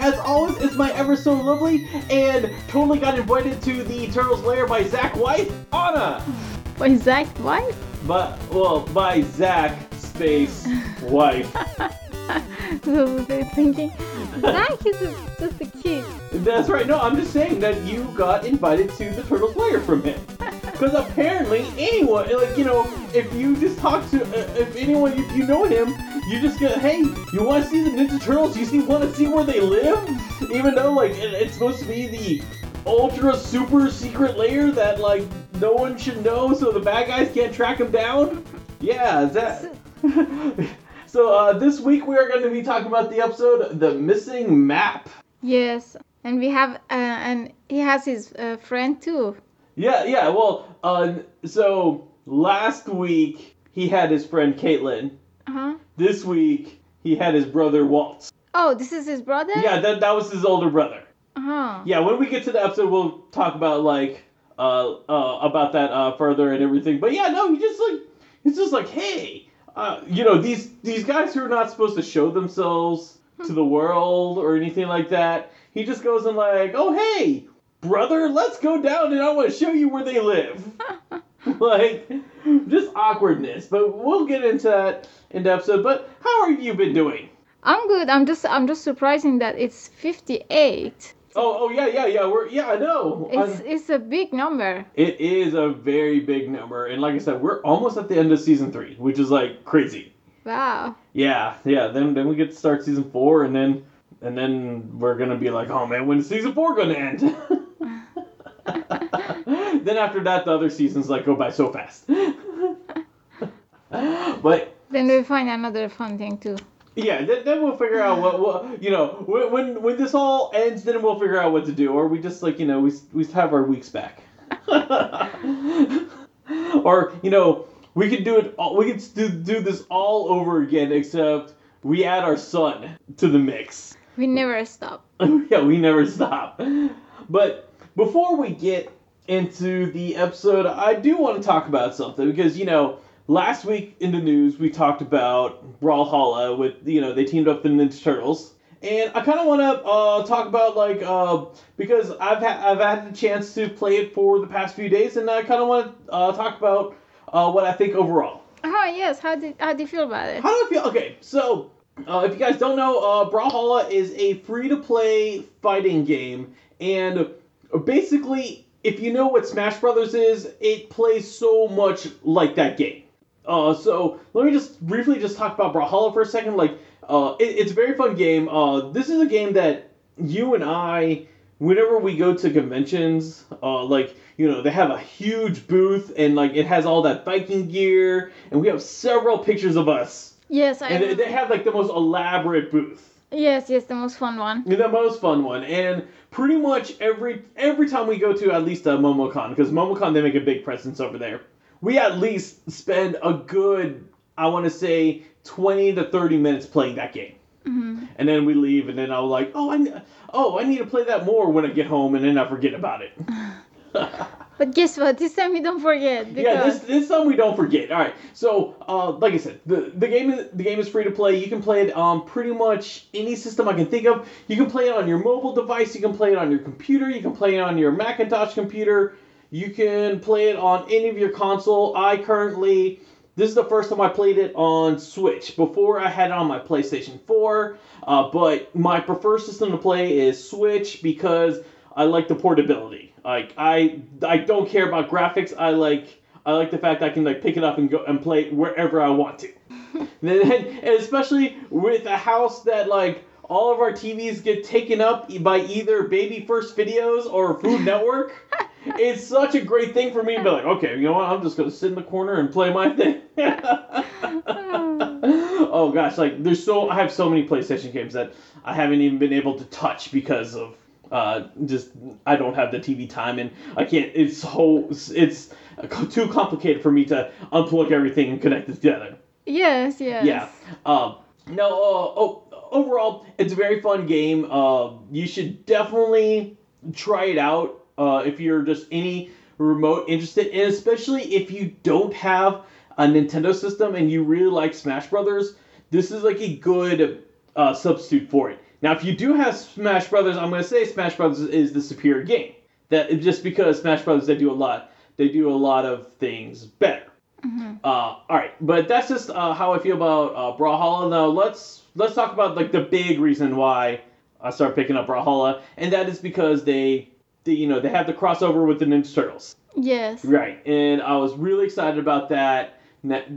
as always, it's my ever so lovely and totally got invited to the Turtles Lair by Zach White, Anna. By Zach White? But, well, by Zach space wife. so they're thinking, Zach is just a kid. That's right. No, I'm just saying that you got invited to the Turtles Lair from him. Because apparently, anyone, like, you know, if you just talk to, uh, if anyone, if you know him, you just go, hey, you want to see the Ninja Turtles? You see, want to see where they live? Even though, like, it, it's supposed to be the ultra super secret layer that, like, no one should know so the bad guys can't track them down? Yeah, that. so, uh, this week we are going to be talking about the episode The Missing Map. Yes, and we have, uh, and he has his uh, friend too. Yeah, yeah. Well, uh, so last week he had his friend Caitlin. Uh huh. This week he had his brother Waltz. Oh, this is his brother? Yeah, that that was his older brother. Uh huh. Yeah, when we get to the episode, we'll talk about like uh, uh about that uh further and everything. But yeah, no, he just like he's just like, hey, uh, you know these these guys who are not supposed to show themselves to the world or anything like that. He just goes and like, oh hey, brother, let's go down and I want to show you where they live. like, just awkwardness. But we'll get into that in the episode. But how have you been doing? I'm good. I'm just I'm just surprising that it's 58. Oh, oh yeah, yeah, yeah. We're yeah, I know. It's I- it's a big number. it is a very big number, and like I said, we're almost at the end of season three, which is like crazy. Wow. Yeah, yeah. Then then we get to start season four, and then and then we're gonna be like, oh man, when's season four gonna end? then after that, the other seasons like go by so fast. but Then we find another fun thing too. yeah, then, then we'll figure out what, what you know when, when when this all ends. Then we'll figure out what to do, or we just like you know we we have our weeks back, or you know we could do it. all We could do do this all over again, except we add our son to the mix. We never stop. yeah, we never stop. But before we get into the episode, I do want to talk about something because you know last week in the news we talked about Brawlhalla with you know they teamed up the Ninja Turtles. And I kind of want to uh, talk about like uh, because I've had I've had the chance to play it for the past few days, and I kind of want to uh, talk about uh, what I think overall. Oh yes. How did how do you feel about it? How do I feel? Okay, so uh, if you guys don't know, uh, Brawlhalla is a free-to-play fighting game, and basically, if you know what Smash Brothers is, it plays so much like that game. Uh, so let me just briefly just talk about Brawlhalla for a second. Like, uh, it, it's a very fun game. Uh, this is a game that you and I, whenever we go to conventions, uh, like you know, they have a huge booth and like it has all that Viking gear, and we have several pictures of us. Yes, I. And they, they have like the most elaborate booth. Yes, yes, the most fun one. The most fun one, and pretty much every every time we go to at least a MomoCon, because MomoCon they make a big presence over there. We at least spend a good, I want to say, twenty to thirty minutes playing that game, hmm and then we leave, and then I'm like, oh, I oh I need to play that more when I get home, and then I forget about it. But guess what? This time we don't forget Yeah, this this time we don't forget. All right, so uh, like I said, the the game is the game is free to play. You can play it on pretty much any system I can think of. You can play it on your mobile device. You can play it on your computer. You can play it on your Macintosh computer. You can play it on any of your console. I currently this is the first time I played it on Switch. Before I had it on my PlayStation 4, uh, but my preferred system to play is Switch because I like the portability. Like I I don't care about graphics. I like I like the fact I can like pick it up and go and play it wherever I want to. and, and especially with a house that like all of our TVs get taken up by either Baby First Videos or Food Network. it's such a great thing for me to be like, okay, you know what? I'm just gonna sit in the corner and play my thing. oh gosh, like there's so I have so many PlayStation games that I haven't even been able to touch because of uh, just I don't have the TV time and I can't. It's so it's too complicated for me to unplug everything and connect it together. Yes, yes. Yeah. Um, no. Uh, oh, overall, it's a very fun game. Uh, you should definitely try it out uh, if you're just any remote interested, and especially if you don't have a Nintendo system and you really like Smash Brothers. This is like a good uh, substitute for it. Now, if you do have Smash Brothers, I'm going to say Smash Brothers is the superior game. That just because Smash Brothers they do a lot, they do a lot of things better. Mm-hmm. Uh, all right, but that's just uh, how I feel about uh, Brawlhalla. Now let's let's talk about like the big reason why I started picking up Brawlhalla, and that is because they, they you know they have the crossover with the Ninja Turtles. Yes. Right, and I was really excited about that.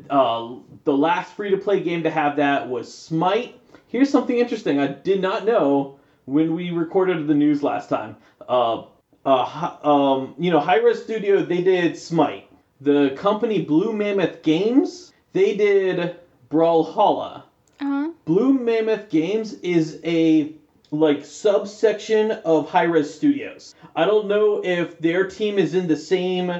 Uh, the last free to play game to have that was Smite. Here's something interesting I did not know when we recorded the news last time. Uh, uh, um, you know, Hi-Rez Studio, they did Smite. The company Blue Mammoth Games, they did Brawlhalla. Uh-huh. Blue Mammoth Games is a like subsection of Hi-Rez Studios. I don't know if their team is in the same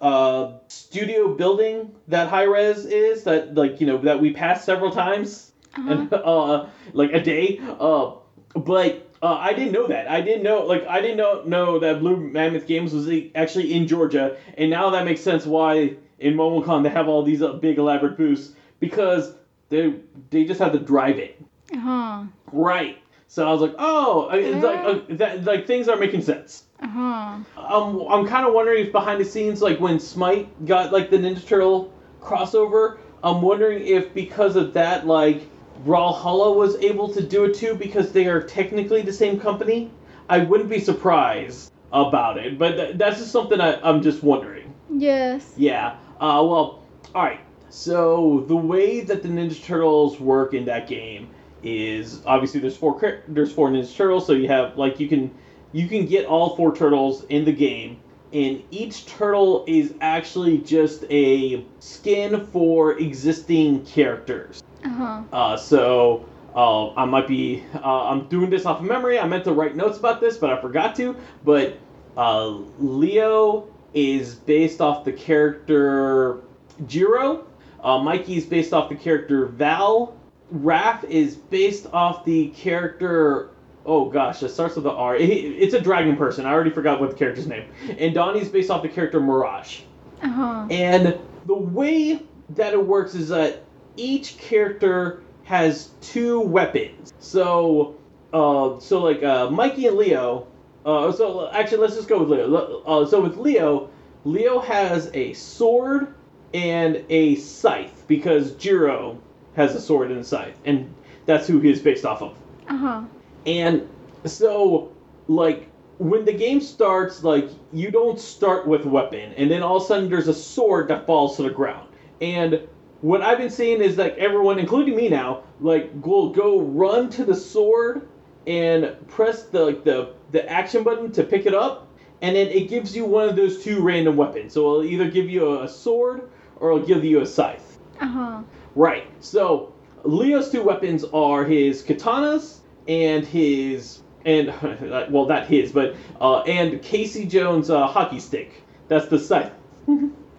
uh, studio building that Hi-Rez is that like you know that we passed several times Uh-huh. and uh like a day uh but uh, I didn't know that. I didn't know like I didn't know know that Blue Mammoth Games was actually in Georgia, and now that makes sense why in MomoCon they have all these uh, big elaborate booths because they they just have to drive it Uh-huh. right. So I was like, oh, I- it's like uh, that like things are making sense. Uh-huh. Um, I'm kind of wondering if behind the scenes, like when Smite got like the Ninja Turtle crossover, I'm wondering if because of that, like Brawlhalla was able to do it too because they are technically the same company. I wouldn't be surprised about it, but th- that's just something I, I'm just wondering. Yes. Yeah. Uh, well, all right. So the way that the Ninja Turtles work in that game is obviously there's four there's four Ninja Turtles, so you have like you can you can get all four turtles in the game, and each turtle is actually just a skin for existing characters. Uh-huh. Uh, so uh, I might be uh, I'm doing this off of memory. I meant to write notes about this, but I forgot to. But uh, Leo is based off the character Jiro. Uh, Mikey is based off the character Val. Raph is based off the character. Oh gosh, it starts with the R. It- it's a dragon person. I already forgot what the character's name. And Donnie's based off the character Mirage. Uh-huh. And the way that it works is that each character has two weapons. So, uh, so like uh, Mikey and Leo. Uh, so actually, let's just go with Leo. Uh, so with Leo, Leo has a sword and a scythe because Jiro has a sword and a scythe, and that's who he is based off of. Uh-huh. And so, like, when the game starts, like, you don't start with a weapon, and then all of a sudden there's a sword that falls to the ground. And what I've been seeing is like everyone, including me now, like will go run to the sword and press the like the the action button to pick it up, and then it gives you one of those two random weapons. So it'll either give you a sword or it'll give you a scythe. Uh-huh. Right. So Leo's two weapons are his katanas and his and well not his but uh, and Casey Jones' uh, hockey stick. That's the scythe.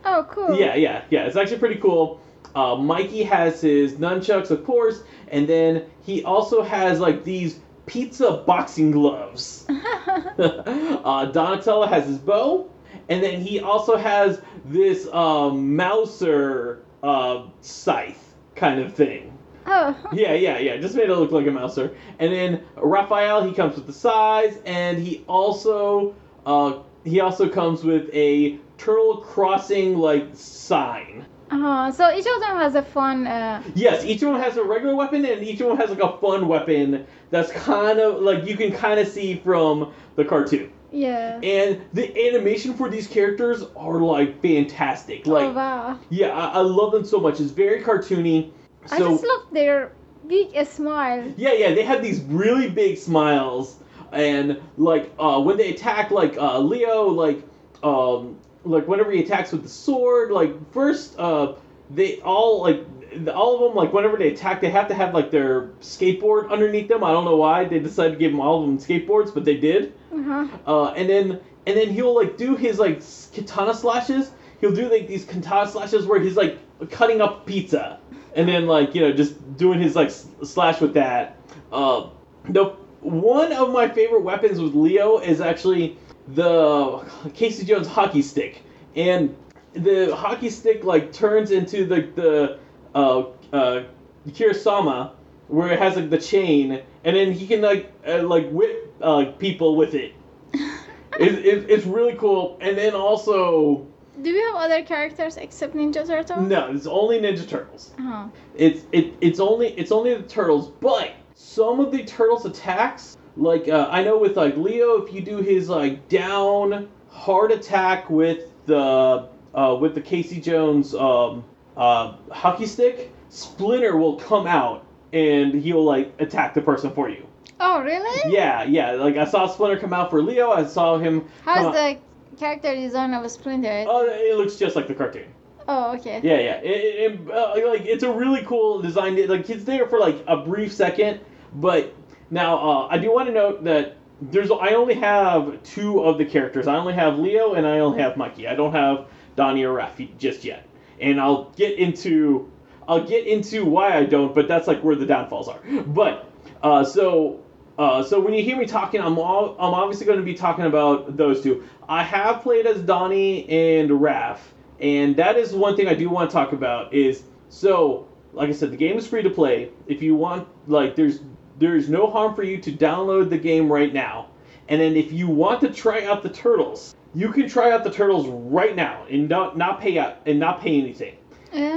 Oh, cool. Yeah, yeah, yeah. It's actually pretty cool. Uh, Mikey has his nunchucks, of course, and then he also has like these pizza boxing gloves. uh, Donatello has his bow, and then he also has this um, Mouser uh, scythe kind of thing. oh. Yeah, yeah, yeah. Just made it look like a Mouser. And then Raphael, he comes with the size, and he also uh, he also comes with a turtle crossing like sign. Uh-huh. So each of them has a fun uh Yes, each one has a regular weapon, and each one has like a fun weapon that's kind of like you can kind of see from the cartoon. yeah. And the animation for these characters are like fantastic. Like, oh wow. yeah, I, I love them so much. It's very cartoony. So I just love their big uh, smile. Yeah, yeah, they have these really big smiles, and like uh, when they attack, like uh, Leo, like um, like whenever he attacks with the sword, like first uh, they all like the, all of them like whenever they attack, they have to have like their skateboard underneath them. I don't know why they decided to give them all of them skateboards, but they did. Uh-huh. Uh, and then and then he'll like do his like katana slashes. He'll do like these katana slashes where he's like cutting up pizza, and then like you know just doing his like s- slash with that. Uh, the one of my favorite weapons with Leo is actually the Casey Jones hockey stick, and the hockey stick like turns into the the uh, uh, kusarigama where it has like the chain, and then he can like uh, like whip uh, people with it. it, it. It's really cool, and then also Do we have other characters except Ninja Turtle? no, it's only Ninja Turtles. Uh-huh. It's it it's only it's only the turtles, but some of the turtles attacks, like uh, I know with like Leo, if you do his like down heart attack with the uh, with the Casey Jones um, uh, hockey stick, Splinter will come out and he'll like attack the person for you. Oh, really? Yeah, yeah. Like I saw Splinter come out for Leo. I saw him. How's the character design of a Splinter? Oh, it looks just like the cartoon. Oh, okay. Yeah, yeah. It, it, it, uh, like it's a really cool design. Like it's there for like a brief second, but now uh, I do want to note that there's I only have two of the characters. I only have Leo and I only have Mikey. I don't have Donnie or Rafi just yet. And I'll get into I'll get into why I don't, but that's like where the downfalls are. But uh, so uh, so when you hear me talking, I'm all, I'm obviously going to be talking about those two. I have played as Donnie and Raph, and that is one thing I do want to talk about. Is so like I said, the game is free to play. If you want, like, there's there's no harm for you to download the game right now. And then if you want to try out the turtles, you can try out the turtles right now and not not pay out and not pay anything.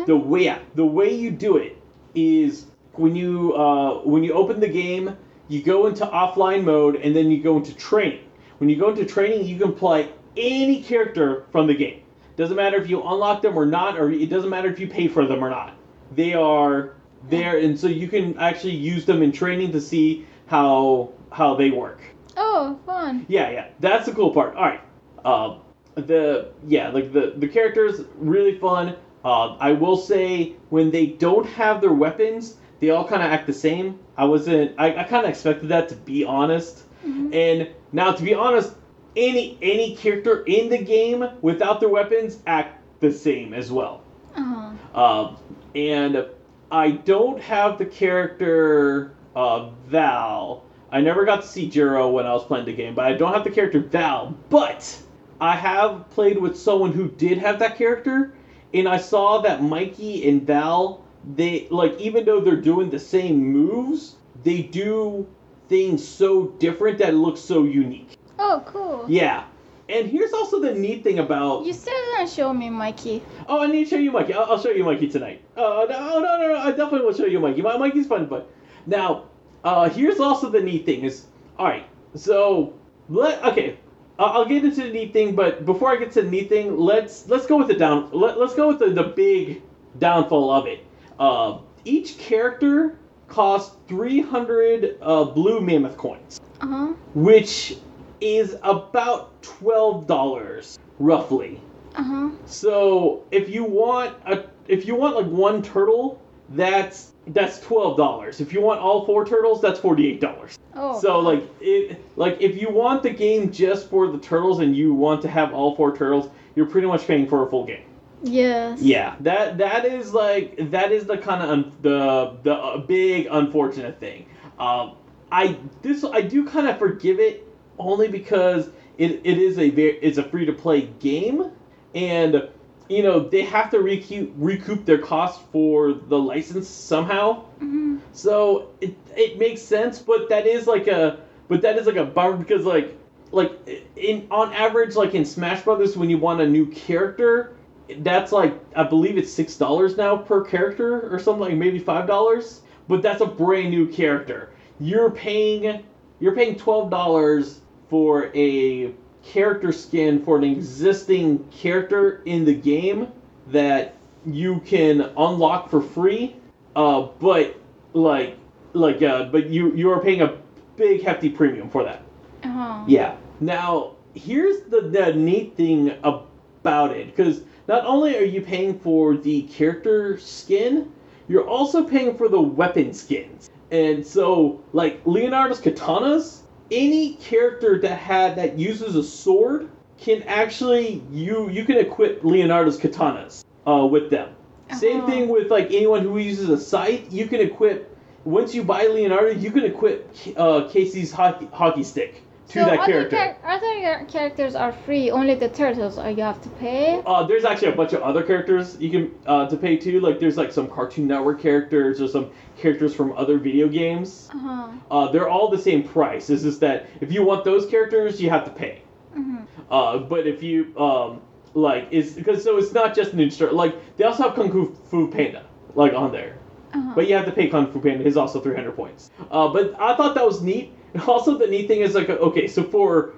The way yeah, the way you do it is when you uh, when you open the game, you go into offline mode and then you go into training. When you go into training, you can play any character from the game. Doesn't matter if you unlock them or not, or it doesn't matter if you pay for them or not. They are there, and so you can actually use them in training to see how how they work. Oh, fun. Yeah, yeah, that's the cool part. All right, uh, the yeah, like the the characters really fun. Uh, I will say when they don't have their weapons, they all kind of act the same. I wasn't. I, I kind of expected that to be honest. Mhm. And now, to be honest, any any character in the game without their weapons act the same as well. Uh-huh. Um, and I don't have the character uh, Val. I never got to see Jiro when I was playing the game, but I don't have the character Val. But I have played with someone who did have that character, and I saw that Mikey and Val, they like even though they're doing the same moves, they do things so different that it looks so unique. Oh, cool. Yeah. And here's also the neat thing about You still didn't show me Mikey. Oh, I need to show you Mikey. I'll, I'll show you Mikey tonight. Oh, no, no, no, no. I definitely will show you Mikey. My, Mikey's fun, but now, uh, here's also the neat thing is, all right. So let okay. I'll I'll get into the neat thing, but before I get to the neat thing, let's let's go with the down. Let, let's go with the, the big downfall of it. Uh, each character costs 300 uh, blue mammoth coins Uh-huh. which is about twelve dollars roughly. Uh-huh. So if you want a if you want like one turtle, that's that's twelve dollars. If you want all four turtles, that's forty eight dollars. Oh. So like it like if you want the game just for the turtles and you want to have all four turtles, you're pretty much paying for a full game. Yes. Yeah, that that is like that is the kind of un- the the uh, big unfortunate thing. Um, I this I do kind of forgive it only because it, it is a very it's a free to play game, and you know they have to recoup recoup their cost for the license somehow. hmm So it it makes sense, but that is like a but that is like a bummer because like like in on average like in Smash Brothers when you want a new character, that's like I believe it's six dollars now per character or something like maybe five dollars. But that's a brand new character. You're paying you're paying twelve dollars for a character skin for an existing character in the game that you can unlock for free. Uh, but like like uh, but you you are paying a big hefty premium for that. Uh-huh. Yeah. Now, here's the, the neat thing about it because not only are you paying for the character skin, you're also paying for the weapon skins. And so, like Leonardo's katanas, any character that had that uses a sword can actually you you can equip Leonardo's katanas uh, with them. Same Oh. thing with like anyone who uses a scythe, you can equip. Once you buy Leonardo, you can equip uh, Casey's hockey, hockey stick to so that other character. char- other characters are free. Only the turtles are you have to pay. Uh, there's actually a bunch of other characters you can uh, to pay too. Like there's like some Cartoon Network characters or some characters from other video games. Uh-huh. Uh, they're all the same price. It's just that if you want those characters, you have to pay. hmm Uh, but if you um, like, it's because so it's not just Ninja Turtle. Like they also have Kung Fu- Fu Panda like on there, Uh-huh. but you have to pay Kung Fu Panda. Is also 300 points. Uh, but I thought that was neat. Also the neat thing is like, okay, so for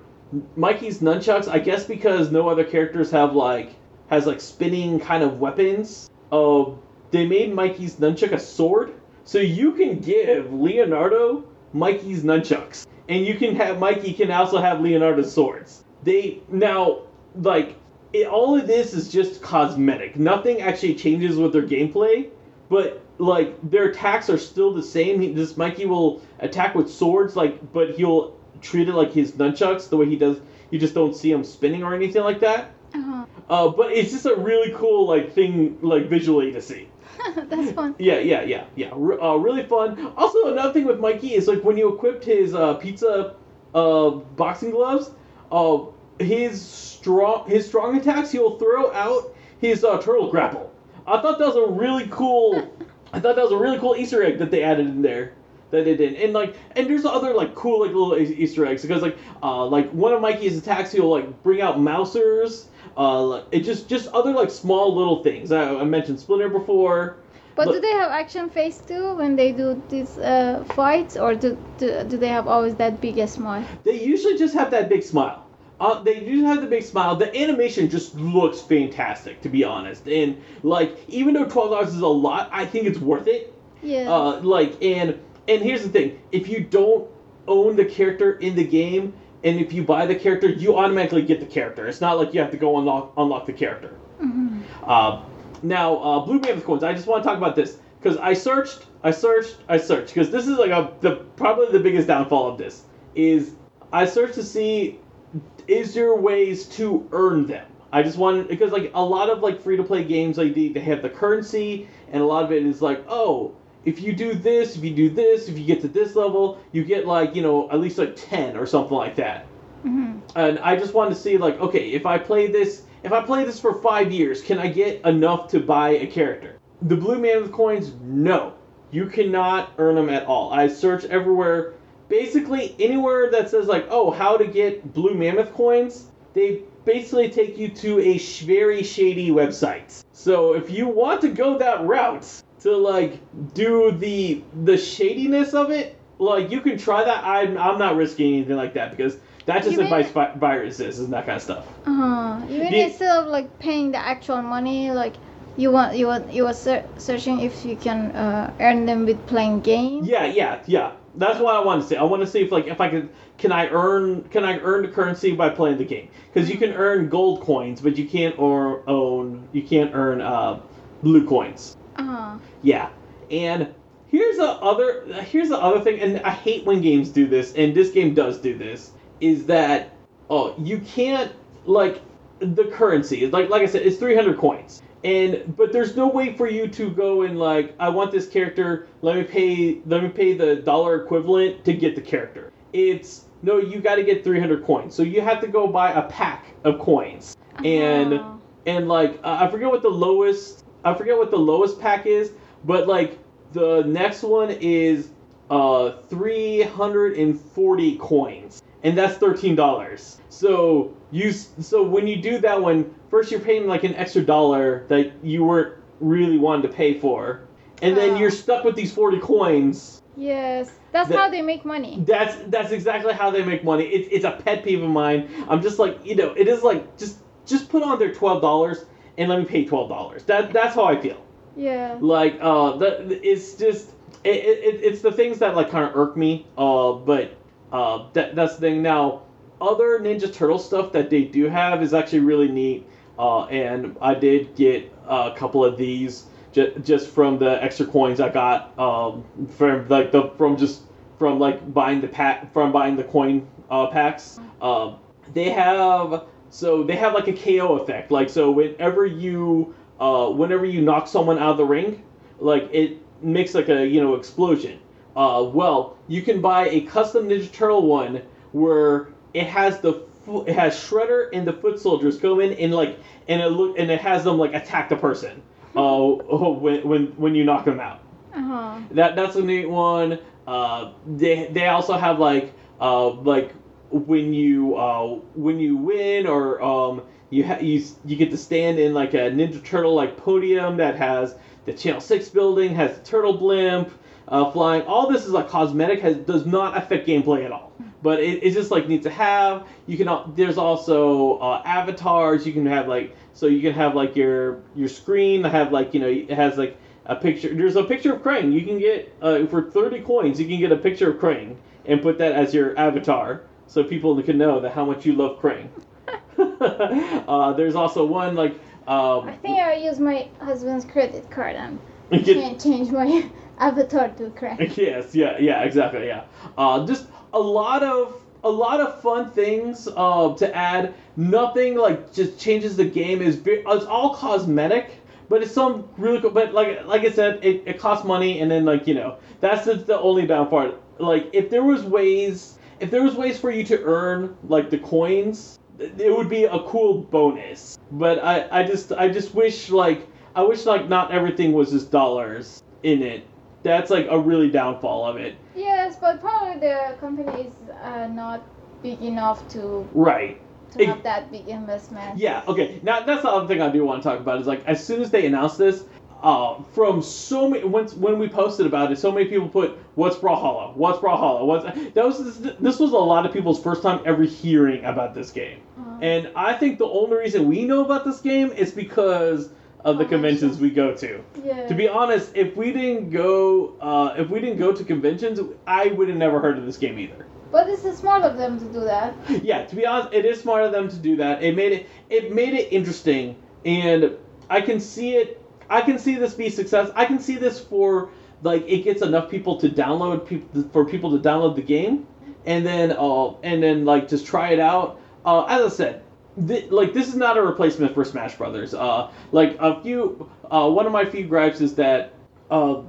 Mikey's nunchucks, I guess because no other characters have like has like spinning kind of weapons. Uh, they made Mikey's nunchuck a sword, so you can give Leonardo Mikey's nunchucks, and you can have Mikey can also have Leonardo's swords. They now like it, all of this is just cosmetic. Nothing actually changes with their gameplay, but like their attacks are still the same. He, this Mikey will attack with swords, like, but he'll treat it like his nunchucks, the way he does. You just don't see him spinning or anything like that. Uh-huh. Uh, but it's just a really cool like thing, like visually to see. That's fun. Yeah, yeah, yeah, yeah. R- uh, really fun. Also, another thing with Mikey is like when you equipped his uh, pizza uh, boxing gloves, uh, his strong his strong attacks he'll throw out his uh, turtle grapple. I thought that was a really cool. I thought that was a really cool Easter egg that they added in there. That they did, and like, and there's other like cool like little Easter eggs because like, uh, like one of Mikey's attacks he'll like bring out mousers. Uh, like, it just just other like small little things. I, I mentioned Splinter before. But Look- do they have action face too when they do these uh, fights, or do, do do they have always that biggest smile? They usually just have that big smile. Uh, they usually have the big smile. The animation just looks fantastic, to be honest. And like, even though twelve dollars is a lot, I think it's worth it. Yeah. Uh, like, and and here's the thing: if you don't own the character in the game, and if you buy the character, you automatically get the character. It's not like you have to go unlock unlock the character. Mm-hmm. Uh, now, uh, Blue Mammoth coins. I just want to talk about this because I searched, I searched, I searched because this is like a the probably the biggest downfall of this is I searched to see is there ways to earn them. I just wanted because like a lot of like free to play games like they, they have the currency and a lot of it is like oh if you do this if you do this if you get to this level you get like you know at least like 10 or something like that Mhm. and I just wanted to see like, okay, if I play this, if I play this for five years, can I get enough to buy a character? The Blue Mammoth coins, no, you cannot earn them at all. I searched everywhere, basically anywhere that says like, oh, how to get Blue Mammoth coins, they basically take you to a sh- very shady website. So if you want to go that route to like do the the shadiness of it, like you can try that. I'm I'm not risking anything like that because that just You mean- invites vi- viruses and that kind of stuff. Uh-huh. Even The- instead of like paying the actual money, like you want you want you were ser- searching if you can uh, earn them with playing games. Yeah, yeah, yeah. That's what I want to see. I want to see if like if I could can I earn can I earn the currency by playing the game because you can earn gold coins, but you can't or own you can't earn uh, blue coins. Uh-huh. Yeah, and here's the other here's the other thing, and I hate when games do this, and this game does do this. Is that oh you can't like the currency like like I said it's 300 coins. And but there's no way for you to go and like I want this character. Let me pay. Let me pay the dollar equivalent to get the character. It's no. You got to get 300 coins. So you have to go buy a pack of coins. And Uh-huh. and like uh, I forget what the lowest I forget what the lowest pack is, but like the next one is uh 340 coins, and that's thirteen dollars. So you so when you do that one, first you're paying like an extra dollar that you weren't really wanting to pay for, and then Oh. you're stuck with these 40 coins. Yes, that's The- how they make money. That's that's exactly how they make money. It's it's a pet peeve of mine. I'm just like you know it is like just just put on their twelve dollars and let me pay twelve dollars. That that's how I feel. Yeah. Like uh, that it's just it, it, it's the things that like kind of irk me. Uh, but uh, that that's the thing. Now, other Ninja Turtle stuff that they do have is actually really neat. Uh, and I did get a couple of these j- just from the extra coins I got um, from like the from just from like buying the pack from buying the coin uh, packs. Um, they have so they have like a KO effect. Like so whenever you uh, whenever you knock someone out of the ring, like it makes like a you know explosion. Uh, well, you can buy a custom Ninja Turtle one where it has the fo- it has Shredder and the Foot Soldiers go in and like and it look and it has them like attack the person. Uh, when when when you knock them out. Uh-huh. That that's a neat one. Uh, they they also have like uh like when you uh when you win or um you ha- you you get to stand in like a Ninja Turtle like podium that has the Channel Six building has the turtle blimp uh, flying. All this is like cosmetic has does not affect gameplay at all. But it, it's just like neat to have. You can there's also uh, avatars. You can have like so you can have like your your screen have like you know it has like a picture. There's a picture of Krang. You can get uh, for 30 coins. You can get a picture of Krang and put that as your avatar, so people can know that how much you love Krang. uh, there's also one like um, I think I use my husband's credit card and can't change my avatar to Krang. yes, yeah, yeah, exactly, yeah. Uh, just a lot of a lot of fun things uh, to add. Nothing like just changes the game. is It's all cosmetic, but it's some really cool. But like like I said, it, it costs money, and then like you know that's the, the only down part. Like if there was ways, if there was ways for you to earn like the coins, it would be a cool bonus. But I I just I just wish like I wish like not everything was just dollars in it that's like a really downfall of it. Yes, but probably the company is uh, not big enough to Right. to Ex- have that big investment. Yeah. Okay. Now that's the other thing I do want to talk about is like as soon as they announced this, uh, from so many once when we posted about it, so many people put what's Brawlhalla, what's Brawlhalla, what's that was this was a lot of people's first time ever hearing about this game, Uh, and I think the only reason we know about this game is because of the conventions we go to. yeah. To be honest, if we didn't go, uh, if we didn't go to conventions, I would have never heard of this game either. but it's smart of them to do that. Yeah, to be honest, it is smart of them to do that. It made it it made it interesting, and I can see it. I can see this be success. I can see this for like it gets enough people to download people for people to download the game, and then uh and then like just try it out. Uh, as I said, th- like this is not a replacement for Smash Brothers. Uh, like a few, uh, one of my few gripes is that uh,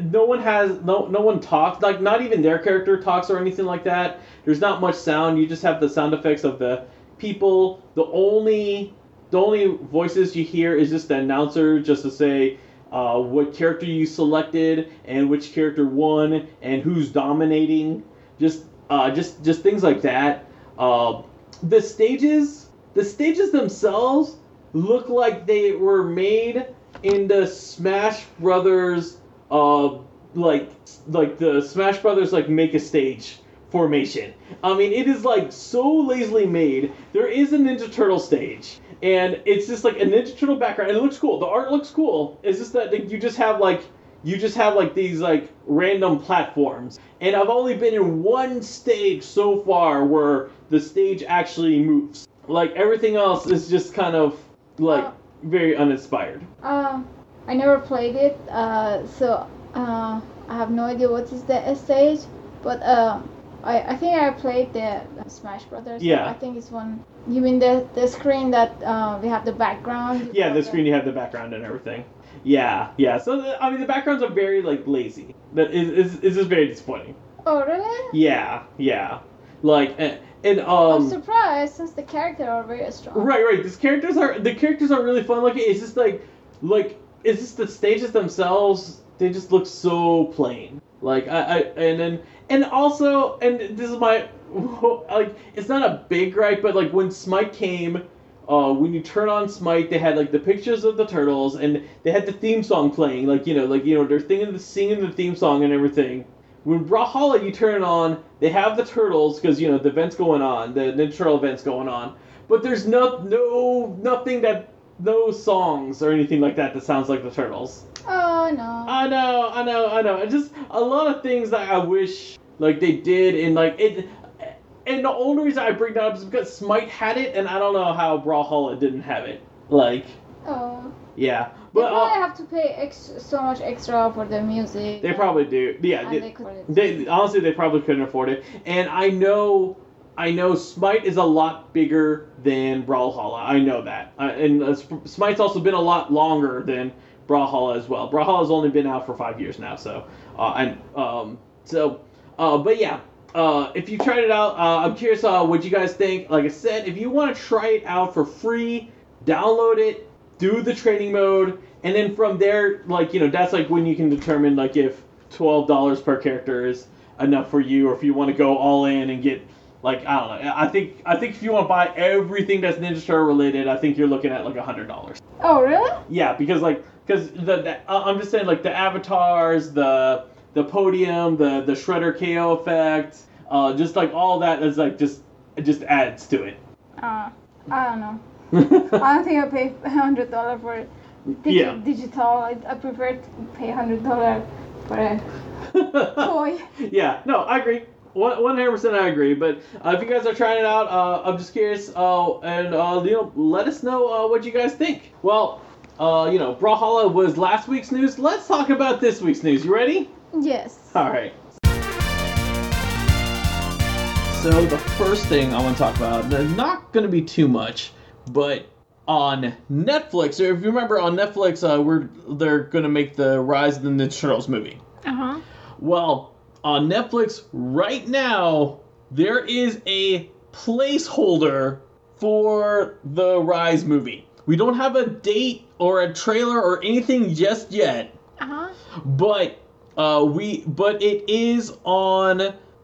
no one has no no one talks like not even their character talks or anything like that. There's not much sound. You just have the sound effects of the people. The only the only voices you hear is just the announcer just to say uh, what character you selected and which character won and who's dominating. Just uh, just just things like that. Uh, the stages the stages themselves look like they were made in the Smash Brothers uh like like the Smash Brothers like make a stage formation. I mean it is like so lazily made. There is a Ninja Turtle stage and it's just like a Ninja Turtle background. And it looks cool. The art looks cool. It's just that like, you just have like you just have like these like random platforms. And I've only been in one stage so far where the stage actually moves. Like everything else is just kind of like Uh, very uninspired. Uh, I never played it, uh, so uh, I have no idea what is the stage. But uh, I, I think I played the Smash Brothers. Yeah. I think it's one. You mean the the screen that uh, we have the background? Yeah, the screen you have the background and everything. Yeah, yeah. So the, I mean, the backgrounds are very like lazy. That is is is just very disappointing. Oh really? Yeah, yeah. Like and, and I'm um. surprised since the characters are very strong. Right, right. These characters are the characters are really fun looking. It's just like like it's just the stages themselves. They just look so plain. Like I, I and then and also and this is my like it's not a big gripe, but like when Smite came, uh, when you turn on Smite, they had like the pictures of the turtles and they had the theme song playing. Like you know, like you know, they're singing the singing the theme song and everything. When Brawlhalla, you turn it on, they have the turtles because you know the event's going on, the Ninja Turtle event's going on. But there's no no nothing that no songs or anything like that that sounds like the turtles. Oh no. I know, I know, I know. It's just a lot of things that I wish like they did and like it. And the only reason I bring that up is because Smite had it, and I don't know how Brawlhalla didn't have it. Like, oh. yeah, They But probably uh, have to pay ex- so much extra for the music. they probably do. Yeah, they- they They honestly, they probably couldn't afford it. And I know, I know, Smite is a lot bigger than Brawlhalla. I know that, uh, and uh, Smite's also been a lot longer than Brawlhalla as well. Brawlhalla's only been out for five years now, so uh, and um, so, uh, but yeah. Uh, if you tried it out, uh, I'm curious uh, what you guys think. Like I said, if you want to try it out for free, download it, do the training mode, and then from there, like you know, that's like when you can determine like if twelve dollars per character is enough for you, or if you want to go all in and get like I don't know. I think I think if you want to buy everything that's Ninja Turtle related, I think you're looking at like a hundred dollars. Oh really? Yeah, because like because the, the uh, I'm just saying like the avatars, the the podium, the the Shredder KO effect, uh, just like all that is like just it just adds to it. Uh, I don't know. I don't think I pay hundred dollar for digi- Yeah. digital. I, I prefer to pay hundred dollar for a toy. yeah, no, I agree. One hundred percent, I agree. But uh, if you guys are trying it out, uh, I'm just curious, uh, and uh, you know, let us know uh, what you guys think. Well, uh, you know, Brawlhalla was last week's news. Let's talk about this week's news. You ready? Yes. All right. So the first thing I want to talk about, there's not going to be too much, but on Netflix, or if you remember on Netflix, uh, we're they're going to make the Rise of the Ninja Turtles movie. Uh huh. Well, on Netflix right now, there is a placeholder for the Rise movie. We don't have a date or a trailer or anything just yet, Uh huh. but uh, we but it is on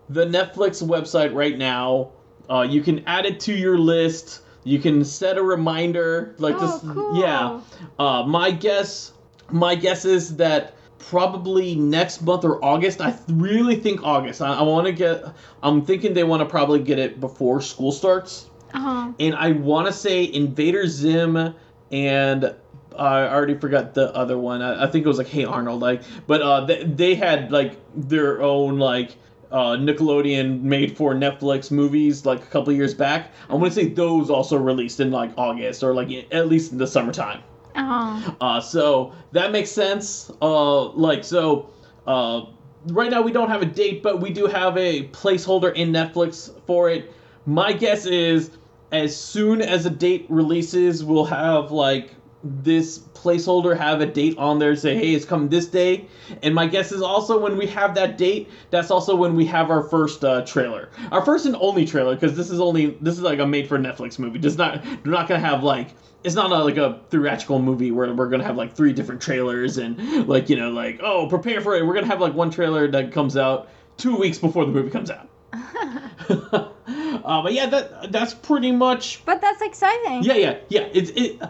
the Netflix website right now. Uh, you can add it to your list. You can set a reminder like Oh, this. cool. Yeah. Uh, my guess, my guess is that probably next month or August. I th- really think August. I, I want to get. I'm thinking they want to probably get it before school starts, Uh huh. and I want to say Invader Zim and. I already forgot the other one. I, I think it was like Hey Arnold, like, but uh, they, they had like their own like uh, Nickelodeon made for Netflix movies like a couple years back. I want to say those also released in like August or like at least in the summertime. Uh huh. Uh, so that makes sense. Uh, like so, uh, right now we don't have a date, but we do have a placeholder in Netflix for it. My guess is as soon as a date releases, we'll have like this placeholder have a date on there say hey it's coming this day. And my guess is also when we have that date that's also when we have our first uh, trailer. Our first and only trailer because this is only this is like a made for netflix movie. Just not we're not gonna have like it's not a, like a theatrical movie where we're gonna have like three different trailers and like you know like oh prepare for it. We're gonna have like one trailer that comes out two weeks before the movie comes out. Uh, but yeah that that's pretty much But that's exciting. yeah, yeah, yeah. It's it,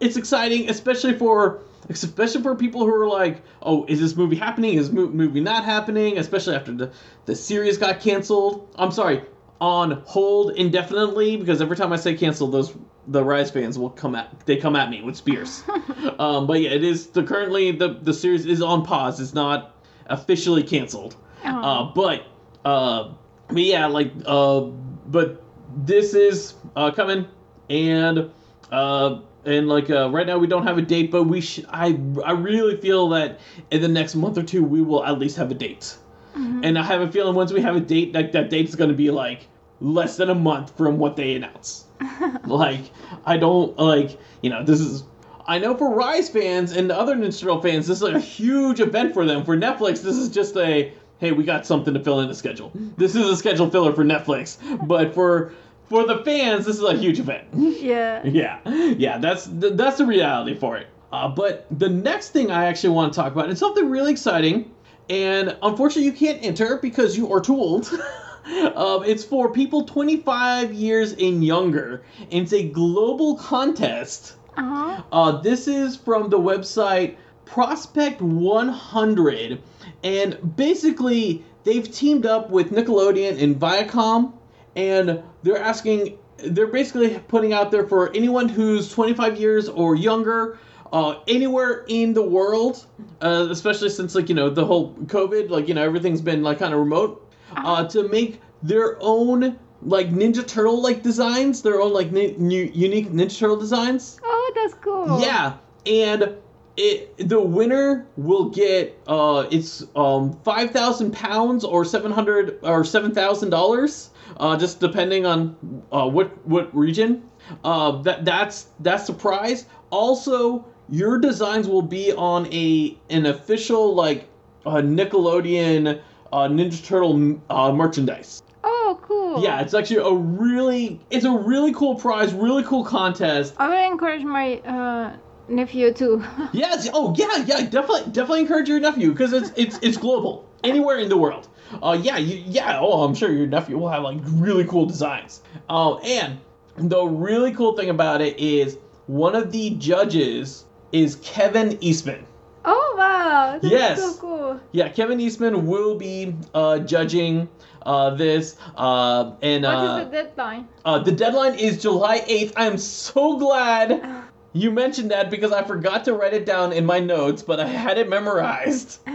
it's exciting, especially for especially for people who are like, oh, is this movie happening? Is mo- movie not happening? Especially after the the series got canceled. I'm sorry, on hold indefinitely because every time I say cancel, those the Rise fans will come at they come at me with spears. um, but yeah, it is the currently the the series is on pause. It's not officially canceled. Uh-huh. Uh, but uh, but yeah, like uh, but this is uh, coming, and uh, and like uh, right now we don't have a date, but we sh- I I really feel that in the next month or two we will at least have a date, Mhm. and I have a feeling once we have a date, that that date is going to be like less than a month from what they announce. like I don't like you know this is. I know for Rise fans and other Turtle fans, this is like a huge event for them. For Netflix, this is just a hey, we got something to fill in the schedule. This is a schedule filler for Netflix, but for for the fans, this is a huge event. yeah. yeah, yeah, that's th- that's the reality for it. Uh, but the next thing I actually want to talk about is something really exciting, and unfortunately you can't enter because you are too old. um, it's for people 25 years and younger. And it's a global contest. Uh huh. Uh, this is from the website Prospect 100, and basically they've teamed up with Nickelodeon and Viacom, and they're asking, they're basically putting out there for anyone who's 25 years or younger. Uh, anywhere in the world, uh, especially since like you know the whole COVID, like you know everything's been like kind of remote, uh, to make their own like Ninja Turtle like designs, their own like ni- new, unique Ninja Turtle designs. Oh, that's cool. Yeah, and it the winner will get uh it's um five thousand pounds or seven hundred or seven thousand dollars uh just depending on uh what what region uh that that's that's the prize also your designs will be on a an official like uh, Nickelodeon uh, Ninja Turtle uh, merchandise. Oh, cool. Yeah, it's actually a really it's a really cool prize, really cool contest. I will encourage my uh, nephew too. Yes. Oh, yeah, yeah. Definitely, definitely encourage your nephew because it's it's it's global, anywhere in the world. Uh, yeah, you, yeah. Oh, I'm sure your nephew will have like really cool designs. Oh, and the really cool thing about it is one of the judges is Kevin Eastman. oh wow. That's Yes. so cool. Yeah, Kevin Eastman will be uh, judging uh, this, uh, and What uh, is the deadline? uh, the deadline is July 8th. I'm so glad you mentioned that because I forgot to write it down in my notes, but I had it memorized.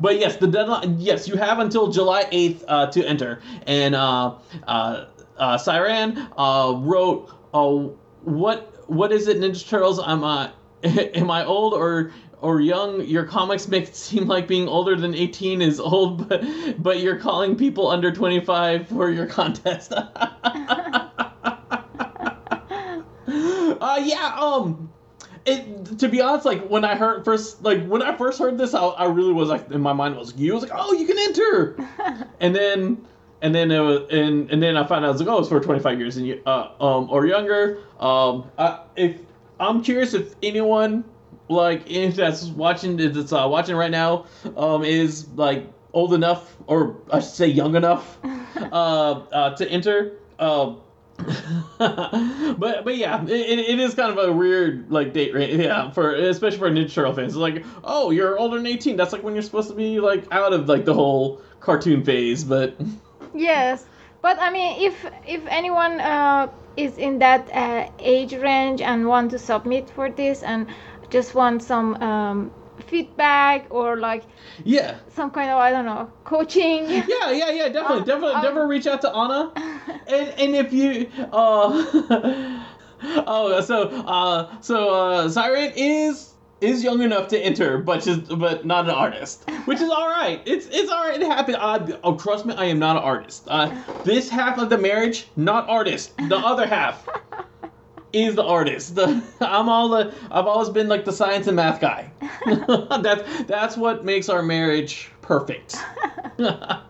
But yes, the deadline. Yes, you have until July 8th uh, to enter. And uh, uh, uh, Siran uh, wrote, uh, "What what is it, Ninja Turtles? I'm uh, am I old or?" Or young, your comics make it seem like being older than 18 is old, but but you're calling people under 25 for your contest. uh, yeah, um, it to be honest, like when I heard first, like when I first heard this, I, I really was like in my mind was you I was like, oh, you can enter, and then and then it was and and then I found out I was like, oh, it's for twenty five years and you uh um or younger. Um, I, if I'm curious if anyone like if that's watching that's uh, watching right now um is like old enough or I should say young enough uh, uh to enter uh but but yeah, it, it is kind of a weird like date range. Yeah, for especially for Ninja Turtle fans, it's like oh you're older than eighteen. That's like when you're supposed to be like out of like the whole cartoon phase. But Yes, but I mean, if if anyone uh, is in that uh, age range and want to submit for this and just want some um, feedback or like yeah, some kind of I don't know coaching. yeah, yeah, yeah, definitely, Um, definitely, um, definitely reach out to Anna. And and if you uh oh so uh so uh Siren is is young enough to enter, but just but not an artist, which is all right. It's it's all right. It happened. Uh, oh, trust me, I am not an artist. Uh, this half of the marriage, not artist. The other half is the artist. The I'm all the I've always been like the science and math guy. that's that's what makes our marriage perfect. uh,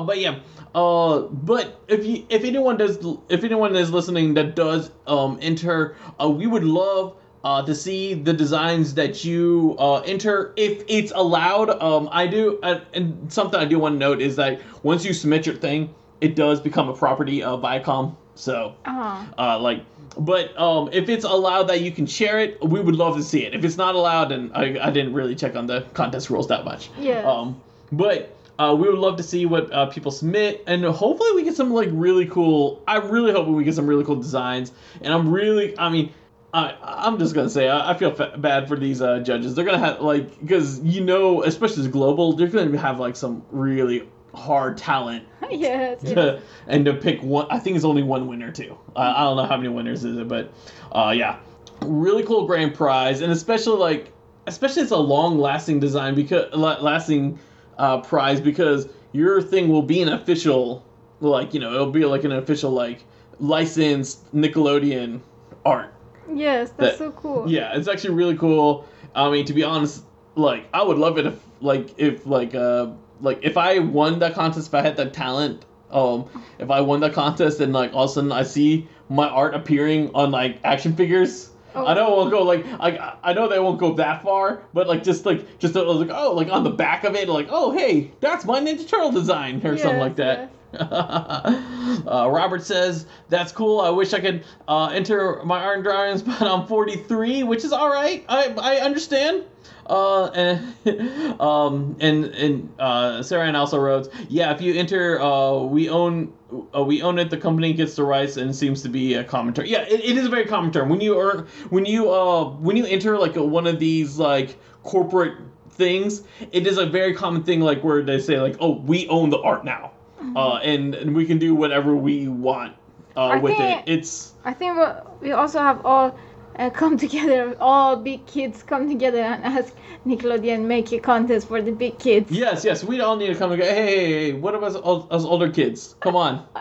but yeah. Uh, but if you if anyone does if anyone is listening that does um enter, uh, we would love uh, to see the designs that you uh, enter if it's allowed. Um, I do, uh, and something I do want to note is that once you submit your thing, it does become a property of Viacom. So, Uh-huh. uh, like, but um, if it's allowed that you can share it, we would love to see it. If it's not allowed, then I, I didn't really check on the contest rules that much. Yes. Um, but uh, we would love to see what uh, people submit, and hopefully we get some like really cool. I really hope we get some really cool designs, and I'm really, I mean. I, I'm just gonna say I, I feel fa- bad for these uh, judges. They're gonna have like because you know, especially as global, they're gonna have like some really hard talent yes. to, and to pick one. I think it's only one winner too. Uh, I don't know how many winners is it, but uh, yeah, really cool grand prize, and especially like especially it's a long lasting design because lasting uh, prize because your thing will be an official like you know it'll be like an official like licensed Nickelodeon art. Yes, that's that- so cool. Yeah, it's actually really cool. I mean, to be honest, like I would love it if like if like uh like if I won that contest, if I had that talent, um, if I won that contest and like all of a sudden I see my art appearing on like action figures. Oh. I know it won't go like like I know they won't go that far, but like just like just uh, like oh like on the back of it like oh hey that's my Ninja Turtle design or something like that. uh, Robert says that's cool. I wish I could uh, enter my art drawings, but I'm 43, which is all right. I I understand. Uh, and um and and uh, Sarah Ann also wrote, yeah, if you enter, uh, we own uh, we own it. The company gets the rights, and seems to be a common term. Yeah, it, it is a very common term. When you earn when you uh when you enter like a, one of these like corporate things, it is a very common thing like where they say like, oh, we own the art now uh, and, and we can do whatever we want uh, I with think- it. It's I think we also have all uh, come together, all big kids come together and ask Nickelodeon make a contest for the big kids. Yes, yes, we all need to come and go. Hey, hey, hey, what about us, us older kids? Come on.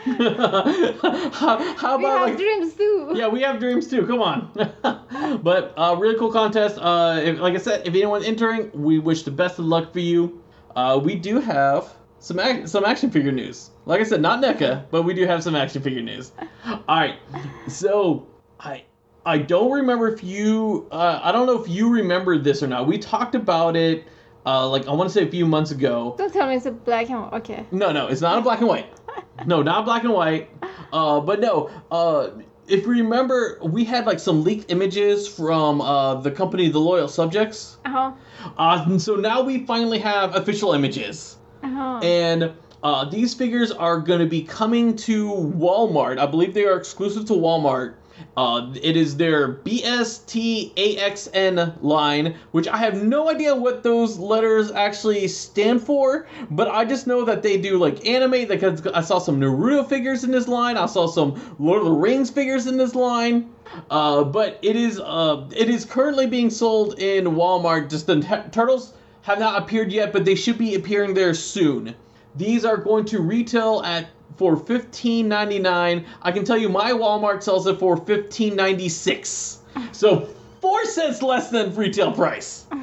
how, how we about have like dreams too. yeah, we have dreams too. Come on. but uh, really cool contest. Uh, if, like I said, if anyone's entering, we wish the best of luck for you. Uh, we do have some ac- some action figure news. Like I said, not NECA, but we do have some action figure news. All right. So I I don't remember if you uh, I don't know if you remember this or not. We talked about it. Uh, like I want to say a few months ago. Don't tell me it's a black and white. Okay. No, no, it's not a black and white. No, not black and white. Uh, but no, uh, if you remember, we had like some leaked images from uh, the company The Loyal Subjects. Uh-huh. Uh, and so now we finally have official images. Uh-huh. And uh, these figures are going to be coming to Walmart. I believe they are exclusive to Walmart. Uh, it is their BSTAXN line, which I have no idea what those letters actually stand for, but I just know that they do like anime. Because I saw some Naruto figures in this line. I saw some Lord of the Rings figures in this line. Uh, but it is uh, it is currently being sold in Walmart. Just the t- turtles have not appeared yet, but they should be appearing there soon. These are going to retail at for $15.99. I can tell you my Walmart sells it for $15.96. So four cents less than retail price.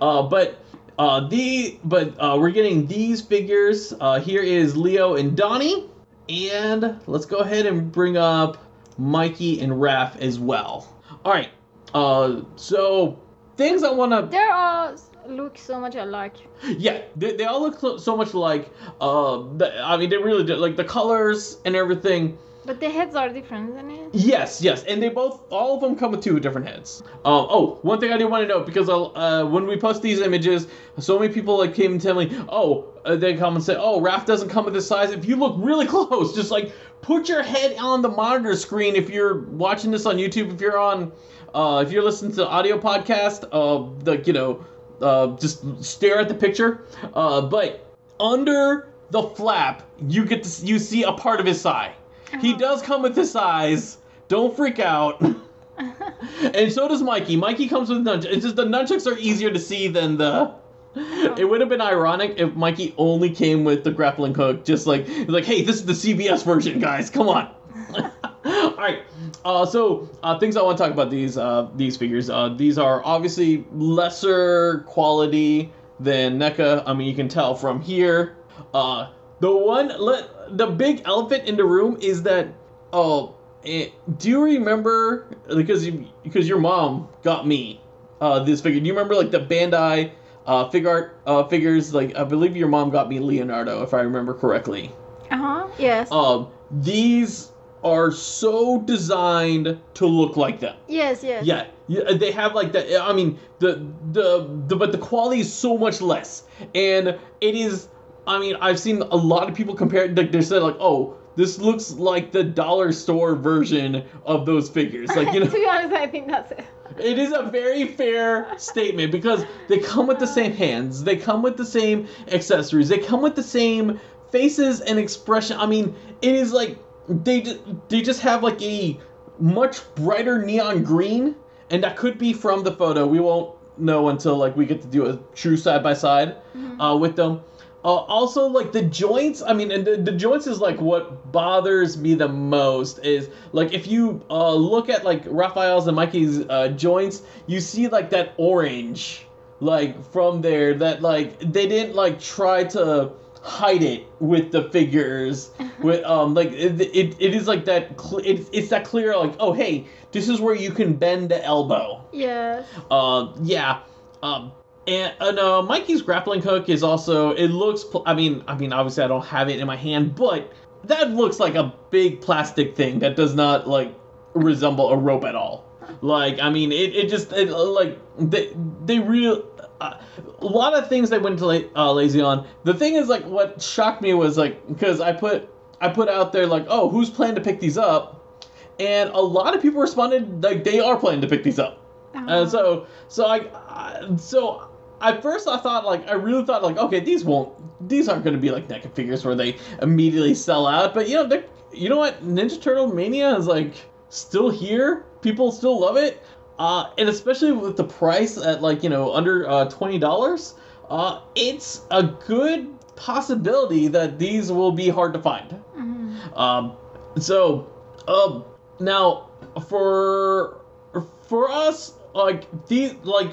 Uh, but uh, the but uh, we're getting these figures. Uh, here is Leo and Donnie, and let's go ahead and bring up Mikey and Raph as well. All right. Uh, so things I want to They're all s- look so much alike. yeah, they, they all look so- so much like. Uh, the, I mean, they really do. Like the colors and everything. But the heads are different, isn't it? Yes, yes, and they both, all of them come with two different heads. Um, oh, one thing I did want to note because uh, when we post these images, so many people like came and tell me, oh, uh, they come and say, oh, Raph doesn't come with this size. If you look really close, just like put your head on the monitor screen. If you're watching this on YouTube, if you're on, uh, if you're listening to the audio podcast, uh, the you know, uh, just stare at the picture. Uh, but under the flap, you get to you see a part of his thigh. He does come with his size. Don't freak out. and so does Mikey. Mikey comes with nunchucks. It's just the nunchucks are easier to see than the. It would have been ironic if Mikey only came with the grappling hook, just like like, hey, this is the CBS version, guys. Come on. All right. Uh, so uh, things I want to talk about these uh, these figures. Uh, these are obviously lesser quality than NECA. I mean, you can tell from here. Uh, the one let the big elephant in the room is that. Oh, eh, do you remember because you, because your mom got me uh, this figure? Do you remember like the Bandai uh, figure art uh, figures? Like I believe your mom got me Leonardo, if I remember correctly. Uh-huh. Yes. Um, these are so designed to look like them. yes, yes. Yeah, yeah, they have like that. I mean, the, the the but the quality is so much less, and it is. I mean, I've seen a lot of people compare. Like they said, like, oh, this looks like the dollar store version of those figures. Like you know. to be honest, I think that's it. it is a very fair statement because they come with the same hands, they come with the same accessories, they come with the same faces and expression. I mean, it is like they they just have like a much brighter neon green, and that could be from the photo. We won't know until like we get to do a true side by side uh, with them. Uh, also, like the joints. I mean, and the, the joints is like what bothers me the most. Is like if you uh, look at like Raphael's and Mikey's uh, joints, you see like that orange, like from there. That like they didn't like try to hide it with the figures. with um like it, it, it is like that. Cl- it's it's that clear like oh hey this is where you can bend the elbow. yeah Uh, yeah. Um, and, and uh, Mikey's grappling hook is also. It looks. Pl- I mean, I mean, obviously, I don't have it in my hand, but that looks like a big plastic thing that does not like resemble a rope at all. Like, I mean, it, it just it, like they they real. Uh, a lot of things they went to la- uh, lazy on. The thing is, like, what shocked me was like because I put I put out there like, oh, who's planning to pick these up? And a lot of people responded like they are planning to pick these up. Uh-huh. And so, so I, I, so at first I thought like I really thought like okay these won't these aren't going to be like NECA figures where they immediately sell out. But you know they you know what Ninja Turtle Mania is like still here people still love it, uh, and especially with the price at like you know under uh, twenty dollars, uh, it's a good possibility that these will be hard to find. Mhm. Um, so, um, now for for us, like these, like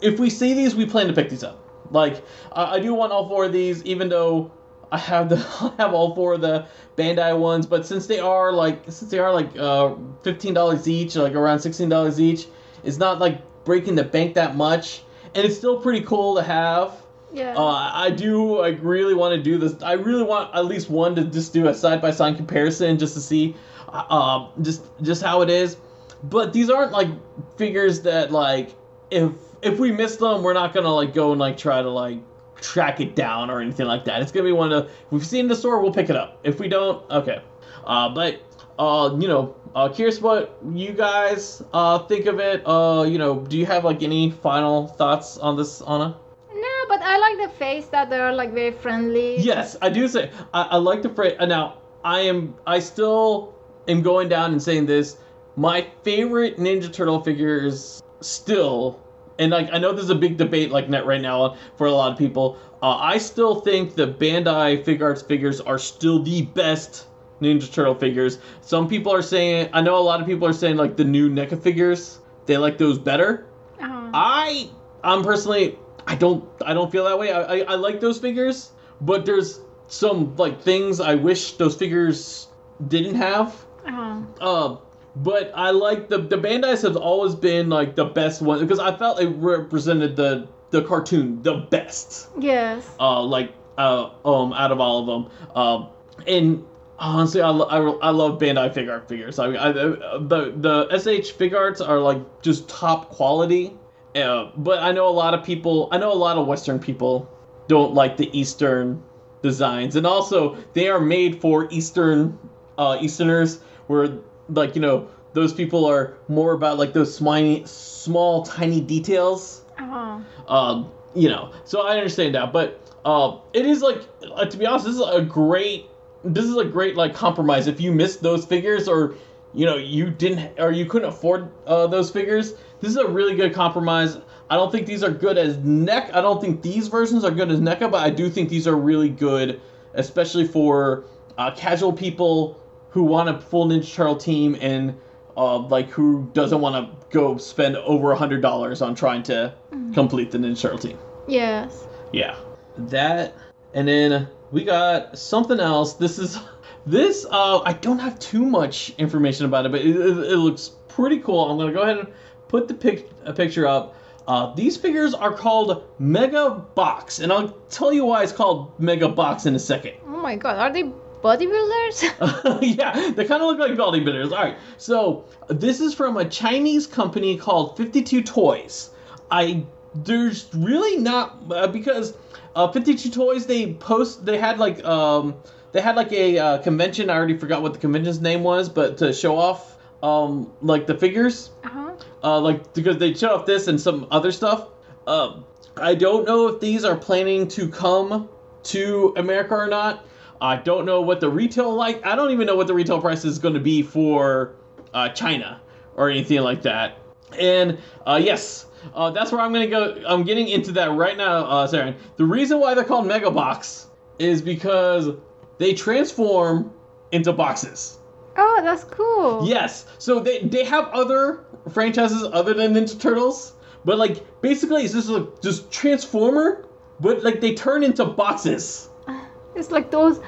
if we see these, we plan to pick these up. Like I, I do want all four of these, even though I have the I have all four of the Bandai ones. But since they are like since they are like uh, fifteen dollars each, like around sixteen dollars each, it's not like breaking the bank that much, and it's still pretty cool to have. Yeah. Uh, I do I really want to do this. I really want at least one to just do a side by side comparison just to see, uh, um, just just how it is. But these aren't like figures that like if if we miss them, we're not gonna like go and like try to like track it down or anything like that. It's gonna be one of if we've seen the store, we'll pick it up. If we don't, okay. Uh, but uh, you know, uh, curious what you guys uh think of it. Uh, you know, do you have like any final thoughts on this, Anna? no, but I like the face that they're like very friendly. Yes, I do say I, I like the phrase. Now I am I still am going down and saying this. My favorite Ninja Turtle figure is still, and like I know there's a big debate like net right now for a lot of people. Uh, I still think the Bandai Figuarts figures are still the best Ninja Turtle figures. Some people are saying I know a lot of people are saying like the new NECA figures they like those better. Uh-huh. I I'm personally I don't I don't feel that way. I, I, I like those figures, but there's some like things I wish those figures didn't have. Uh-huh. Uh, but I like the the Bandai's have always been like the best one because I felt it represented the the cartoon the best. Yes. Uh, like uh um out of all of them. Um, and honestly, I, lo- I, I love Bandai Fig Art figures. I, I the the SH Figuarts are like just top quality. Uh, but I know a lot of people. I know a lot of Western people don't like the Eastern designs, and also they are made for Eastern uh, Easterners, where like you know those people are more about like those small, small, tiny details. Uh-huh. Um, you know, so I understand that, but uh, it is like uh, to be honest, this is a great, this is a great like compromise. If you missed those figures, or you know you didn't, or you couldn't afford uh, those figures, this is a really good compromise. I don't think these are good as neck. I don't think these versions are good as NECA, but I do think these are really good, especially for uh, casual people who want a full Ninja Turtle team and uh, like who doesn't want to go spend over a hundred dollars on trying to complete the Ninja Turtle team. Yes. Yeah, that, and then we got something else. This is this. Uh, I don't have too much information about it, but it, it, it looks pretty cool. I'm gonna go ahead and put the pic, a picture up. Uh, these figures are called Mega Box, and I'll tell you why it's called Mega Box in a second. Oh my god, are they bodybuilders? yeah, they kind of look like bodybuilders. All right, so this is from a Chinese company called 52 Toys. I there's really not uh, because uh, 52 Toys they post they had like um they had like a uh, convention. I already forgot what the convention's name was, but to show off um like the figures uh-huh. uh, like because they showed off this and some other stuff. Um, I don't know if these are planning to come to America or not. I don't know what the retail like. I don't even know what the retail price is going to be for uh, China or anything like that. And uh, yes, uh, that's where I'm going to go. I'm getting into that right now, uh, Sarah. The reason why they're called Mega Box is because they transform into boxes. Oh, that's cool. Yes. So they they have other franchises other than Ninja Turtles, but like basically it's just like just Transformer, but like they turn into boxes. It's like those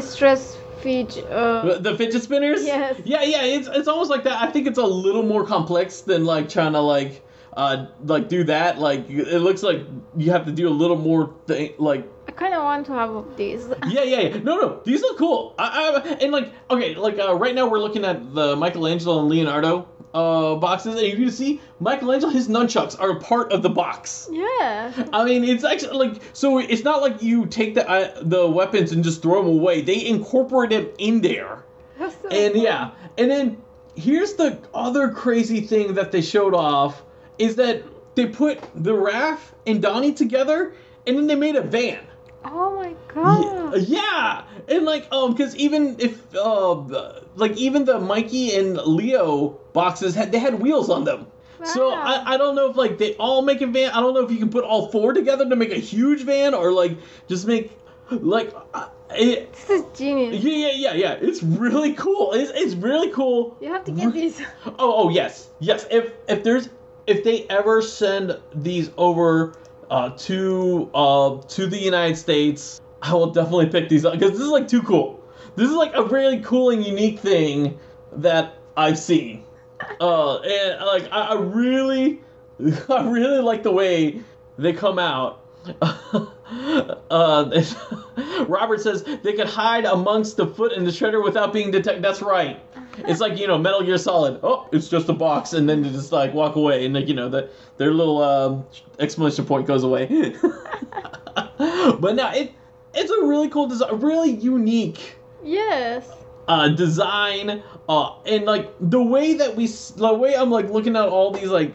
stress feed. Uh, The- The fidget spinners. Yes. Yeah, yeah. It's it's almost like that. I think it's a little more complex than like trying to like uh like do that. Like it looks like you have to do a little more thing like I kind of want to have these. yeah, yeah, yeah. No, no, these look cool. I, I and like okay, like uh, right now we're looking at the Michelangelo and Leonardo uh boxes, and you can see Michelangelo his nunchucks are a part of the box. Yeah. I mean, it's actually like so. It's not like you take the uh, the weapons and just throw them away. They incorporate them in there. That's so And yeah, and then here's the other crazy thing that they showed off is that they put the Raph and Donnie together, and then they made a van. Oh my god. Yeah, and like um, because even if uh, like even the Mikey and Leo boxes had they had wheels on them. Wow. So I, I don't know if like they all make a van. I don't know if you can put all four together to make a huge van or like just make like uh, it, This is genius. yeah yeah yeah yeah. It's really cool. It's, it's really cool. You have to get these. Oh, oh yes, yes. If if there's if they ever send these over uh, to uh, to the United States, I will definitely pick these up because this is like too cool. This is like a really cool and unique thing that I've seen. Uh, and like I, I really, I really like the way they come out. uh, Robert says they could hide amongst the foot and the shredder without being detected. That's right. It's like you know Metal Gear Solid. Oh, it's just a box, and then they just like walk away, and like you know that their little um, exclamation point goes away. but now it it's a really cool design, really unique Yes. uh, design, uh, and like the way that we, s- the way I'm like looking at all these like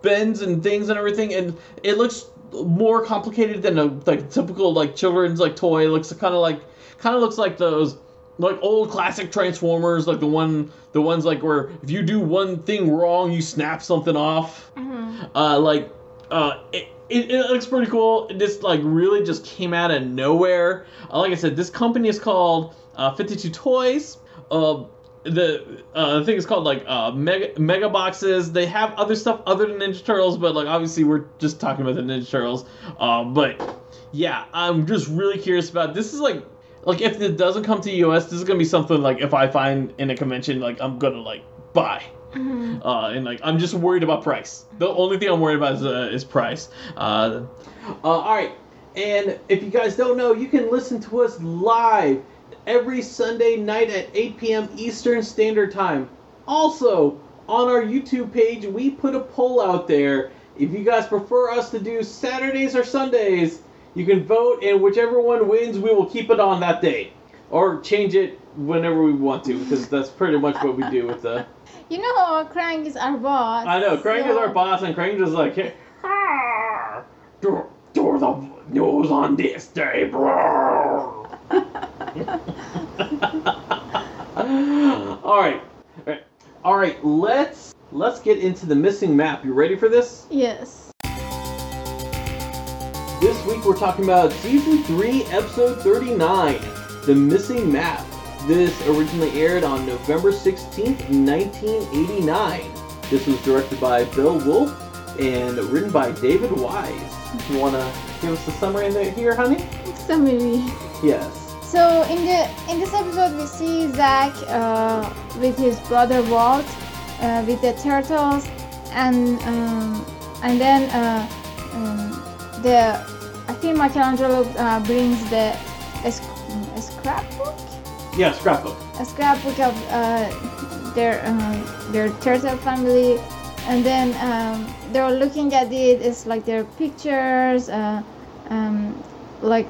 bends and things and everything, and it looks more complicated than a like typical like children's like toy. It looks kind of like kind of looks like those like old classic Transformers, like the one the ones like where if you do one thing wrong, you snap something off Mhm. uh, like uh, it, it, it looks pretty cool. It just like really just came out of nowhere. Uh, like I said, this company is called uh, 52 Toys. Uh, the uh, the thing is called like uh, mega mega boxes. They have other stuff other than Ninja Turtles, but like obviously we're just talking about the Ninja Turtles. Uh, but yeah, I'm just really curious about this. Is like like if it doesn't come to the US, this is gonna be something like if I find in a convention, like I'm gonna like buy. Mhm. Uh, and like I'm just worried about price. The only thing I'm worried about is, uh, is price. Uh, uh, all right, and if you guys don't know, you can listen to us live every Sunday night at 8 p.m. Eastern Standard Time. Also, on our YouTube page, we put a poll out there. If you guys prefer us to do Saturdays or Sundays, you can vote, and whichever one wins, we will keep it on that day, or change it whenever we want to, because that's pretty much what we do with the. You know, Krang is our boss. I know, Krang is our boss, and Krang just like, hey, "Ah, do, do the news on this day, bro. all right, all right, all right. Let's let's get into the missing map. You ready for this? Yes. This week we're talking about season three, episode thirty-nine, the missing map. This originally aired on November sixteenth, nineteen eighty-nine. This was directed by Bill Wolf and written by David Wise. You want to give us the summary in there here, honey? Summary. Yes. So in the in this episode we see Zach uh, with his brother Walt uh, with the turtles and um, and then uh, um, the I think Michelangelo uh, brings the a, a scrapbook Yeah, scrapbook. a scrapbook of uh, their um, their turtle family, and then um, they're looking at it. It's like their pictures, uh, um, like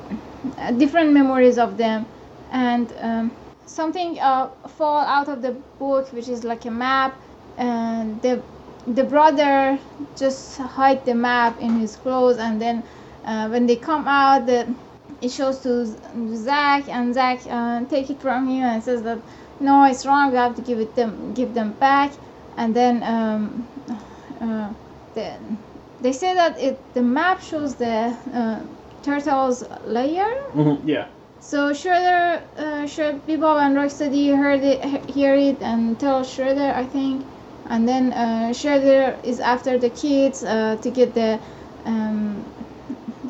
uh, different memories of them, and um, something uh, fall out of the book, which is like a map, and the the brother just hide the map in his clothes, and then uh, when they come out, the it shows to Zach, and Zach uh, take it from him and says that no, it's wrong. We have to give it them, give them back. And then um, uh, the, they say that it the map shows the uh, turtles layer. Mm-hmm. Yeah. So Shredder, uh, Shred, Bebop and Rocksteady heard it, hear it and tell Shredder, I think. And then uh, Shredder is after the kids uh, to get the um,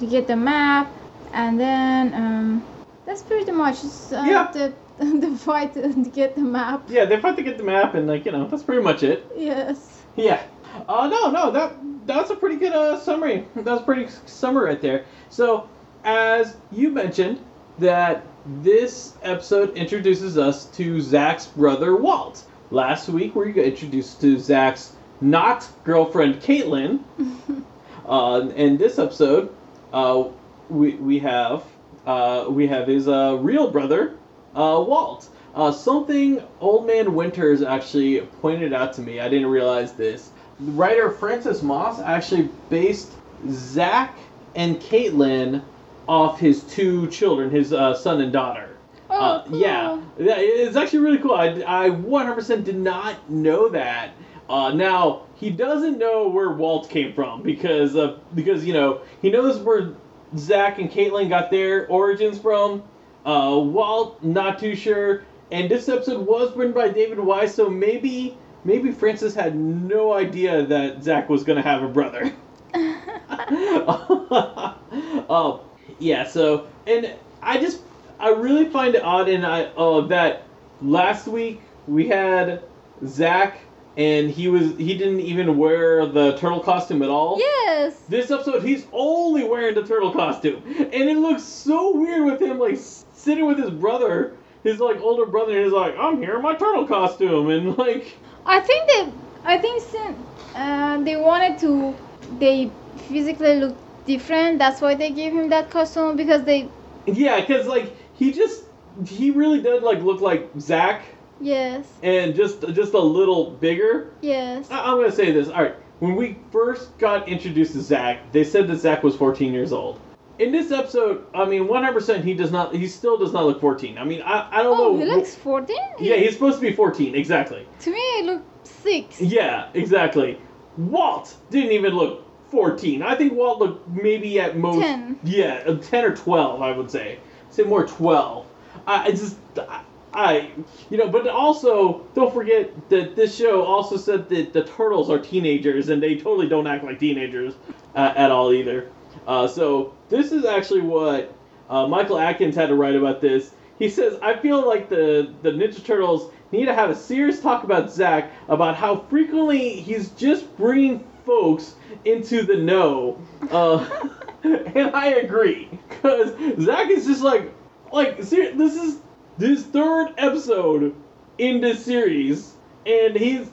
to get the map, and then um, that's pretty much uh, Yeah. the the fight to get the map. Yeah, they fight to get the map, and like you know, that's pretty much it. Yes. Yeah. Uh, no, no, that that's a pretty good uh, summary. That's pretty summary right there. So, as you mentioned, that this episode introduces us to Zach's brother Walt. Last week, we got introduced to Zach's not girlfriend Caitlin. uh, in this episode, uh, we we have uh, we have his uh, real brother uh, Walt. Uh, something Old Man Winters actually pointed out to me. I didn't realize this. Writer Francis Moss actually based Zach and Caitlin off his two children, his uh, son and daughter. Oh, Uh, cool. yeah, yeah, it's actually really cool. I, I 100% did not know that. Uh, now he doesn't know where Walt came from because uh, because you know he knows where Zach and Caitlin got their origins from. Uh, Walt not too sure. And this episode was written by David Wise, so maybe maybe Francis had no idea that Zach was gonna have a brother. uh, yeah. So, and I just I really find it odd, and I uh, that last week we had Zach, and he was he didn't even wear the turtle costume at all. Yes. This episode, he's only wearing the turtle costume, and it looks so weird with him like sitting with his brother, his like older brother, and he's like, "I'm here in my turtle costume," and like, I think they, I think uh, they wanted to, they physically look different. That's why they gave him that costume because they, yeah, because like he just he really did like look like Zach, yes, and just just a little bigger. yes, I- I'm gonna say this. All right, when we first got introduced to Zach, they said that Zach was 14 years old. In this episode, I mean, 100% he does not. He still does not look 14. I mean, I, I don't Oh, know. he looks 14. yeah, he's supposed to be 14. Exactly. To me, he looked six. Yeah, exactly. Walt didn't even look 14. I think Walt looked maybe at most 10. Yeah, uh, 10 or 12, I would say. Say more 12. I, I just I, I you know, but also don't forget that this show also said that the turtles are teenagers and they totally don't act like teenagers uh, at all either. Uh, so this is actually what uh, Michael Atkins had to write about this. He says, "I feel like the the Ninja Turtles need to have a serious talk about Zach about how frequently he's just bringing folks into the know." Uh, and I agree, because Zach is just like, like ser- this is this third episode in this series, and he's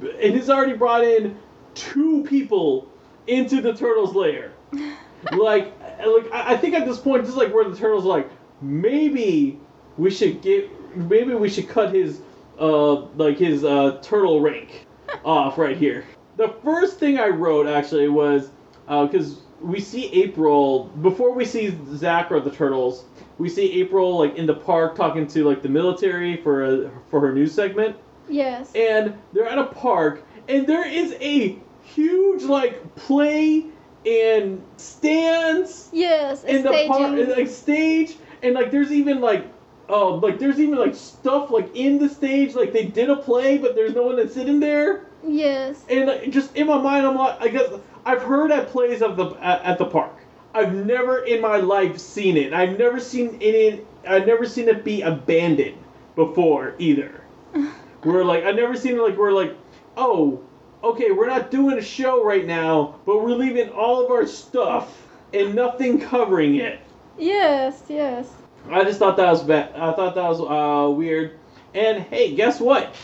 and he's already brought in two people into the turtles' lair. like, like I think at this point, just like where the turtles like, maybe we should get, maybe we should cut his, uh, like his uh turtle rank off right here. The first thing I wrote actually was, uh, because we see April before we see Zach or the turtles. We see April like in the park talking to like the military for a, for her news segment Yes. and they're at a park and there is a huge like play and stands yes. in the park like stage and like there's even like oh like there's even like stuff like in the stage like they did a play but there's no one that's sitting there yes. and just in my mind i'm like i guess i've heard at plays of the at, at the park i've never in my life seen it i've never seen any i've never seen it be abandoned before either where like I've never seen it like we're like, oh, okay, we're not doing a show right now, but we're leaving all of our stuff and nothing covering it. Yes. Yes. I just thought that was bad. I thought that was uh, weird. And hey, guess what?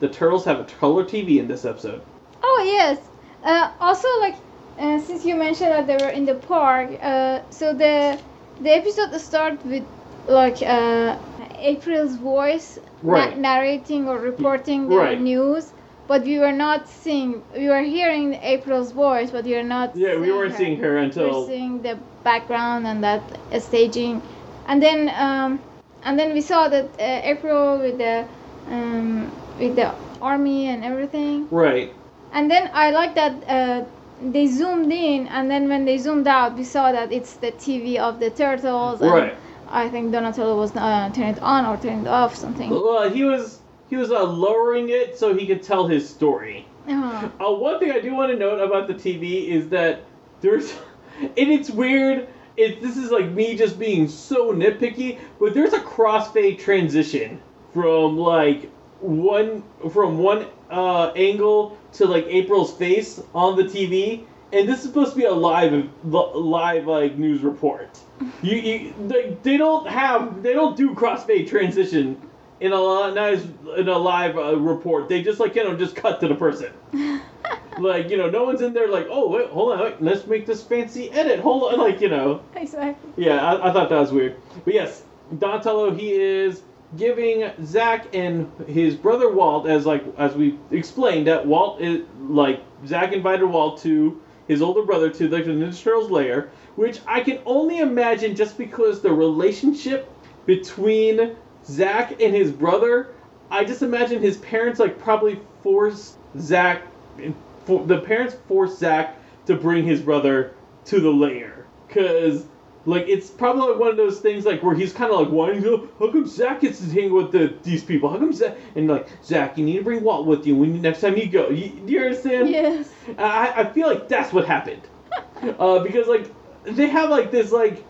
The turtles have a color TV in this episode. Oh yes. Uh, also, like uh, since you mentioned that they were in the park, uh, so the the episode starts with like uh, April's voice na- Right. narrating or reporting the Right. news, but we were not seeing. We were hearing April's voice, but we were not. Yeah, we weren't her. seeing her until. We seeing the background and that uh, staging, and then um, and then we saw that uh, April with the um, with the army and everything. right. And then I like that uh, they zoomed in, and then when they zoomed out, we saw that it's the TV of the turtles. And Right. I think Donatello was uh, turning it on or turning it off, something. Well, he was he was uh, lowering it so he could tell his story. Uh, Uh, one thing I do want to note about the TV is that there's, and it's weird. It this is like me just being so nitpicky, but there's a crossfade transition from like one from one uh, angle to like April's face on the TV, and this is supposed to be a live live like news report. You, you they, they don't have they don't do crossfade transition in a nice in a live uh, report. They just like you know just cut to the person. like you know no one's in there like oh wait hold on wait, let's make this fancy edit hold on like you know exactly. yeah I, I thought that was weird but yes Donatello he is giving Zach and his brother Walt as like as we explained that Walt is like Zach invited Walt to his older brother to the Ninja Turtles lair, which I can only imagine just because the relationship between Zach and his brother, I just imagine his parents like probably forced Zach, for, the parents forced Zach to bring his brother to the lair, cause like it's probably like one of those things like where he's kind of like wanting to. How come Zach gets to hang with the, these people? How come Zach and like Zach you need to bring Walt with you when next time you go. You, do you understand? Yes. I, I feel like that's what happened. uh, because like they have like this like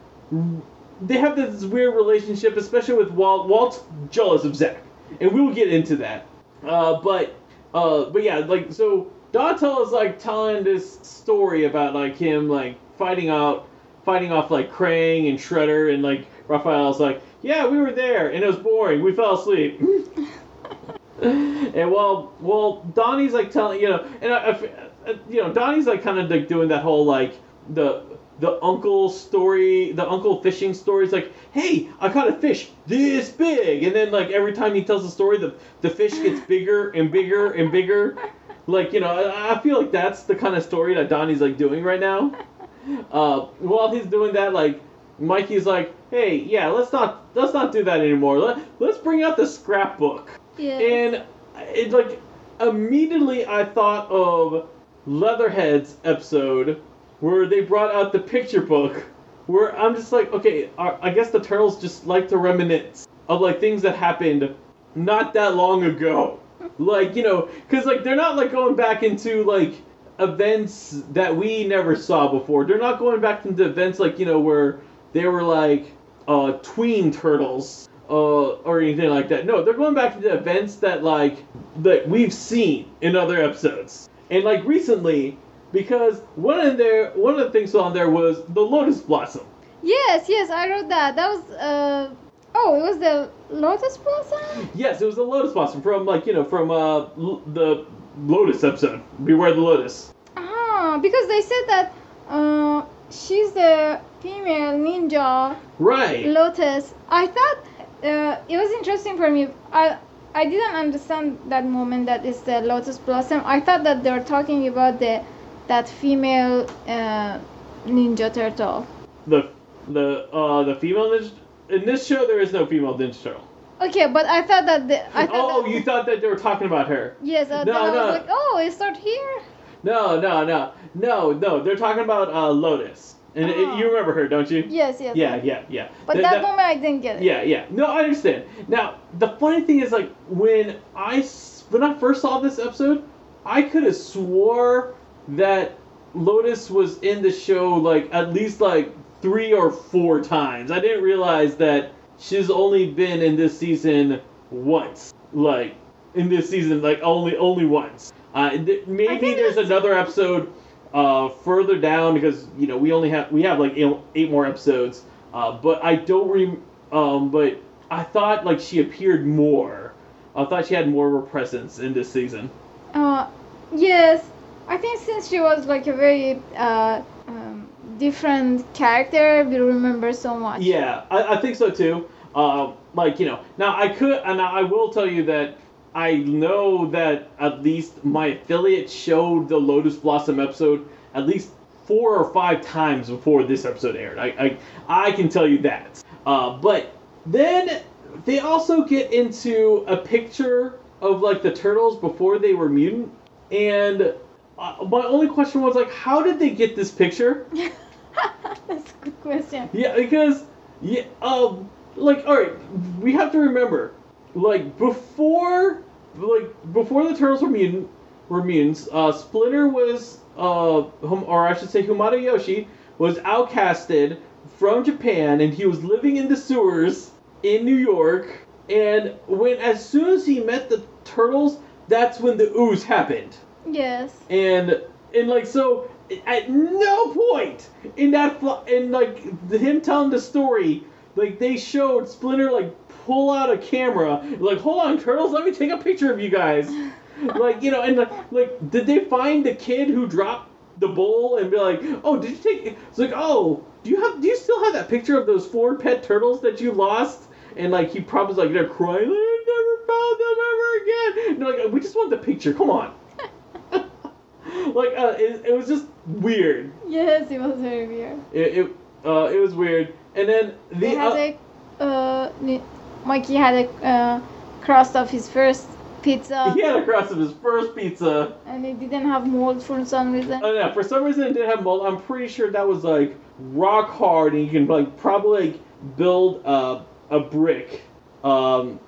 they have this weird relationship, especially with Walt. Walt's jealous of Zach and we'll get into that. Uh, but uh, but yeah, like so Donatello's like telling this story about like him like fighting out fighting off like Krang and Shredder and like Raphael's like, yeah, we were there and it was boring. We fell asleep. and while while Donnie's like telling you know, and I, I, uh, you know Donnie's like kind of like doing that whole like the the uncle story, the uncle fishing story is like, hey, I caught a fish this big, and then like every time he tells the story, the the fish gets bigger and bigger and bigger. Like you know, I, I feel like that's the kind of story that Donnie's like doing right now. Uh, while he's doing that, like Mikey's like, hey, yeah, let's not let's not do that anymore. Let let's bring out the scrapbook. Yeah. And it like immediately I thought of Leatherhead's episode where they brought out the picture book. Where I'm just like, okay, I guess the turtles just like to reminisce of like things that happened not that long ago. Like you know, because like they're not like going back into like events that we never saw before. They're not going back into events like you know where they were like uh, tween turtles uh, or anything like that. No, they're going back into events that like that we've seen in other episodes. And like recently, because one of there, one of the things on there was the lotus blossom. Yes, yes, I wrote that. That was uh oh, it was the lotus blossom. Yes, it was the lotus blossom from like you know from uh l- the lotus episode. Beware the lotus. Ah, because they said that uh she's the female ninja Right. lotus. I thought uh, it was interesting for me. I I didn't understand that moment that is the lotus blossom. I thought that they were talking about the that female uh, ninja turtle. The the uh the female ninja in this show there is no female ninja turtle. Okay, but I thought that the I thought Oh, that, you thought that they were talking about her. yes. Uh, No, then I no. was like, oh, it start here. No, no, no, no, no. They're talking about uh, Lotus, and it- Oh. you remember her, don't you? Yes, yes. Yeah, yeah, yeah. But Th- that, moment I didn't get it. Yeah, yeah. No, I understand. Now, the funny thing is, like, when I when I first saw this episode, I could have swore that Lotus was in the show like at least like three or four times. I didn't realize that she's only been in this season once. Like in this season, like only only once. Uh, th- maybe there's that's- another episode uh, further down because you know we only have we have like eight, eight more episodes. Uh, but I don't re- um, but I thought like she appeared more. I thought she had more of a presence in this season. Uh, yes, I think since she was like a very uh, um, different character, we remember so much. Yeah, I, I think so too. Uh, like you know, now I could, and I will tell you that I know that at least my affiliate showed the Lotus Blossom episode at least four or five times before this episode aired. I I, I can tell you that. Uh, but then they also get into a picture of like the turtles before they were mutant, and uh, my only question was like, how did they get this picture? That's a good question. Yeah, because yeah, um, like all right, we have to remember, like before, like before the turtles were mutant, were mutants. Uh, Splinter was, uh, hum, or I should say, Hamato Yoshi was outcasted from Japan, and he was living in the sewers in New York. And when, as soon as he met the turtles, that's when the ooze happened. Yes. And and like so, at no point in that in like him telling the story, like they showed Splinter like pull out a camera, like hold on, turtles, let me take a picture of you guys. like you know, and like, like did they find the kid who dropped the bowl and be like, oh, did you take? It's like, oh, do you have? Do you still have that picture of those four pet turtles that you lost? And like he probably like they're crying, I never found them ever again. And they're like, we just want the picture. Come on like uh, it, it was just weird. Yes, it was very weird. It it, uh, it was weird. And then the They had uh, a, uh, Mikey had a uh, crust of his first pizza, he had a crust of his first pizza. and it didn't have mold for some reason. Oh yeah, for some reason it didn't have mold. I'm pretty sure that was like rock hard, and you can like probably like build a a brick um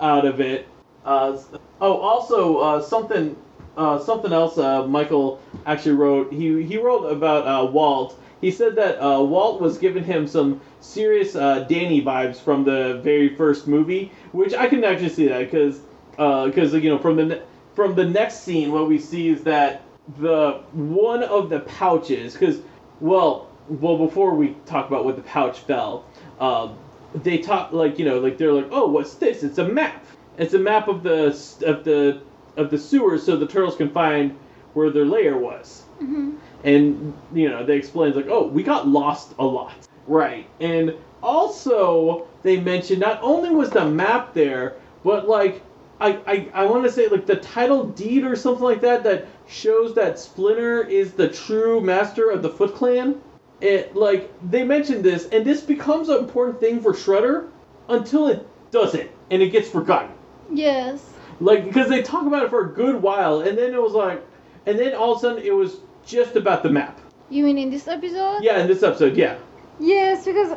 out of it. Uh, oh, also uh, something uh, something else. Uh, Michael actually wrote. He he wrote about uh, Walt. He said that uh, Walt was giving him some serious uh, Danny vibes from the very first movie, which I can actually see that because because you know from the from the next scene what we see is that the one of the pouches because well well before we talk about what the pouch fell um, they talk like you know like they're like oh what's this it's a map it's a map of the of the of the sewers so the turtles can find where their lair was. Hmm and you know they explains like oh we got lost a lot. Right. And also they mentioned not only was the map there but like i i, I want to say like the title deed or something like that that shows that splinter is the true master of the foot clan. It like they mentioned this and this becomes an important thing for shredder until it doesn't and it gets forgotten. Yes. Like because they talk about it for a good while and then it was like and then all of a sudden it was just about the map You mean in this episode? yeah, in this episode, yeah. Yes, because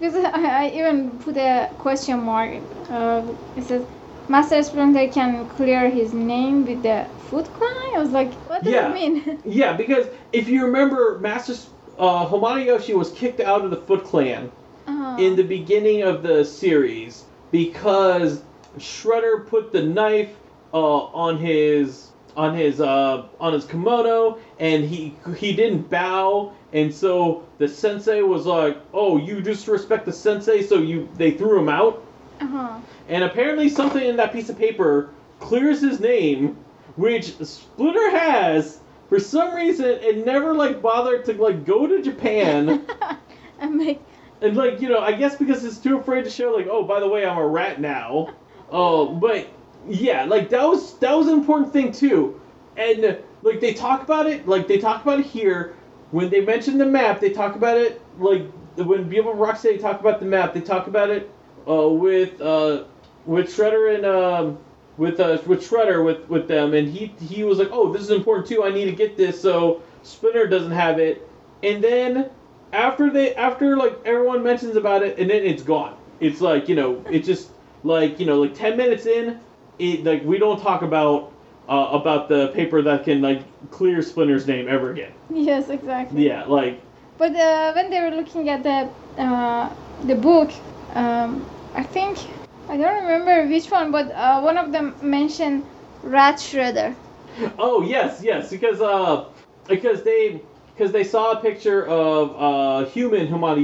because I, I even put a question mark. Uh, it says Master Splinter can clear his name with the Foot Clan. I was like, what does Yeah. it mean? Yeah, because if you remember, Master uh, Hamato Yoshi was kicked out of the Foot Clan uh, in the beginning of the series because Shredder put the knife uh, on his on his uh, on his kimono, and he he didn't bow, and so the sensei was like, "Oh, you disrespect the sensei," so you they threw him out. uh-huh. And apparently, something in that piece of paper clears his name, which Splinter has. For some reason, it never like bothered to like go to Japan and make and like you know, I guess because it's too afraid to show like, oh, by the way, I'm a rat now. Oh, but yeah, like that was that was an important thing too, and like they talk about it, like they talk about it here when they mention the map. They talk about it like when people from Rocksteady talk about the map. They talk about it uh, with uh, with Shredder and um, with uh, with Shredder with with them, and he he was like, oh, this is important too. I need to get this so Splinter doesn't have it, and then after they after like everyone mentions about it and then it's gone it's like you know it just like you know like 10 minutes in it like we don't talk about uh, about the paper that can like clear splinter's name ever again yes, exactly. yeah like But uh, when they were looking at the uh, the book, um, I think I don't remember which one, but uh, one of them mentioned Rat Shredder. oh yes yes because uh because they because they saw a picture of uh human humana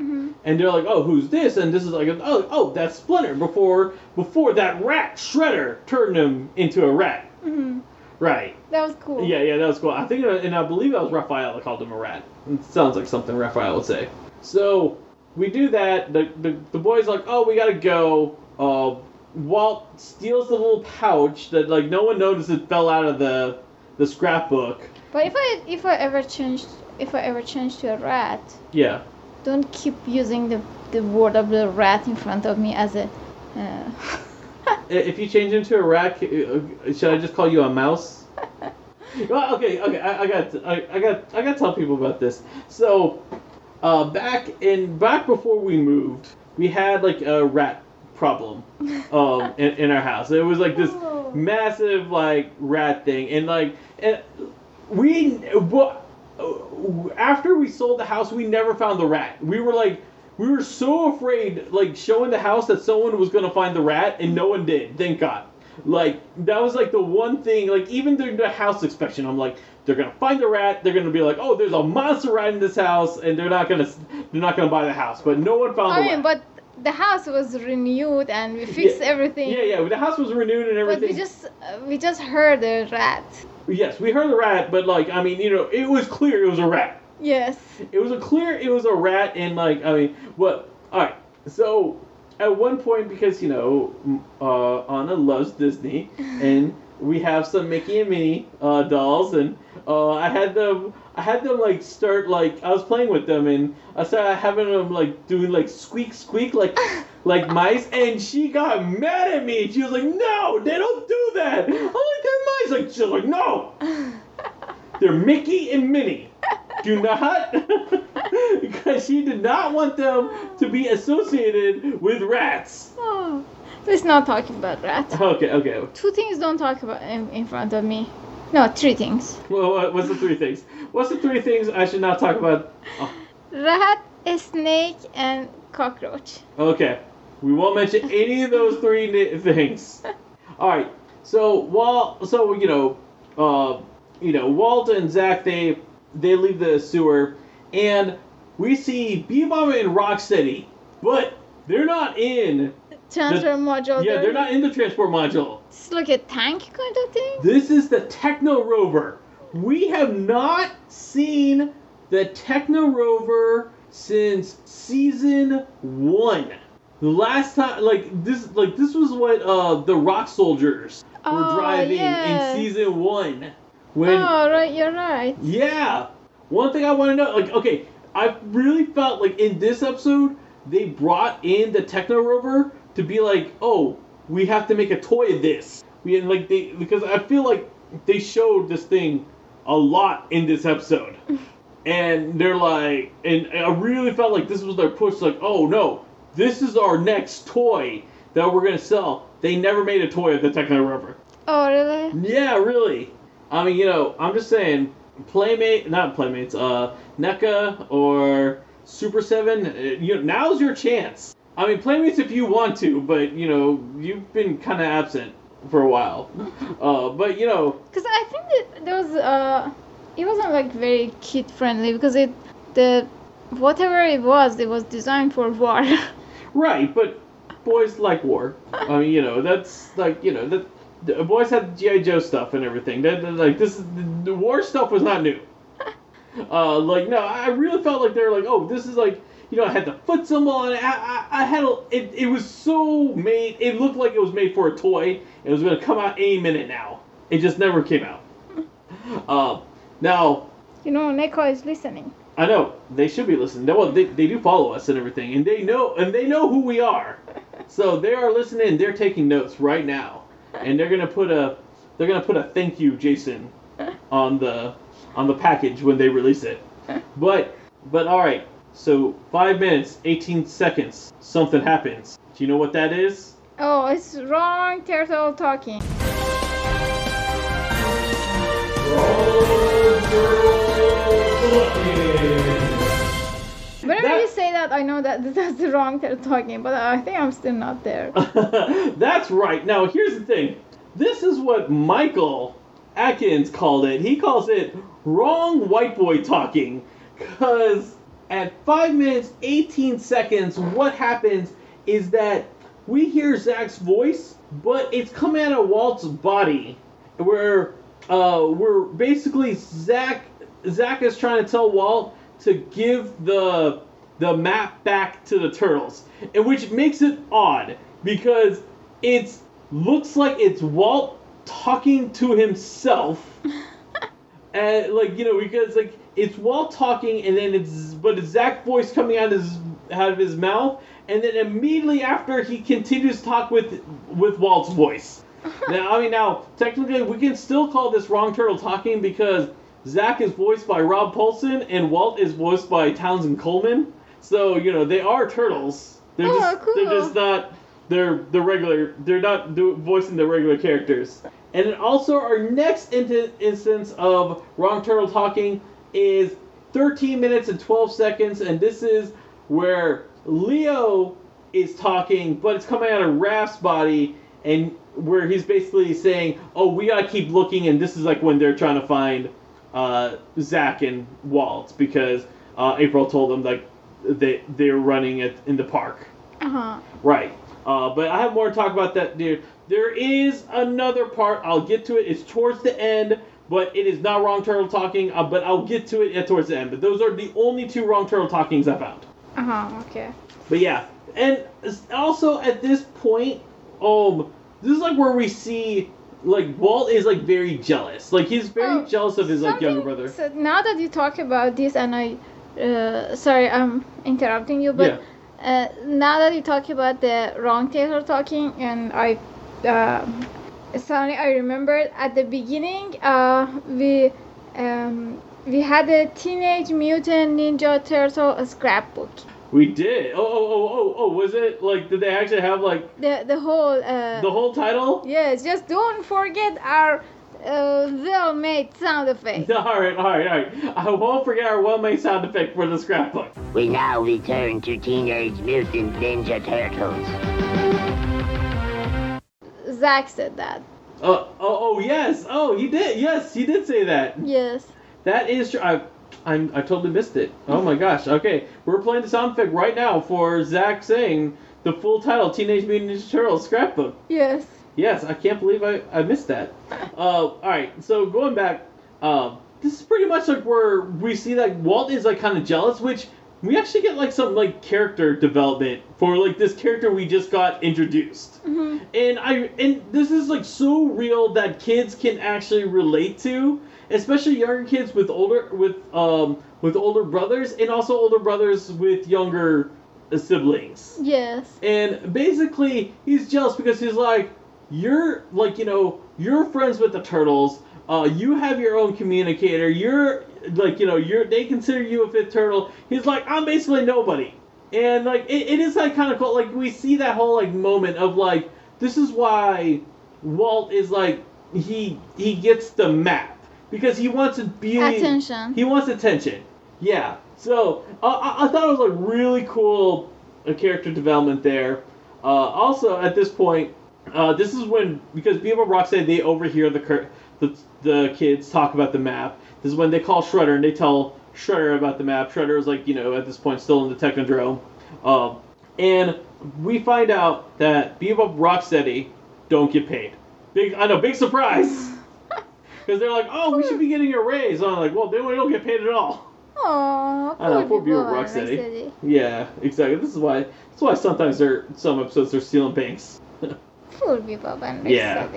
yoshi hmm and they're like oh who's this and this is like oh oh that's splinter before before that rat shredder turned him into a rat hmm right That was cool. Yeah, yeah, that was cool. I think, uh, and I believe that was Raphael that called him a rat. It sounds like something Raphael would say. So we do that. The the, the boy's like, oh, we gotta go. Uh, Walt steals the little pouch that like no one noticed it fell out of the the scrapbook. But if I if I ever changed if I ever change to a rat, Yeah. Don't keep using the the word of the rat in front of me as a. Uh, If you change into a rat, uh, should I just call you a mouse? Well, okay, okay. I, I got, I, I got, I got to tell people about this. So, uh, back in back before we moved, we had like a rat problem, um, in, in our house. It was like this Oh. massive like rat thing, and like, and we, what, after we sold the house, we never found the rat. We were like. We were so afraid, like showing the house that someone was gonna find the rat, and no one did. Thank God. Like that was like the one thing. Like even during the house inspection, I'm like, they're gonna find the rat. They're gonna be like, oh, there's a monster rat in this house, and they're not gonna, they're not gonna buy the house. But no one found I the mean, rat. but the house was renewed and we fixed Yeah. everything. yeah, yeah. The house was renewed and everything. But we just uh, we just heard a rat. Yes, we heard the rat, but like, I mean, you know, it was clear it was a rat. Yes. It was a clear it was a rat, and like, I mean, what? All right. So at one point, because you know, uh, Anna loves Disney, and we have some Mickey and Minnie uh, dolls, and Uh, I had them. I had them like start like I was playing with them and I started having them like doing like squeak squeak like like mice and she got mad at me. She was like, "No, they don't do that." I'm like, "They're mice." Like she's like, "No, they're Mickey and Minnie. Do not." because she did not want them to be associated with rats. Oh, let's not talk about rats. Okay, okay. Two things don't talk about in, in front of me. No, three things. Well, what's the three things? What's the three things I should not talk about? Oh, Rat, snake, and cockroach. okay, we won't mention any of those three ni- things. All right. So while so you know, uh, you know, Walt and Zach they they leave the sewer, and we see Bebop and Rocksteady, but they're not in. Transfer module. Yeah, they're not in the transport module. It's like a tank kind of thing. This is the Techno Rover. We have not seen the Techno Rover since season one. The last time, like this, like this was what uh the Rock Soldiers were Oh, driving yes. in season one. When oh, right, you're right. yeah, one thing I want to know, like, okay, I really felt like in this episode they brought in the Techno Rover to be like, oh, we have to make a toy of this. We and like they because I feel like they showed this thing a lot in this episode, and they're like, and I really felt like this was their push, like, oh no, this is our next toy that we're gonna sell. They never made a toy of the Techno Rover. Oh, really? Yeah, really. I mean, you know, I'm just saying, Playmate, not Playmates, uh, NECA or Super 7, uh, you know, now's your chance. I mean, Playmates if you want to, but, you know, you've been kind of absent for a while. Uh, but, you know, Because I think that there was uh, it wasn't like very kid friendly because it the whatever it was, it was designed for war. right, but boys like war. I mean, you know, that's like, you know, that. The boys had GI Joe stuff and everything. That, that- like this, is, the war stuff was not new. Uh, like no, I really felt like they were like, oh, this is like, you know, I had the foot symbol on it. I, I, I had a, it. It was so made. It looked like it was made for a toy. It was gonna come out any minute now. It just never came out. Uh, now you know, NECA is listening. I know they should be listening. They, well, they, they do follow us and everything, and they know and they know who we are. So they are listening. They're taking notes right now, and they're gonna put a they're gonna put a thank you, Jason, on the on the package when they release it. But but all right. So five minutes, eighteen seconds. Something happens. Do you know what that is? Oh, it's wrong turtle talking. Whenever That- you say that, I know that that's the wrong turtle talking, but I think I'm still not there. That's right. Now, here's the thing. This is what Michael Atkins called it. He calls it wrong white boy talking. Because at 5 minutes 18 seconds, what happens is that we hear Zach's voice, but it's coming out of Walt's body. Where uh, we're basically Zach. Zach is trying to tell Walt to give the the map back to the turtles, and which makes it odd because it looks like it's Walt talking to himself, and like you know because like it's Walt talking, and then it's but it's Zach voice coming out of his out of his mouth, and then immediately after he continues to talk with with Walt's voice. now, I mean, now technically we can still call this wrong turtle talking because Zach is voiced by Rob Paulsen and Walt is voiced by Townsend Coleman. So you know they are turtles. They're Oh, just they're just not they're the regular. They're not do, voicing the regular characters. And then also our next in- instance of wrong turtle talking is 13 minutes and 12 seconds, and this is where Leo is talking, but it's coming out of Raph's body, and where he's basically saying, "Oh, we gotta keep looking," and this is like when they're trying to find uh, Zach and Walt because uh, April told them like they they're running it in the park. Uh huh. Right. Uh, but I have more to talk about that, dude. There is another part. I'll get to it. It's towards the end, but it is not wrong turtle talking. Uh, but I'll get to it towards the end. But those are the only two wrong turtle talkings I found. Uh huh. Okay. But yeah, and also at this point, um, this is like where we see like Walt is like very jealous. Like he's very Oh, jealous of his like younger brother. So now that you talk about this, and I, uh, sorry, I'm interrupting you, but uh, now that you talk about the wrong tailor talking, and I, uh, suddenly I remembered at the beginning, uh, we, um, we had a Teenage Mutant Ninja Turtle scrapbook. We did. Oh oh oh oh oh. Was it like did they actually have like The the whole. Uh, the whole title? Yes, just don't forget our uh, well-made sound effect. All right, all right, all right. I won't forget our well-made sound effect for the scrapbook. We now return to Teenage Mutant Ninja Turtles. Zach said that. Uh, oh, oh yes. Oh, he did. Yes, he did say that. Yes. That is true. I, I'm, I totally missed it. Oh my gosh. Okay, we're playing the sound effect right now for Zach saying the full title, Teenage Mutant Ninja Turtles scrapbook. Yes. Yes, I can't believe I, I missed that. Uh, all right, so going back, uh, this is pretty much like where we see that Walt is like kind of jealous, which we actually get like some like character development for like this character we just got introduced. hmm And I and this is like so real that kids can actually relate to, especially younger kids with older with um with older brothers and also older brothers with younger siblings. Yes. And basically, he's jealous because he's like, you're like, you know, you're friends with the turtles. Uh, you have your own communicator. You're like, you know, you're they consider you a fifth turtle. He's like, I'm basically nobody. And like, it, it is like kind of cool. Like we see that whole like moment of like, this is why Walt is like, he he gets the map because he wants to be Attention. he wants attention. Yeah. So uh, I, I thought it was a really cool uh, character development there. Uh, also, at this point, uh, this is when because Bebop Rocksteady they overhear the, cur- the the kids talk about the map. This is when they call Shredder and they tell Shredder about the map. Shredder is like you know at this point still in the Technodrome, um, and we find out that Bebop Rocksteady don't get paid. Big I know big surprise. Because they're like, oh, we should be getting a raise. I'm like, well, then we don't get paid at all. Aww, I know, poor Bebop Rocksteady. Rocksteady. Yeah, exactly. This is why. That's why sometimes they're some episodes they're stealing banks. Poor Bebop and Yeah.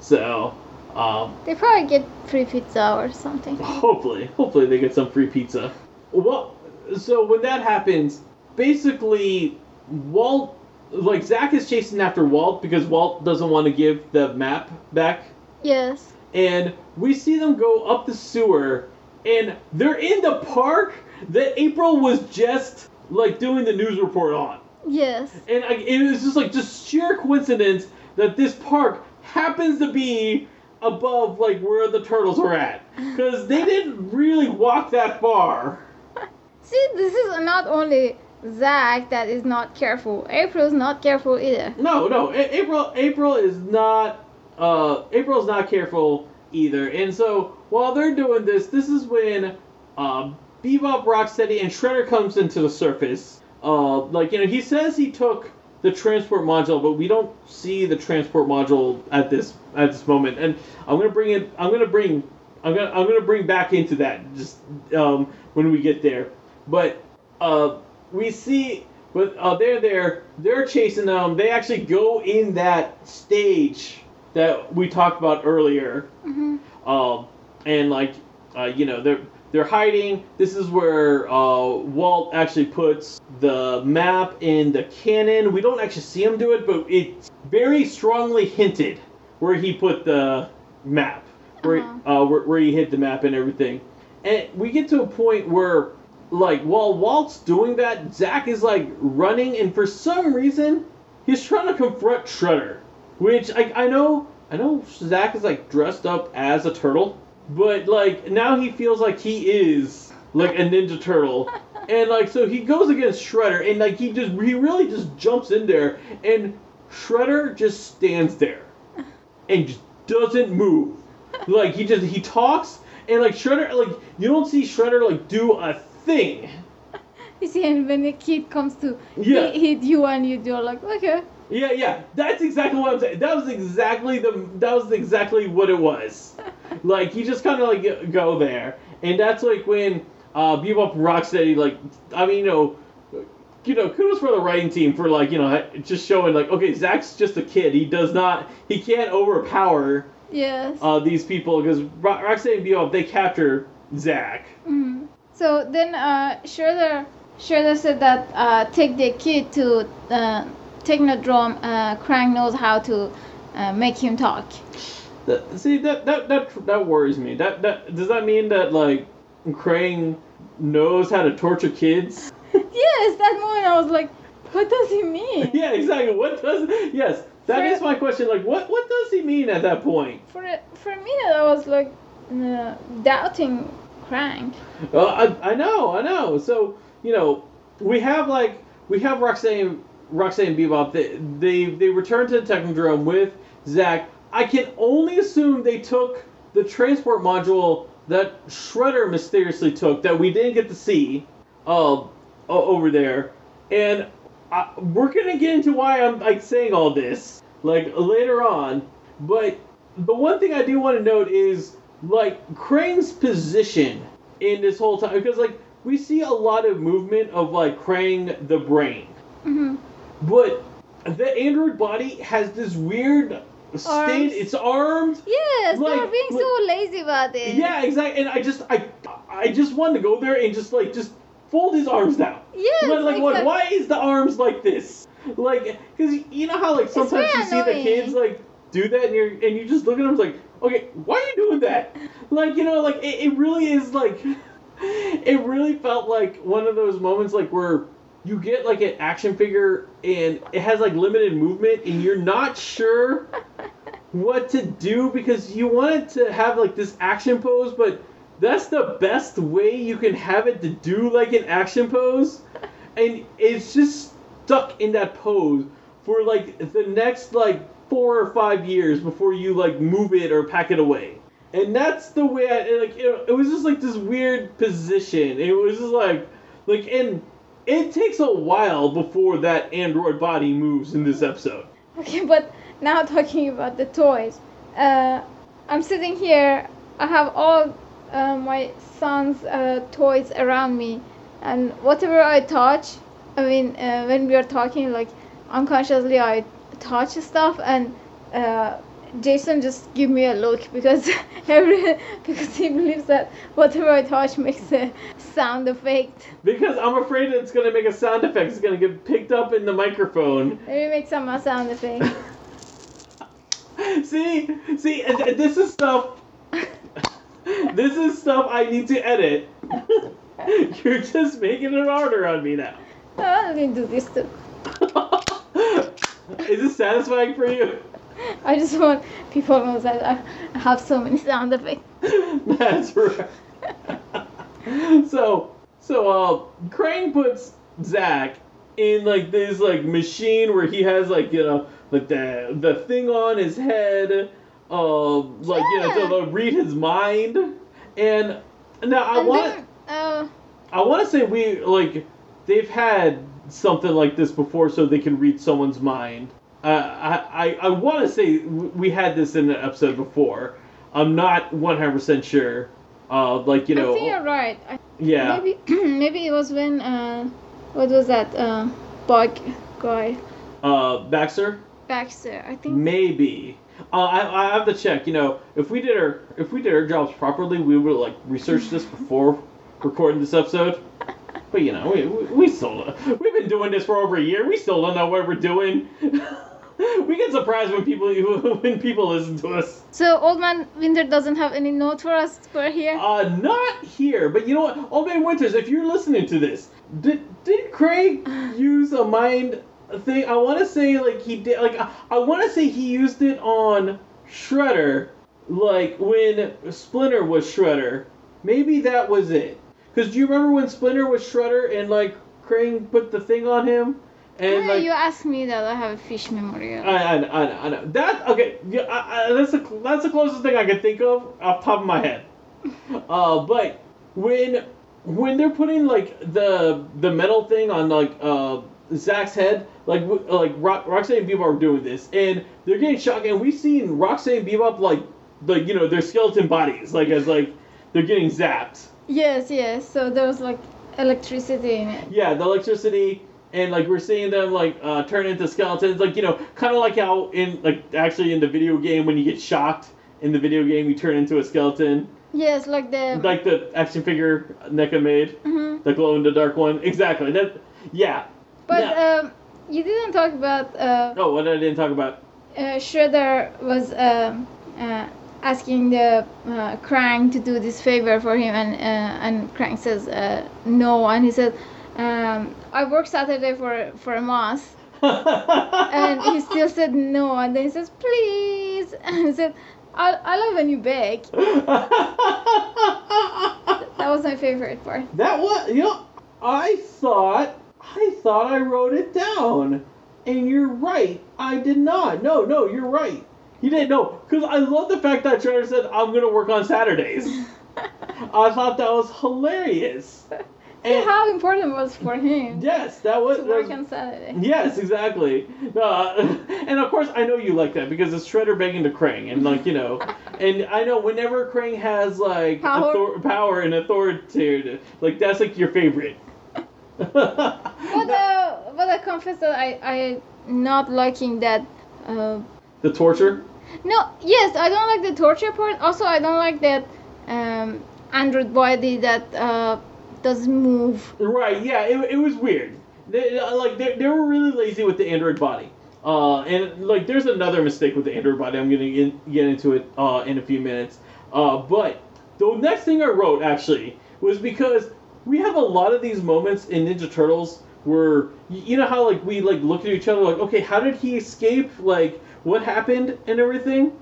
So, um, They probably get free pizza or something. hopefully, hopefully they get some free pizza. Well, so when that happens, basically, Walt, like Zach is chasing after Walt because Walt doesn't want to give the map back, Yes. and we see them go up the sewer, and they're in the park that April was just like doing the news report on. Yes. And I, it was just like just sheer coincidence that this park happens to be above like where the turtles are at because they didn't really walk that far. See, this is not only Zach that is not careful. April's not careful either. No, no, A- April April is not uh April's not careful either. And so while they're doing this, this is when uh, Bebop, Rocksteady, and Shredder comes into the surface. Uh, like you know, he says he took the transport module, but we don't see the transport module at this at this moment. And I'm gonna bring it. I'm gonna bring. I'm gonna. I'm gonna bring back into that just um, when we get there. But uh, we see. But uh, they're there. They're chasing them. They actually go in that stage that we talked about earlier. hmm Um, and like, uh, you know, they're they're hiding. This is where uh, Walt actually puts the map in the cannon. We don't actually see him do it, but it's very strongly hinted where he put the map, where uh, where, where he hid the map and everything. And we get to a point where, like, while Walt's doing that, Zach is like running, and for some reason, he's trying to confront Shredder. Which I, I know I know Zach is like dressed up as a turtle, but like now he feels like he is like a ninja turtle. And like so he goes against Shredder and like he just he really just jumps in there and Shredder just stands there and just doesn't move. Like he just he talks and like Shredder like you don't see Shredder like do a thing. You see, and when the kid comes to Yeah. hit, you, and you do like, okay. Yeah, yeah, that's exactly what I'm saying. That was exactly the that was exactly what it was. like he just kind of like go there, and that's like when uh, Bebop and Rocksteady like I mean you know. You know, kudos for the writing team for like you know just showing like okay Zach's just a kid he does not he can't overpower Yes. uh, these people because Ro- Roxanne and Bebop they capture Zack. Mhm. So then uh, Shredder, Shredder said that uh, take the kid to uh, Technodrome. Uh, Krang knows how to uh, make him talk. That, see that, that that that worries me. That that does that mean that like Krang knows how to torture kids? yes, that moment I was like, what does he mean? yeah, exactly. What does yes? That For- is my question. Like, what what does he mean at that point? For a, for a minute, I was like uh, doubting Krang. Uh, I, I know, I know. So you know, we have like we have Roxanne, Roxanne and Bebop. They they they return to the Technodrome with Zack. I can only assume they took the transport module that Shredder mysteriously took that we didn't get to see, uh, over there, and I, we're gonna get into why I'm like saying all this like later on. But the one thing I do want to note is like Krang's position in this whole time because like we see a lot of movement of like Krang the brain, hmm but the android body has this weird state. Arms. Its arms. Yes, Like- they're being like- so lazy about it. Yeah, exactly. And I just I I just wanted to go there and just like just fold his arms down. Yes, like, like, like exact- why is the arms like this? Like, cause you know how like sometimes you see the kids like do that and you're and you just look at them like, okay, why are you doing that? Like you know, like it, it really is like, it really felt like one of those moments like where you get like an action figure and it has like limited movement and you're not sure what to do because you want it to have like this action pose, but that's the best way you can have it to do like an action pose, and it's just stuck in that pose for like the next like four or five years before you like move it or pack it away. And that's the way I like. It, it was just like this weird position. It was just like, like, and it takes a while before that android body moves in this episode. Okay, but now talking about the toys, uh, I'm sitting here. I have all uh, my son's uh, toys around me, and whatever I touch, I mean, uh, when we are talking, like unconsciously, I touch stuff, and uh, Jason just give me a look because every because he believes that whatever I touch makes a sound effect. Because I'm afraid it's gonna make a sound effect. It's gonna get picked up in the microphone. Maybe make some sound effect. see, see, this is stuff. this is stuff I need to edit. You're just making it harder on me now. oh, I can do this too. is it satisfying for you? I just want people to know that I have so many sound effects. That's right. so, so uh, Krang puts Zach in like this like machine where he has like you know like the the thing on his head, uh, like you know Yeah. to read his mind, and now I and want then, uh, I want to say we like they've had something like this before, so they can read someone's mind. Uh, I I, I want to say we had this in an episode before. I'm not 100% sure. Uh, like you know, I think you're right. I, yeah. Maybe maybe it was when uh, what was that uh, bug guy Uh, Baxter, Baxter? I think. maybe. Uh, I, I have to check. You know, if we did our if we did our jobs properly, we would like research this before recording this episode. But you know, we, we, we still we've been doing this for over a year. We still don't know what we're doing. we get surprised when people when people listen to us. So Old Man Winter doesn't have any note for us for here. Uh, not here, but you know what? Old Man Winters, if you're listening to this, did did Krang use a mind thing? I want to say like he did. Like I, I want to say he used it on Shredder, like when Splinter was Shredder. Maybe that was it. Cause do you remember when Splinter was Shredder and like Krang put the thing on him? And Yeah, like you asked me that. I have a fish memory. I, I, I, I know that. Okay, yeah, I, I, that's the that's the closest thing I can think of off the top of my head. Uh, but when when they're putting like the the metal thing on like uh Zach's head, like like Ro- Roxanne and Bebop are doing this, and they're getting shocked, and we've seen Roxanne and Bebop like like you know their skeleton bodies, like as like they're getting zapped. Yes, yes. So there was like electricity in it. Yeah, the electricity and like we're seeing them like uh, turn into skeletons, like you know, kind of like how in like actually in the video game when you get shocked in the video game you turn into a skeleton, Yes, like the. like the action figure NECA made, Mhm. the glow in the dark one. Exactly. That. Yeah. But Yeah. um, you didn't talk about. Uh, Oh, what I didn't talk about. uh, Shredder was um uh, asking the uh, Krang to do this favor for him, and uh, and Krang says uh, no, and he said, um, "I worked Saturday for for a month," and he still said no, and then he says, "Please," and he said, "I I love when you beg." That was my favorite part. That was, you know, I thought, I thought I wrote it down, and you're right. I did not. No, no, you're right. He didn't know, because I love the fact that Trevor said I'm gonna work on Saturdays. I thought that was hilarious. And how important it was for him yes, that was. to work was- on Saturday. Yes, exactly. Uh, and of course, I know you like that because it's Shredder begging to Krang, and like you know, and I know whenever Krang has like Power. author- power and authority, like that's like your favorite. But uh, but I confess that I I not liking that. Uh, the torture. no, yes, I don't like the torture part. Also, I don't like that um, android body that uh, doesn't move. Right? Yeah, it, it was weird. They, like they, they were really lazy with the android body. Uh, and like there's another mistake with the android body. I'm gonna get, get into it uh, in a few minutes. Uh, but the next thing I wrote actually was because we have a lot of these moments in Ninja Turtles where you know how like we like look at each other like okay how did he escape like what happened and everything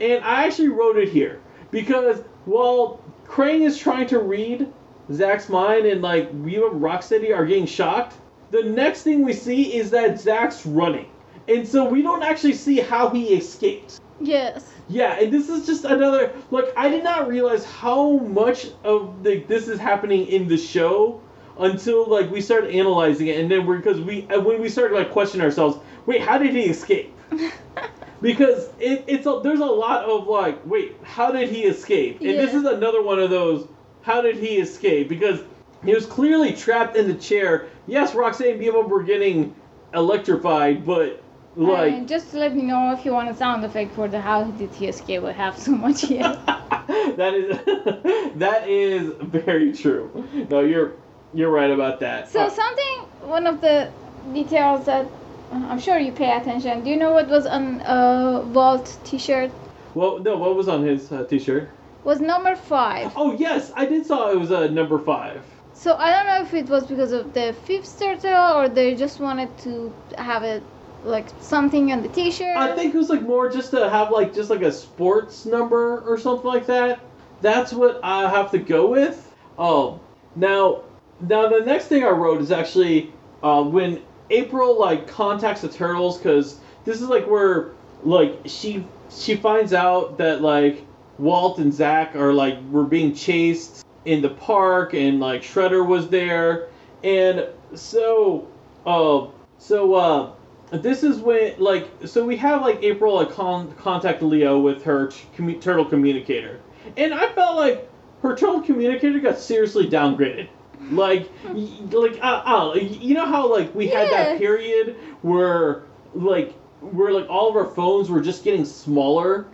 and I actually wrote it here because while Krang is trying to read Zack's mind and like Reba Rocksteady are getting shocked, the next thing we see is that Zach's running. And so we don't actually see how he escaped. Yes. Yeah, and this is just another like I did not realize how much of the this is happening in the show until like we started analyzing it and then we're because we uh, when we started like questioning ourselves, wait, how did he escape? because it, it's a, there's a lot of like, wait, how did he escape? And this is another one of those. How did he escape? Because he was clearly trapped in the chair. Yes, Roxanne and were getting electrified, but like and just to let me know if you want a sound effect for the how did he escape, I have so much here. that is that is very true. No, you're you're right about that. So Uh, something, one of the details that uh, I'm sure you pay attention. Do you know what was on uh, Vault T-shirt? well, no, what was on his uh, t-shirt? Was number five. Oh yes, I did saw it was a uh, number five. So I don't know if it was because of the fifth turtle or they just wanted to have it like something on the T-shirt. I think it was like more just to have like just like a sports number or something like that. That's what I have to go with. Oh, now, now the next thing I wrote is actually uh, when April like contacts the turtles because this is like where like she she finds out that like Walt and Zach are like were being chased in the park and like Shredder was there and so uh so uh this is when like so we have like April like con- contact Leo with her t- commu- turtle communicator, and I felt like her turtle communicator got seriously downgraded. Like, y- like uh, uh, you know how like we had that period where like where like all of our phones were just getting smaller.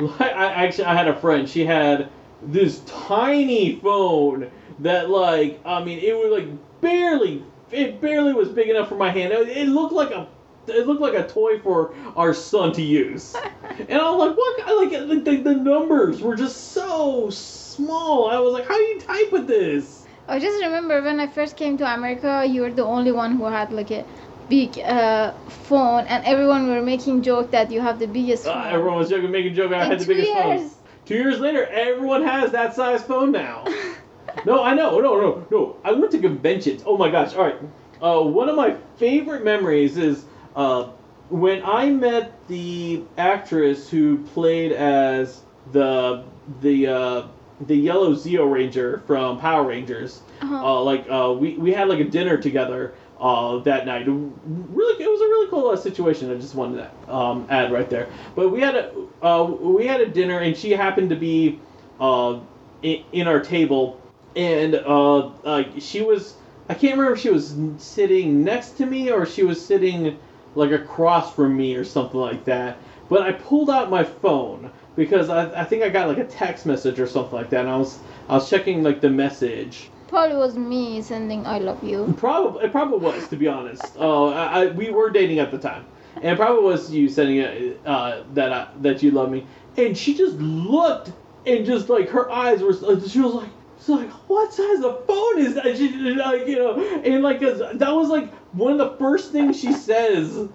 I actually I had a friend. She had this tiny phone that like I mean it was like barely it barely was big enough for my hand. It, it looked like a it looked like a toy for our son to use. And I was like, what? Like, like the, the numbers were just so small. I was like, how do you type with this? I just remember when I first came to America, you were the only one who had like a big uh, phone, and everyone were making joke that you have the biggest phone. Uh, everyone was joking, making a joke. I In had the biggest phone. Two years later, everyone has that size phone now. no, I know. No, no, no. I went to conventions. Oh my gosh. All right. Uh, one of my favorite memories is uh, when I met the actress who played as the the uh, the yellow Zeo Ranger from Power Rangers. Uh-huh. Uh, like uh, we we had like a dinner together uh, that night. Really, it was a really cool uh, situation. I just wanted to um, add right there. But we had a uh, we had a dinner, and she happened to be uh, in, in our table, and uh, uh, she was I can't remember if she was sitting next to me or she was sitting like across from me or something like that. But I pulled out my phone because I, I think I got like a text message or something like that, and I was I was checking like the message. Probably was me sending I love you. Probably it probably was to be honest. Uh, I, I, we were dating at the time, and it probably was you sending it uh, that I, that you love me. And she just looked and just like her eyes were she was like she's like what size of phone is that? She like you know and like that was like one of the first things she says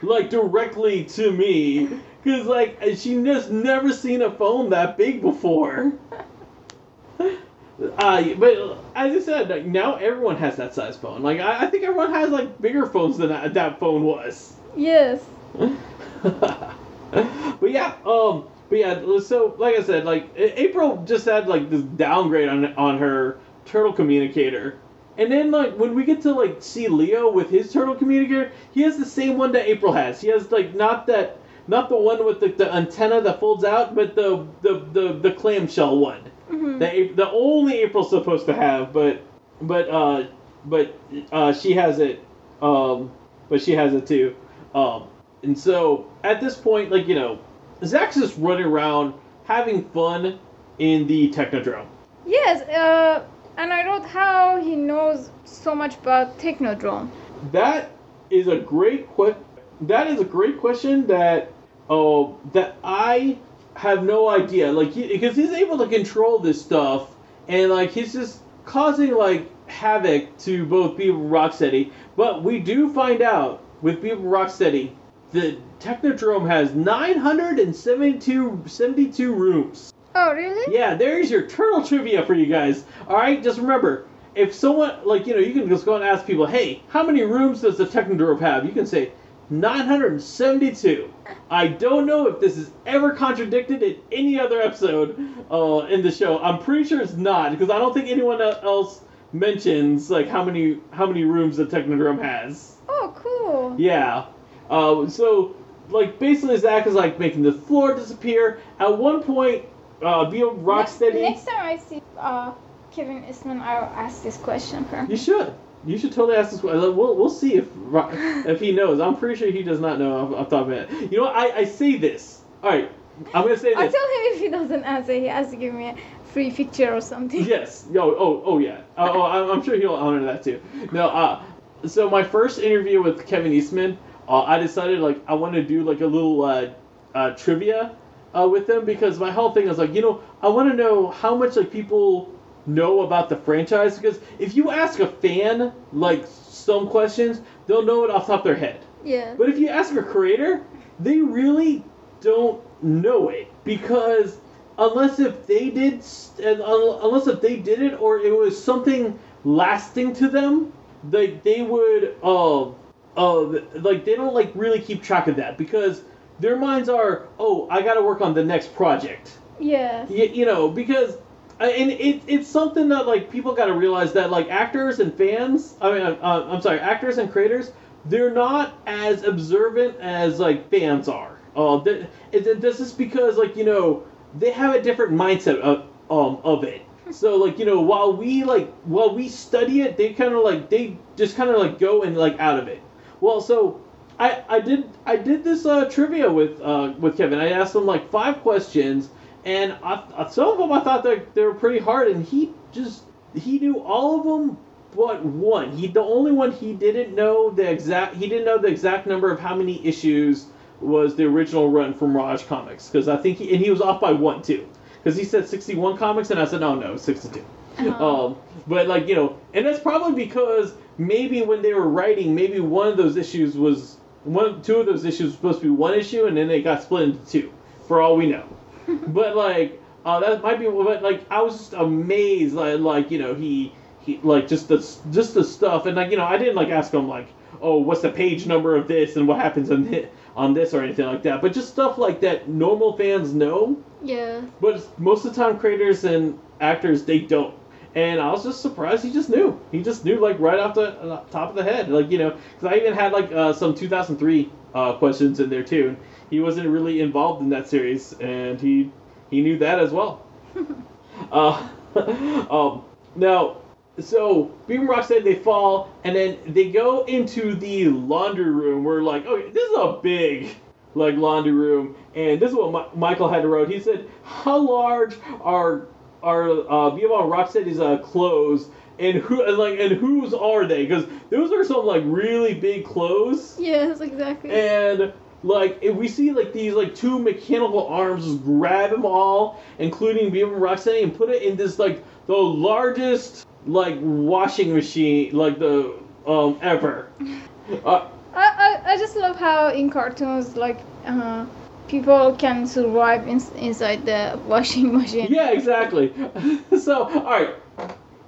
like directly to me because like she just never seen a phone that big before. Uh, but as I said, like, now everyone has that size phone. Like I, I think everyone has like bigger phones than that, that phone was. Yes. but yeah, um, but yeah, so like I said, like April just had like this downgrade on on her turtle communicator, and then like when we get to like see Leo with his turtle communicator, he has the same one that April has. He has like not that not the one with the, the antenna that folds out, but the the the, the clamshell one. Mhm. The the only April's supposed to have, but but uh but uh she has it um but she has it too. Um and so at this point, like you know, Zach's just running around having fun in the Technodrome. Yes. Uh, and I wrote how he knows so much about Technodrome. That is a great que- That is a great question that oh that I have no idea. Like he, because he's able to control this stuff and like he's just causing like havoc to both Bebop Rocksteady. But we do find out with Bebop Rocksteady the Technodrome has 972 72 rooms. Oh, really? Yeah, there's your turtle trivia for you guys. All right, just remember, if someone like you know, you can just go and ask people, hey, how many rooms does the Technodrome have? You can say 972. I don't know if this is ever contradicted in any other episode uh, in the show. I'm pretty sure it's not because I don't think anyone else mentions like how many how many rooms the Technodrome has. Oh, cool. Yeah. Uh, so, like, basically, Zach is like making the floor disappear. At one point, uh, be Rocksteady. Next, next time I see uh, Kevin Eastman, I'll ask this question for him. You should. You should totally ask this question. We'll, we'll see if if he knows. I'm pretty sure he does not know the top of my. You know what? I, I say this. All right. I'm gonna say this. I'll tell him if he doesn't answer, he has to give me a free picture or something. Yes. Yo. Oh. Oh. Yeah. Oh. oh I'm, I'm sure he'll honor that too. No. Uh. So my first interview with Kevin Eastman, uh, I decided like I want to do like a little uh, uh, trivia uh, with them because my whole thing is like you know I want to know how much like people know about the franchise because if you ask a fan like some questions they'll know it off the top of their head Yeah. but if you ask a creator, they really don't know it because unless if they did, uh, unless if they did it or it was something lasting to them, they they would uh uh like they don't like really keep track of that because their minds are oh I got to work on the next project. Yeah. You, you know, because and it, it's something that like people got to realize that like actors and fans, I mean, uh, uh, I'm sorry, actors and creators, they're not as observant as like fans are. Uh, th- this is because like you know they have a different mindset of um of it. So like you know while we like while we study it, they kind of like they just kind of like go and like out of it. Well, so I, I did I did this uh, trivia with uh, with Kevin. I asked him like five questions, and I, I- some of them I thought that they were pretty hard, and he just he knew all of them but one. He the only one he didn't know the exact he didn't know the exact number of how many issues was the original run from Mirage Comics because I think he and he was off by one too because he said 61 comics and I said no no 62. Uh-huh. Um, but like you know, and that's probably because maybe when they were writing, maybe one of those issues was one, two of those issues was supposed to be one issue, and then they got split into two, for all we know. but like, uh, that might be. But like, I was just amazed, like, like you know, he he like just the just the stuff, and like you know, I didn't like ask him like, oh, what's the page number of this, and what happens on this, on this or anything like that. But just stuff like that, normal fans know. Yeah. But most of the time, creators and actors they don't. And I was just surprised he just knew. He just knew like right off the uh, top of the head, like you know, because I even had like uh, some 2003 uh, questions in there too. He wasn't really involved in that series, and he he knew that as well. uh, um, now, so Beam and Rocksteady they fall, and then they go into the laundry room. We're like, okay, this is a big like laundry room, and this is what Mi- Michael had to wrote. He said, "How large are are uh, and Rocksteady's uh, clothes?" And who and like and whose are they? Because those are some like really big clothes. Yes, exactly. And like if we see like these like two mechanical arms just grab them all, including and Rocksteady, and put it in this like the largest like washing machine like the um ever. Uh, I, I, I just love how in cartoons like uh, people can survive in, inside the washing machine. yeah, exactly. so all right,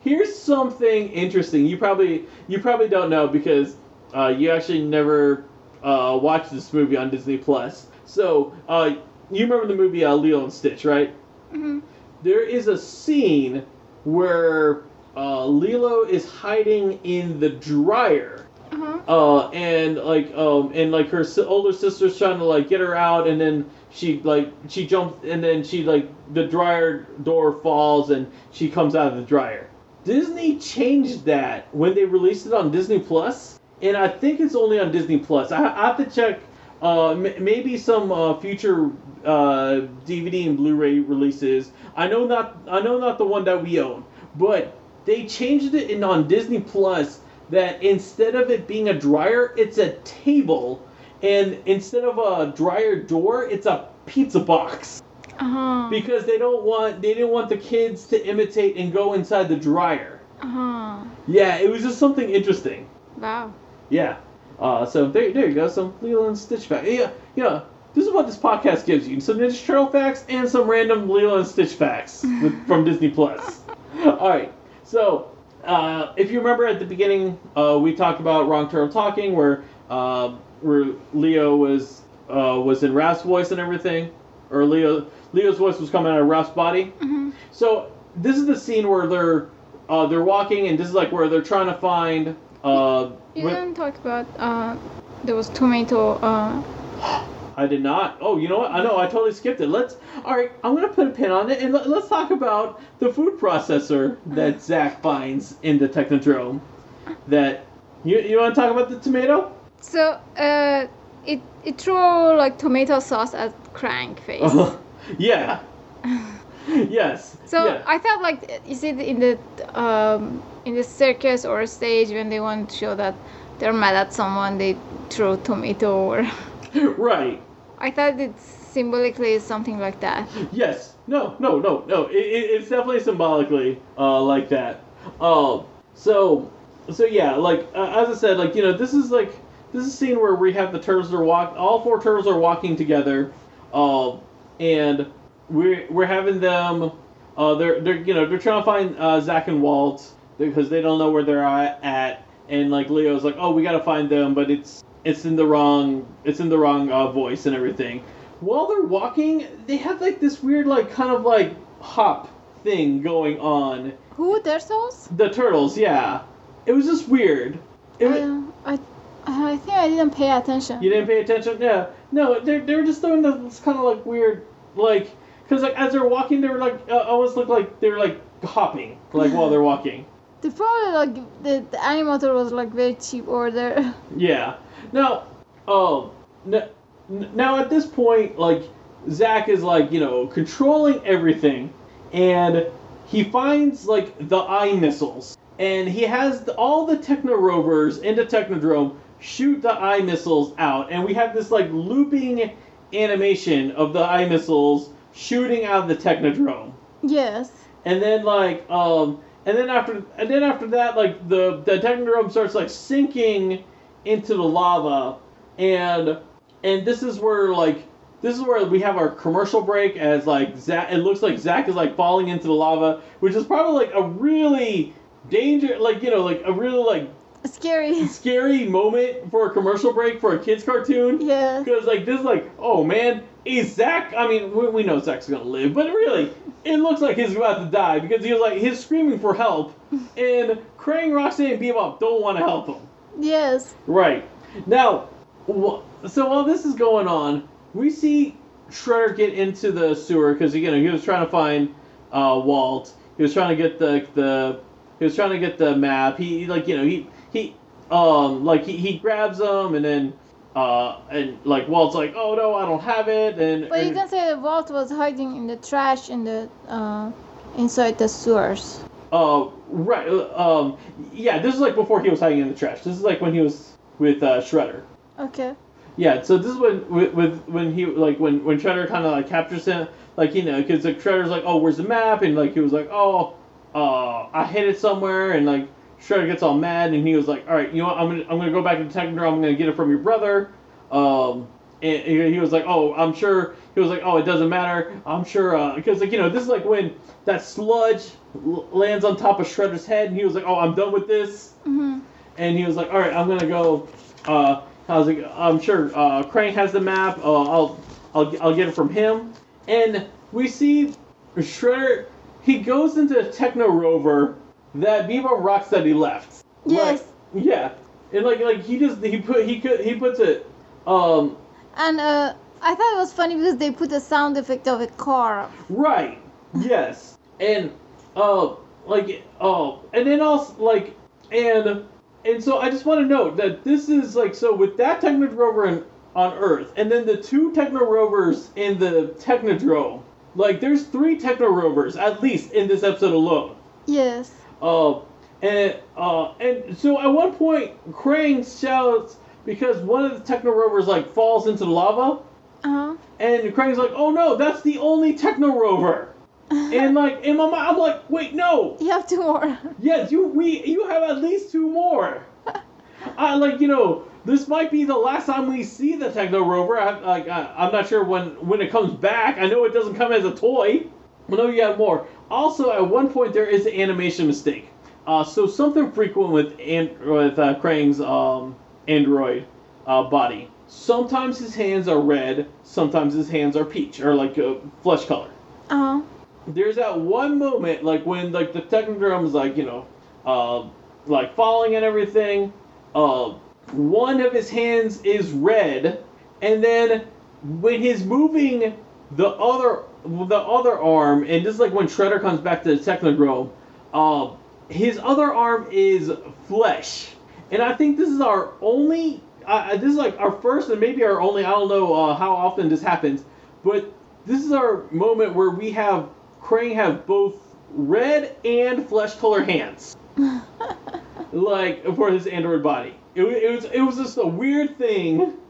here's something interesting. You probably you probably don't know because uh, you actually never uh, watched this movie on Disney Plus. So uh, you remember the movie uh, Lilo and Stitch, right? hmm there is a scene where uh, Lilo is hiding in the dryer, Uh-huh. uh, and like um, and like her si- older sister's trying to like get her out, and then she like she jumps, and then she like the dryer door falls, and she comes out of the dryer. Disney changed that when they released it on Disney Plus, and I think it's only on Disney Plus. I, I have to check. Uh, m- maybe some uh, future uh, DVD and Blu-ray releases. I know not. I know not the one that we own, but they changed it in on Disney Plus that instead of it being a dryer, it's a table, and instead of a dryer door, it's a pizza box Uh-huh. because they don't want they didn't want the kids to imitate and go inside the dryer. Uh-huh. Yeah, it was just something interesting. Wow. Yeah. Uh, so there, there you go. Some Lilo and Stitch facts. Yeah, yeah. This is what this podcast gives you: some Ninja Turtle facts and some random Lilo and Stitch facts with, from Disney Plus. All right. So, uh, if you remember at the beginning, uh, we talked about Wrong Turtle Talking, where uh, where Leo was uh, was in Raph's voice and everything, or Leo Leo's voice was coming out of Raph's body. hmm So this is the scene where they're uh, they're walking, and this is like where they're trying to find. Uh, You didn't talk about uh, there was tomato. I did not. Oh, you know what? I know. I totally skipped it. Let's. All right. I'm gonna put a pin on it, and let, us talk about the food processor that Zach finds in the Technodrome. That you you want to talk about the tomato? so uh, it it threw like tomato sauce at Krang face. yeah. yes. So yeah. I thought like is it in the um, in the circus or stage when they want to show that they're mad at someone they throw tomato or right. I thought it symbolically is something like that. Yes. No. No. No. No. It, it, it's definitely symbolically uh, like that. Um. so. So yeah. Like uh, as I said, like you know, this is like this is a scene where we have the turtles are walk. All four turtles are walking together. Um. and we're we're having them. Uh. They're they're you know they're trying to find uh, Zach and Walt because they don't know where they're at and like Leo's like, oh, we gotta find them, but it's it's in the wrong it's in the wrong uh, voice and everything. While they're walking, they have like this weird like kind of like hop thing going on. Who their sauce? The turtles, yeah. It was just weird. It Uh, I I think I didn't pay attention. you didn't pay attention? Yeah. No, they they were just doing this kind of like weird like because like as they're walking, they were like uh, almost look like they were like hopping like while they're walking. They probably like the, the animator was like very cheap order. Yeah. Now, um, n- n- now at this point, like Zach is like you know controlling everything, and he finds like the eye missiles, and he has the, all the Techno Rovers into Technodrome shoot the eye missiles out, and we have this like looping animation of the eye missiles shooting out of the Technodrome yes. and then like um and then after and then after that like the the technodrome starts like sinking into the lava and and this is where like this is where we have our commercial break as like Zach it looks like Zach is like falling into the lava which is probably like a really danger like you know like a really like Scary. scary moment for a commercial break for a kids cartoon Yeah. because like this is like, oh man, is Zach? I mean, we, we know Zach's gonna live, but really, it looks like he's about to die because he was like he's screaming for help, and Krang, Roxanne, and Bebop don't want to help him. Yes. Right now, wh- so while this is going on, we see Shredder get into the sewer because you know he was trying to find uh, Walt. He was trying to get the the he was trying to get the map. He like you know he he um like he, he grabs them and then uh and like Walt's like oh no I don't have it and, But you can say that Walt was hiding in the trash in the uh, inside the sewers. uh right um yeah this is like before he was hiding in the trash. This is like when he was with uh, Shredder. Okay. Yeah, so this is when with, with when he like when when Shredder kind of like captures him, like you know, because like Shredder's like, oh, where's the map? And like he was like, oh, uh, I hid it somewhere, and like Shredder gets all mad, and he was like, all right, you know what? I'm gonna I'm gonna go back to Technodrome. I'm gonna get it from your brother. Um, and he was like, oh, I'm sure. He was like, oh, it doesn't matter. I'm sure, because like you know, this is like when that sludge l- lands on top of Shredder's head, and he was like, oh, I'm done with this hmm and he was like, "All right, I'm gonna go." Uh, I was like, "I'm sure uh, Krang has the map. Uh, I'll, I'll, I'll get it from him." And we see Shredder. He goes into the Techno Rover that Bebop Rocksteady left. Yes. Like, yeah, and like, like he just he put he could he puts it. Um, And uh, I thought it was funny because they put a sound effect of a car. Right. Yes. And uh like uh and then also like and and so I just want to note that this is like so with that Techno rover in, on Earth and then the two Techno rovers in the Technodrome. Like there's three Techno rovers at least in this episode alone. Yes. Uh and uh and so at one point Krang shouts because one of the Techno rovers like falls into the lava Uh huh. and Krang's like, "Oh no, that's the only Techno Rover." And like in my mind, I'm like, "Wait, no. You have two more. Yes, you we you have at least two more." I like you know this might be the last time we see the Techno Rover. I, like I, I'm not sure when when it comes back. I know it doesn't come as a toy. I know you have more. Also, at one point there is an animation mistake. Uh, so something frequent with and with uh, Krang's um, android uh, body. Sometimes his hands are red. Sometimes his hands are peach or like uh, flesh color. Huh. There's that one moment like when like the Technodrome is like you know, uh, like falling and everything. Uh, one of his hands is red, and then when he's moving the other the other arm, and this is like when Shredder comes back to the Technodrome, uh, his other arm is flesh, and I think this is our only. Uh, this is like our first and maybe our only. I don't know uh, how often this happens, but this is our moment where we have Krang have both red and flesh color hands like for his android body. It, it was it was just a weird thing,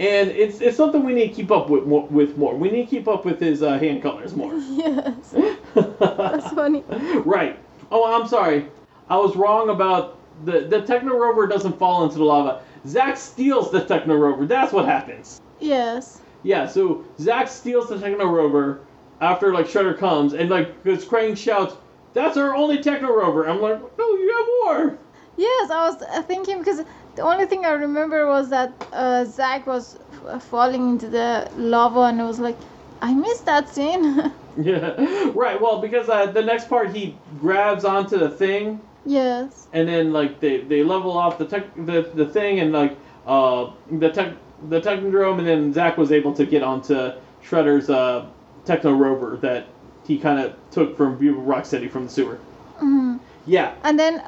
and it's it's something we need to keep up with more. With more, we need to keep up with his uh, hand colors more. Yes. That's funny. right. Oh, I'm sorry. I was wrong about the the Techno Rover doesn't fall into the lava. Zack steals the Techno Rover. That's what happens. Yes. Yeah. So Zack steals the Techno Rover after like Shredder comes and like because Krang shouts, "That's our only Techno Rover." I'm like, "No, you have more." Yes, I was thinking because the only thing I remember was that uh, Zach was f- falling into the lava, and I was like, I missed that scene. Yeah, right. Well, because uh, the next part he grabs onto the thing, yes. and then like they, they level off the tech the, the thing, and like uh the tech the technodrome, and then Zach was able to get onto Shredder's uh techno rover that he kind of took from Bebop Rocksteady from the sewer. hmm Yeah, And then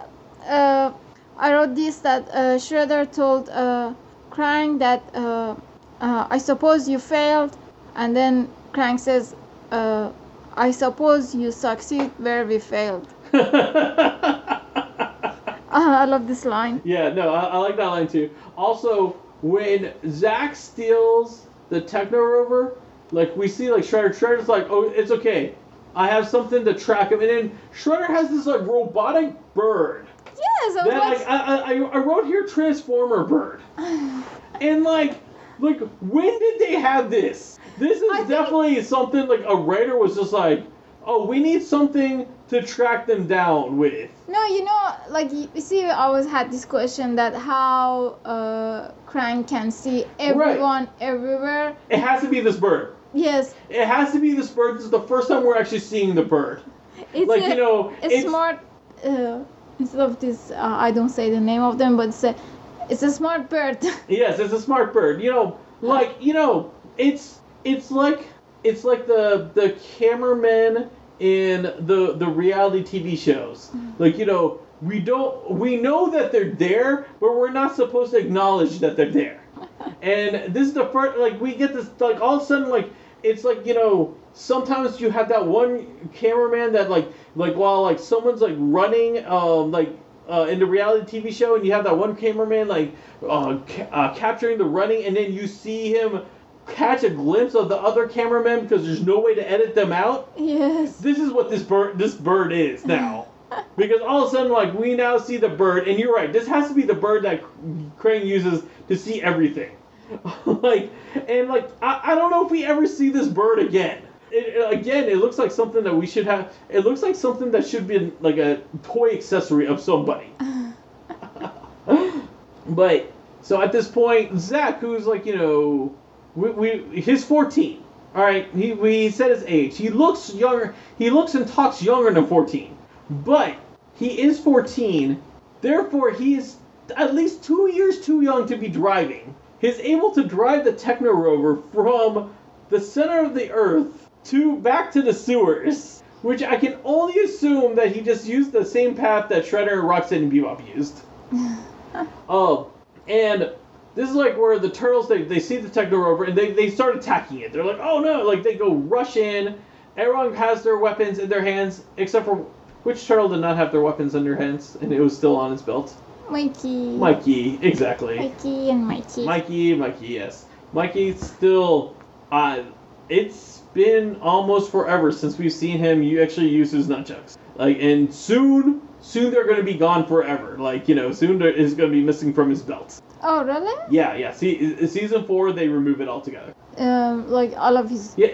uh, I wrote this that uh, Shredder told uh, Krang that uh, uh, I suppose you failed, and then Krang says, uh, I suppose you succeed where we failed. Ah, I love this line. Yeah, no, I, I like that line too. Also, when Zack steals the Techno Rover, like we see, like Shredder, Shredder's like, "Oh, it's okay, I have something to track him," and then Shredder has this like robotic bird Yes, I was that like, I, I I wrote here Transformer bird, and like like when did they have this? This I is think- definitely something like a writer was just like, "Oh, we need something to track them down with." No, you know, like you see, I always had this question that how uh, Krang can see everyone everywhere. It has to be this bird. Yes, It has to be this bird. This is the first time we're actually seeing the bird. it's like a, you know, a it's smart. Uh, of this, uh, I don't say the name of them, but it's a, it's a smart bird. yes, it's a smart bird. You know, like you know, it's it's like it's like the the cameraman in the the reality TV shows. Like you know, we don't we know that they're there, but we're not supposed to acknowledge that they're there. And this is the first like we get this like all of a sudden like it's like you know sometimes you have that one cameraman that like like while like someone's like running um like uh, in the reality TV show and you have that one cameraman like uh, ca- uh, capturing the running and then you see him catch a glimpse of the other cameraman because there's no way to edit them out. Yes. this is what this bird this bird is now. Because all of a sudden like we now see the bird and you're right this has to be the bird that Krang uses to see everything like and like I, I don't know if we ever see this bird again. It, it- again it looks like something that we should have it looks like something that should be like a toy accessory of somebody. But so at this point zach who's like you know we, we he's 14 all right? He we said his age. He looks younger he looks and talks younger than 14 but he is 14 therefore he is at least two years too young to be driving he's able to drive the techno rover from the center of the earth to back to the sewers which i can only assume that he just used the same path that shredder rocksteady and bebop used um, and this is like where the turtles they, they see the techno rover and they, they start attacking it. They're like, oh no! Like they go rush in. Everyone has their weapons in their hands except for which turtle did not have their weapons in their hands and it was still on his belt. Mikey. Mikey, exactly. Mikey and Mikey. Mikey, Mikey, yes. Mikey still. Uh, it's been almost forever since we've seen him. You actually use his nunchucks. Like, and soon, soon they're going to be gone forever. Like, you know, soon is going to be missing from his belt. Oh, really? Yeah, yeah. See, season four, they remove it altogether. Um, like all of his. Yeah,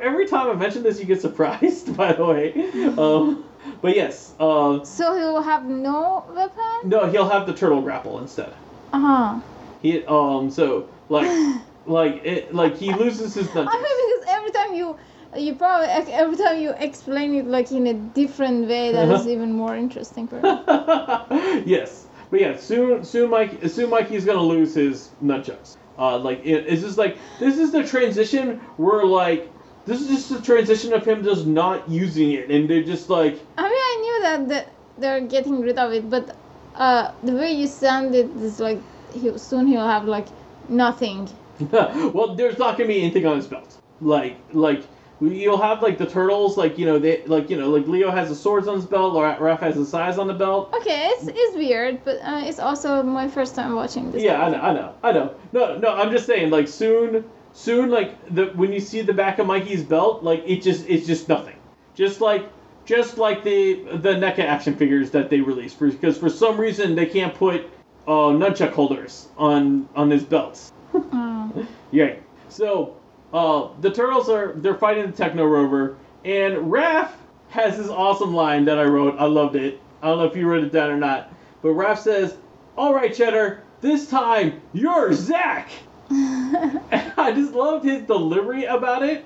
every time I mention this, you get surprised. By the way, um, but yes, uh, So he will have no weapon. no, he'll have the turtle grapple instead. Uh huh. He, um, so like, like it, like he loses his. I mean, because every time you, you probably every time you explain it like in a different way, that is even more interesting for me. yes, but yeah, soon, soon, Mike, soon, Mikey's gonna lose his nunchucks. Uh, like it, it's just like this is the transition where like this is just the transition of him just not using it, and they're just like, I mean, I knew that, they're getting rid of it, but uh, the way you sounded is like he soon he'll have like nothing. well, there's not gonna be anything on his belt. Like, like you'll have like the turtles, like you know, they like you know, like Leo has the swords on his belt, or Raph has the sais on the belt. Okay, it's, it's weird, but uh, it's also my first time watching this. Yeah, I know, I know, I know. No, no, I'm just saying, like soon, soon, like the when you see the back of Mikey's belt, like it just it's just nothing. Just like just like the the NECA action figures that they released, for, because for some reason they can't put uh, nunchuck holders on on his belts. Oh. Yeah. So uh, the turtles are they're fighting the Techno Rover, and Raph has this awesome line that I wrote. I loved it. I don't know if you wrote it down or not, but Raph says, "All right, Cheddar, this time you're Zach." I just loved his delivery about it,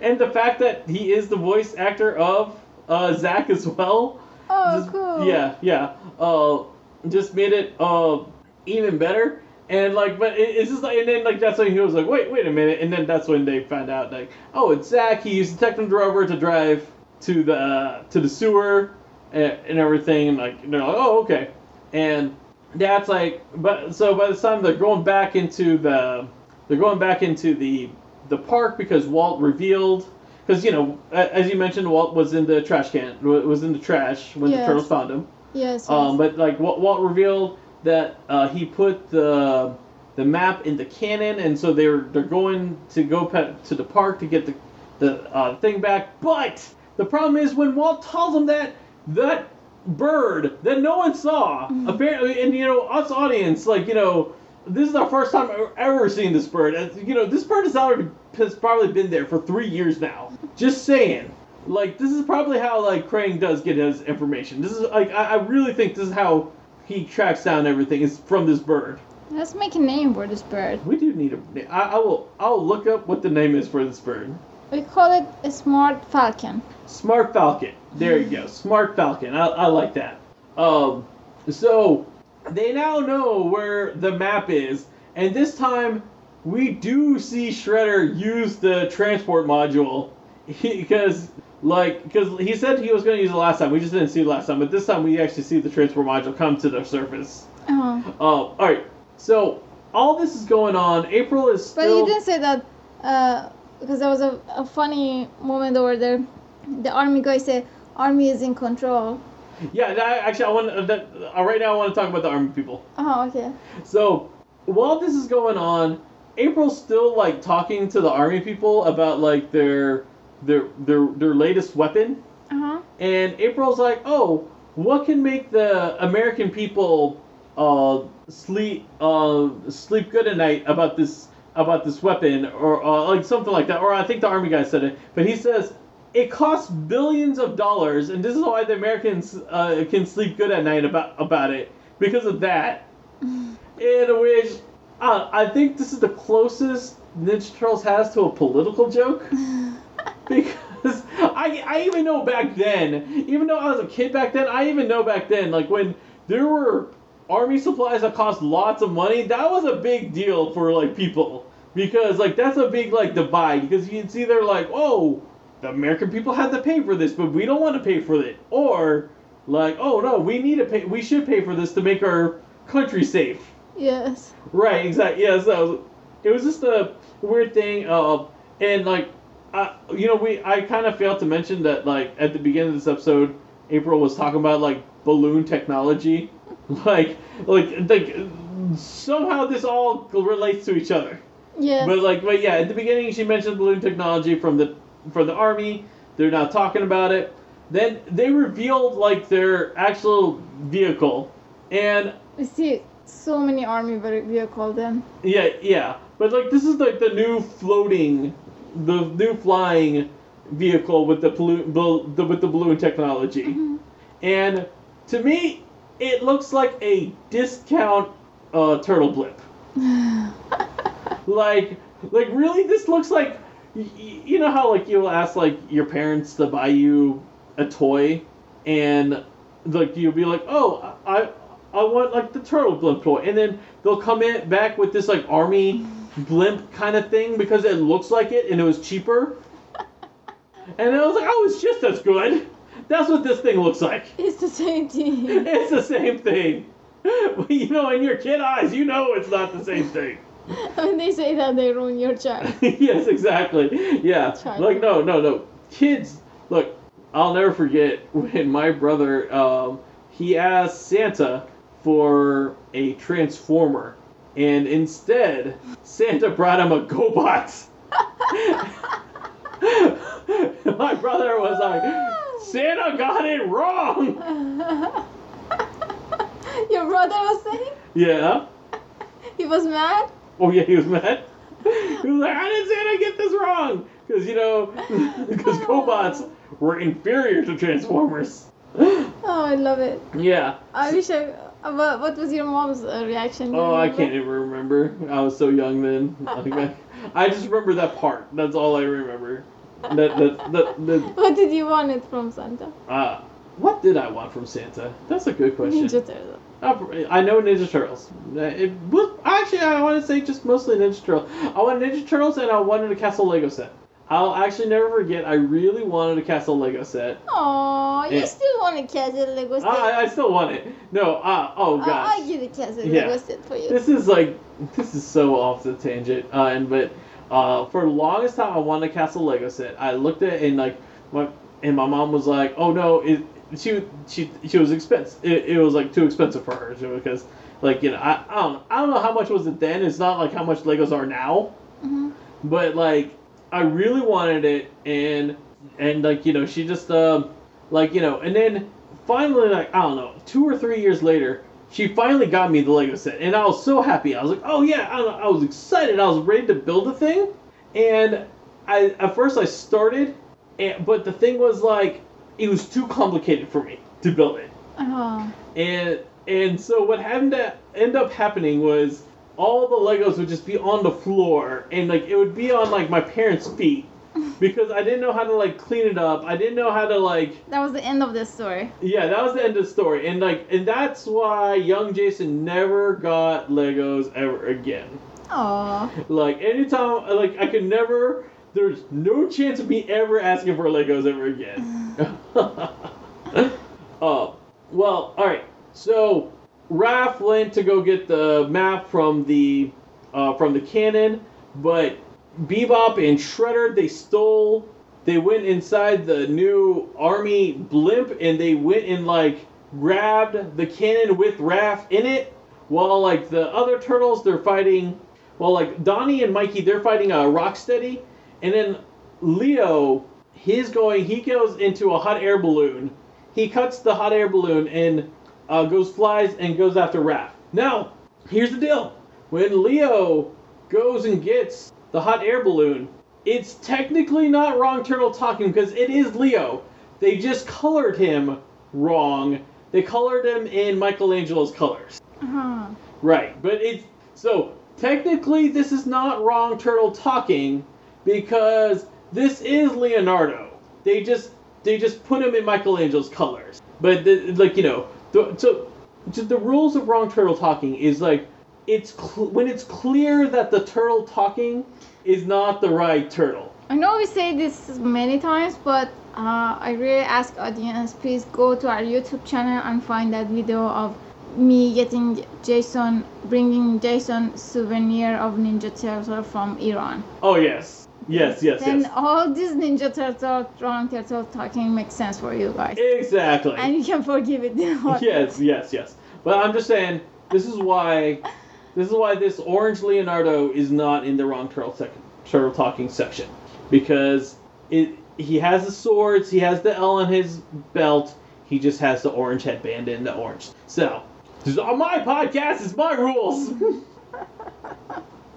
and the fact that he is the voice actor of uh, Zach as well. Oh, Just- cool. Yeah, yeah. Uh, just made it uh even better. And like, but it, it's just like, and then like that's when he was like, wait, wait a minute, and then that's when they found out like, oh, it's Zach. He used the Techno Rover to drive to the uh, to the sewer and, and everything. And like, they're like, oh, okay. And that's like, but so by the time they're going back into the, they're going back into the the park because Walt revealed. Because you know, as you mentioned, Walt was in the trash can, was in the trash when the turtles found him. Yes. yes. Um, but like Walt, Walt revealed that uh, he put the the map in the cannon, and so they're they're going to go pe- to the park to get the the uh, thing back. But the problem is when Walt tells them that that bird that no one saw mm. apparently, and you know us audience like you know. This is our first time ever- ever seeing this bird. And, you know, this bird has already has probably been there for three years now. Just saying like this is probably how like Krang does get his information. This is like I, I really think this is how he tracks down everything is from this bird. Let's make a name for this bird. We do need a. I, I will. I'll look up what the name is for this bird. We call it a smart falcon. Smart Falcon. There you go. Smart Falcon. I, I like that. Um, so they now know where the map is, and this time we do see Shredder use the transport module because like because he said he was going to use it last time. We just didn't see it last time, but this time we actually see the transport module come to the surface. Uh-huh. Uh, all right. So all this is going on. April is still. But you didn't say that uh, because there was a, a funny moment over there. The army guy said, "Army is in control." Yeah, that, actually, I want uh, that, uh, right now. I want to talk about the army people. Oh, okay. So while this is going on, April's still like talking to the army people about like their their their their latest weapon, Uh huh. and April's like, "Oh, what can make the American people uh sleep uh sleep good at night about this about this weapon or uh, like something like that?" Or I think the army guy said it, but he says. It costs billions of dollars, and this is why the Americans uh, can sleep good at night about about it because of that in which uh, I think this is the closest Ninja Turtles has to a political joke. because I, I even know back then, even though I was a kid back then, I even know back then, like when there were army supplies that cost lots of money, that was a big deal for like people. Because like that's a big like divide because you can see they're like, oh, the American people had to pay for this, but we don't want to pay for it. Or like, oh no, we need to pay we should pay for this to make our country safe. Yes. Right, exactly. Yeah, so it was just a weird thing. Uh, and like, uh, you know, we I kind of failed to mention that like at the beginning of this episode, April was talking about like balloon technology, like like like somehow this all relates to each other. Yeah. But like, but yeah, at the beginning she mentioned balloon technology from the from the army. They're now talking about it. Then they revealed like their actual vehicle, and we see so many army ve- vehicle then. Yeah, yeah. But like this is like the new floating, the new flying vehicle with the balloon, bal- the, with the balloon technology, mm-hmm. and to me, it looks like a discount uh, turtle blip. like, like really, this looks like, y- y- you know how like you'll ask like your parents to buy you a toy, and like you'll be like, oh, I, I want like the turtle blimp toy, and then they'll come in back with this like army blimp kind of thing because it looks like it and it was cheaper. And I was like, oh, it's just as good. That's what this thing looks like. It's the same thing. It's the same thing. But, you know, in your kid eyes, you know it's not the same thing. when they say that, they ruin your child. yes, exactly. Yeah. Child. Like no, no, no. Kids, look, I'll never forget when my brother um, he asked Santa for a transformer, and instead Santa brought him a GoBot. my brother was like, Santa got it wrong. your brother was saying Yeah. he was mad. Oh yeah, he was mad. He was like, "How did Santa get this wrong?" Because you know, because GoBots were inferior to Transformers. Oh, I love it. Yeah. I wish I. Uh, what, was your mom's uh, reaction? You Oh, I can't even remember. I was so young then. I, I just remember that part. That's all I remember. That that that, that What did you want it from Santa? uh, what did I want from Santa? That's a good question. Ninja Turtle. I I know Ninja Turtles. Uh, It was actually I want to say just mostly Ninja Turtles. I wanted Ninja Turtles and I wanted a Castle Lego set. I'll actually never forget. I really wanted a Castle Lego set. Oh, you still want a castle Lego set? I, I still want it. No, uh, oh gosh. I'll give a castle Yeah. Lego set for you. This is like this is so off the tangent. Uh, and but uh, for the longest time, I wanted a Castle Lego set. I looked at it and like my and my mom was like, "Oh no, it she she she was expensive. It, it was like too expensive for her because like you know I, I don't know I don't know how much was it then. It's not like how much Legos are now, hmm but like I really wanted it and and like you know she just um like you know and then finally like I don't know two or three years later she finally got me the Lego set and I was so happy. I was like oh yeah I, I was excited. I was ready to build the thing. And I at first I started and but the thing was like it was too complicated for me to build it. Oh. and and so what happened to end up happening was all the Legos would just be on the floor and like it would be on like my parents' feet because I didn't know how to like clean it up. I didn't know how to like That was the end of this story. yeah, that was the end of the story. And like and that's why young Jason never got Legos ever again. Oh. Like anytime like I could never there's no chance of me ever asking for Legos ever again. uh, well, all right. So Raph went to go get the map from the uh, from the cannon, but Bebop and Shredder they stole. They went inside the new army blimp and they went and like grabbed the cannon with Raph in it, while like the other turtles they're fighting. Well, like Donnie and Mikey they're fighting a uh, Rocksteady, and then Leo he's going he goes into a hot air balloon. He cuts the hot air balloon and uh, goes flies and goes after Raph. Now, here's the deal: when Leo goes and gets the hot air balloon, it's technically not wrong turtle talking because it is Leo. They just colored him wrong. They colored him in Michelangelo's colors. Uh-huh. Right, but it's so technically this is not wrong turtle talking because this is Leonardo. They just they just put him in Michelangelo's colors. But the, like you know, the, so just the rules of wrong turtle talking is like it's cl- when it's clear that the turtle talking is not the right turtle. I know we say this many times, but uh, I really ask audience please go to our YouTube channel and find that video of me getting Jason, bringing Jason souvenir of Ninja Turtle from Iran. Oh yes, yes, yes, Then yes. all these Ninja Turtle, wrong turtle talking makes sense for you guys, Exactly. and you can forgive it. yes, yes, yes. But I'm just saying, this is why, this is why this orange Leonardo is not in the wrong turtle second turtle talking section, because it he has the swords, he has the L on his belt, he just has the orange headband and the orange. So, this is on my podcast. It's my rules.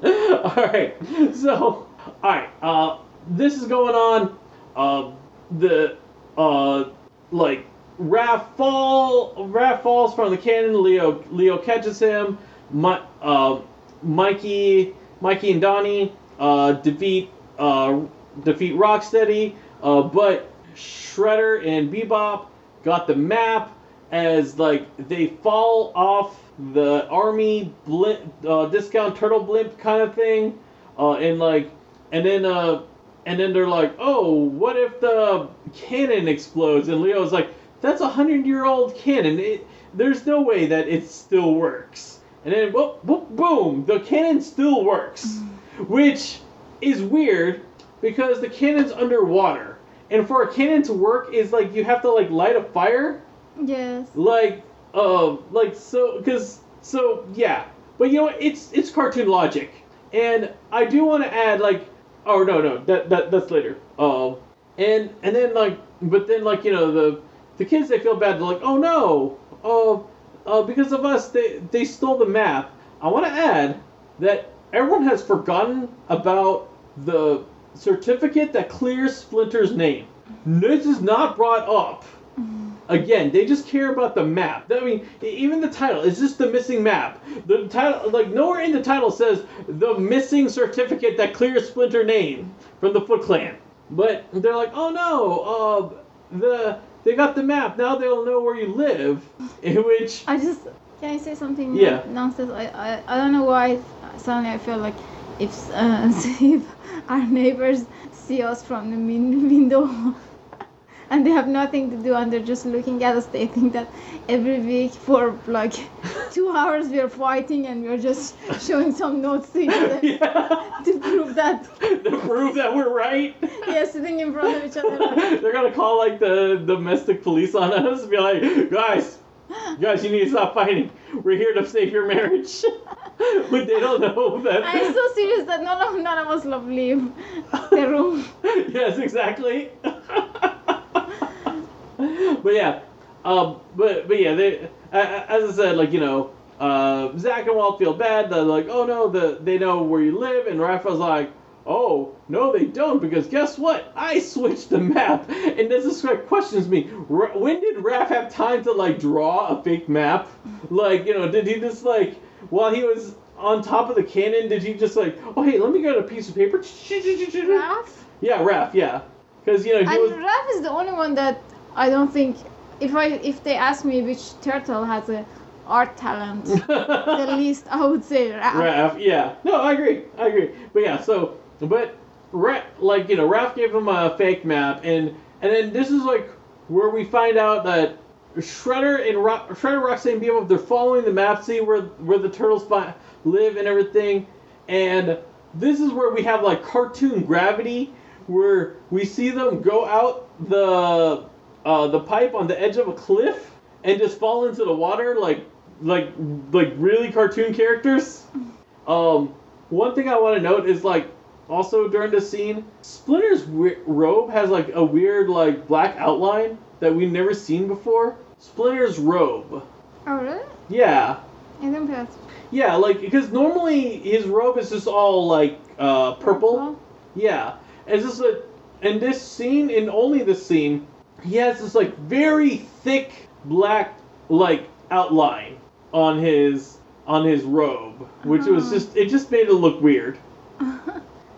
all right. So, all right. Uh, this is going on. Uh, the uh, like Raph fall. Raph falls from the cannon. Leo Leo catches him. Uh, Mikey Mikey and Donnie uh, defeat uh, defeat Rocksteady. Uh, but Shredder and Bebop got the map as like they fall off the army blimp, uh, discount turtle blimp kind of thing, uh, and like, and then uh, and then they're like, oh, what if the cannon explodes? And Leo's like, that's a hundred year old cannon. It, there's no way that it still works. And then whoop, whoop, boom, the cannon still works, which is weird because the cannon's underwater. And for a cannon to work is like you have to like light a fire. Yes. like uh like so because so yeah. But you know what? it's it's cartoon logic. And i do want to add like oh no no that, that that's later. Um and and then like but then like you know the the kids they feel bad. They're like oh no. Oh uh, because of us they they stole the map i want to add that everyone has forgotten about the certificate that clears splinter's name this is not brought up Again, they just care about the map. I mean, even the title is just the missing map. The title, like nowhere in the title says the missing certificate that clears Splinter name from the Foot Clan. But they're like, oh no, uh, the they got the map. Now they'll know where you live. In which, I just can I say something Yeah. nonsense? I, I I don't know why suddenly I feel like if uh, if our neighbors see us from the min- window and they have nothing to do and they're just looking at us, they think that every week for like two hours we are fighting and we're just showing some notes to each other yeah, to prove that to prove that we're right. yeah sitting in front of each other. They're gonna call like the domestic police on us. and Be like, guys, guys, you need to stop fighting. We're here to save your marriage. but they don't know that. I'm so serious that none of none of us love leave the room. yes, exactly. but yeah, um, but but yeah, they as I said, like you know, uh, Zach and Walt feel bad. They're like, oh no, the they know where you live, and Raphael's like. Oh, no, they don't, because guess what? I switched the map. And this is like questions me. R- when did Raph have time to, like, draw a fake map? Like, you know, did he just, like, while he was on top of the cannon, did he just, like, oh, hey, let me get a piece of paper? Raph? Yeah, Raph, yeah. Because, you know, he And was. Raph is the only one that I don't think if I if they ask me which turtle has a art talent the least I would say Raph. Raph, yeah. No, I agree. I agree. But yeah, so, but Ra- like you know, Raph gave him a fake map, and and then this is like where we find out that Shredder and Ro- Shredder, Roxanne, Bebop they're following the map, see where where the turtles fi- live and everything, and this is where we have like cartoon gravity, where we see them go out the uh, the pipe on the edge of a cliff and just fall into the water like like like really cartoon characters. Um, one thing I want to note is like also during the scene, Splinter's we- robe has like a weird like black outline that we've never seen before. Splinter's robe. Oh really? Yeah. I think that's Yeah, like because normally his robe is just all like uh, purple. Yeah, it's just like in this scene, in only this scene, he has this like very thick black like outline on his on his robe, which was Oh. just it just made it look weird.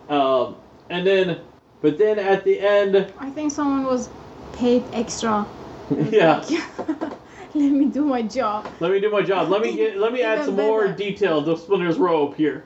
Um, and then, but then at the end, I think someone was paid extra. yeah. Let me do my job. Let me do my job. Let me get. Let me add some more detail to Splinter's robe here.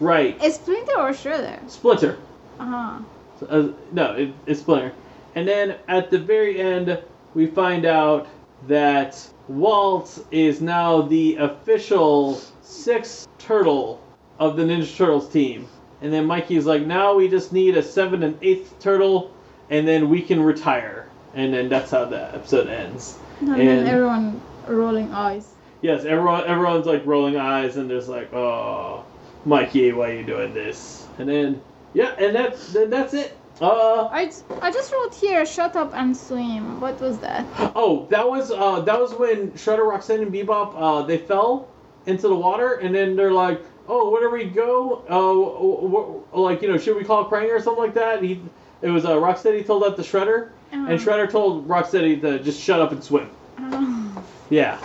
Right, Is Splinter or Shredder? Splinter. Uh-huh. Uh, no, it, it's Splinter. And then at the very end, we find out that Walt is now the official sixth turtle of the Ninja Turtles team. And then Mikey's like, now we just need a seventh and eighth turtle, and then we can retire. And then that's how the episode ends. And, then everyone rolling eyes. Yes, everyone everyone's like rolling eyes and there's like, oh, Mikey, why are you doing this? And then yeah, and that's then that's it. Uh I, I just wrote here, shut up and swim. What was that? oh, that was uh that was when Shredder, Roxanne, and Bebop uh they fell into the water and then they're like, oh, where do we go? Uh, wh- wh- like you know, should we call Krang or something like that? He it was uh, Rocksteady told that to Shredder, and Uh, Shredder told Rocksteady to just shut up and swim. uh, Yeah,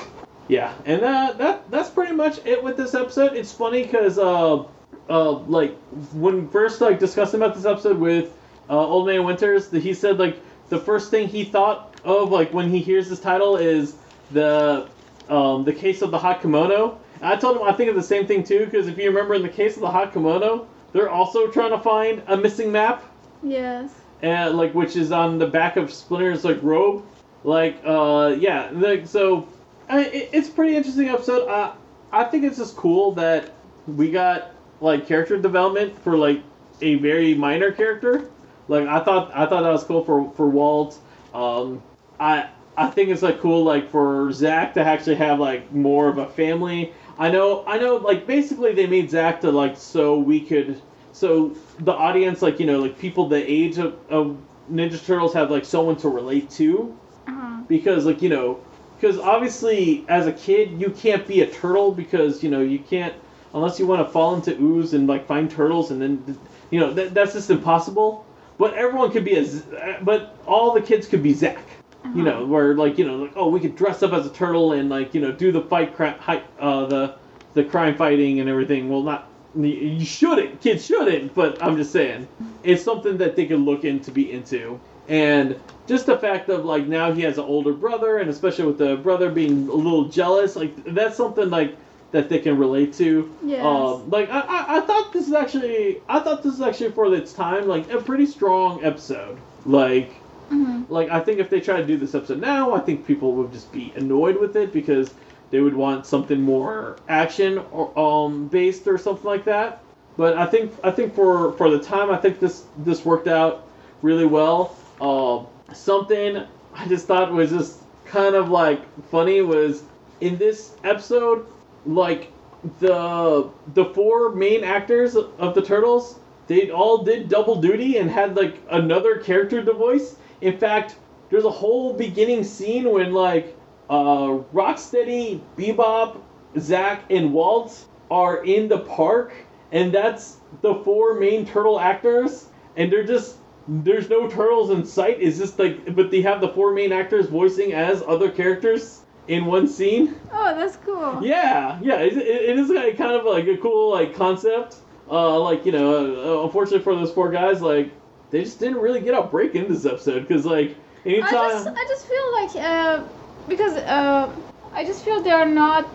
yeah, and uh, that that's pretty much it with this episode. It's funny because uh, uh, like when first like discussing about this episode with uh, Old Man Winters, that he said like the first thing he thought of like when he hears this title is the um, the case of the hot kimono. And I told him I think of the same thing too because if you remember in the case of the hot kimono, they're also trying to find a missing map yes. and like which is on the back of Splinter's like robe. Like uh yeah, like so I, it, it's a pretty interesting episode. I I think it's just cool that we got like character development for like a very minor character. Like I thought I thought that was cool for for Walt. Um I I think it's like cool like for Zach to actually have like more of a family. I know I know like basically they made Zach to like so we could so the audience like you know like people the age of, of Ninja Turtles have like someone to relate to Uh-huh. because like you know because obviously as a kid you can't be a turtle because you know you can't unless you want to fall into ooze and like find turtles and then you know that, that's just impossible. But everyone could be a Z- but all the kids could be Zack. You know where like you know like oh we could dress up as a turtle and like you know do the fight hi- uh the the crime fighting and everything. Well not you shouldn't kids shouldn't but i'm just saying it's something that they could look into be into. And just the fact of like now he has an older brother and especially with the brother being a little jealous like that's something like that they can relate to Yes. um, like I, I, I thought this is actually i thought this is actually for its time like a pretty strong episode like Mhm. like I think if they try to do this episode now, I think people would just be annoyed with it because they would want something more action or um based or something like that. But I think I think for for the time, I think this this worked out really well. Um, something I just thought was just kind of like funny was in this episode, like the the four main actors of the turtles they all did double duty and had like another character to voice. In fact there's a whole beginning scene when like uh rocksteady bebop zach and walt are in the park and that's the four main turtle actors and they're just there's no turtles in sight. It's just like but they have the four main actors voicing as other characters in one scene Oh, that's cool. yeah, yeah, it, it, is kind of like a cool like concept. Uh, like you know, uh, unfortunately for those four guys, like they just didn't really get a break in this episode because like anytime. I just, I just feel like uh, because uh, I just feel they are not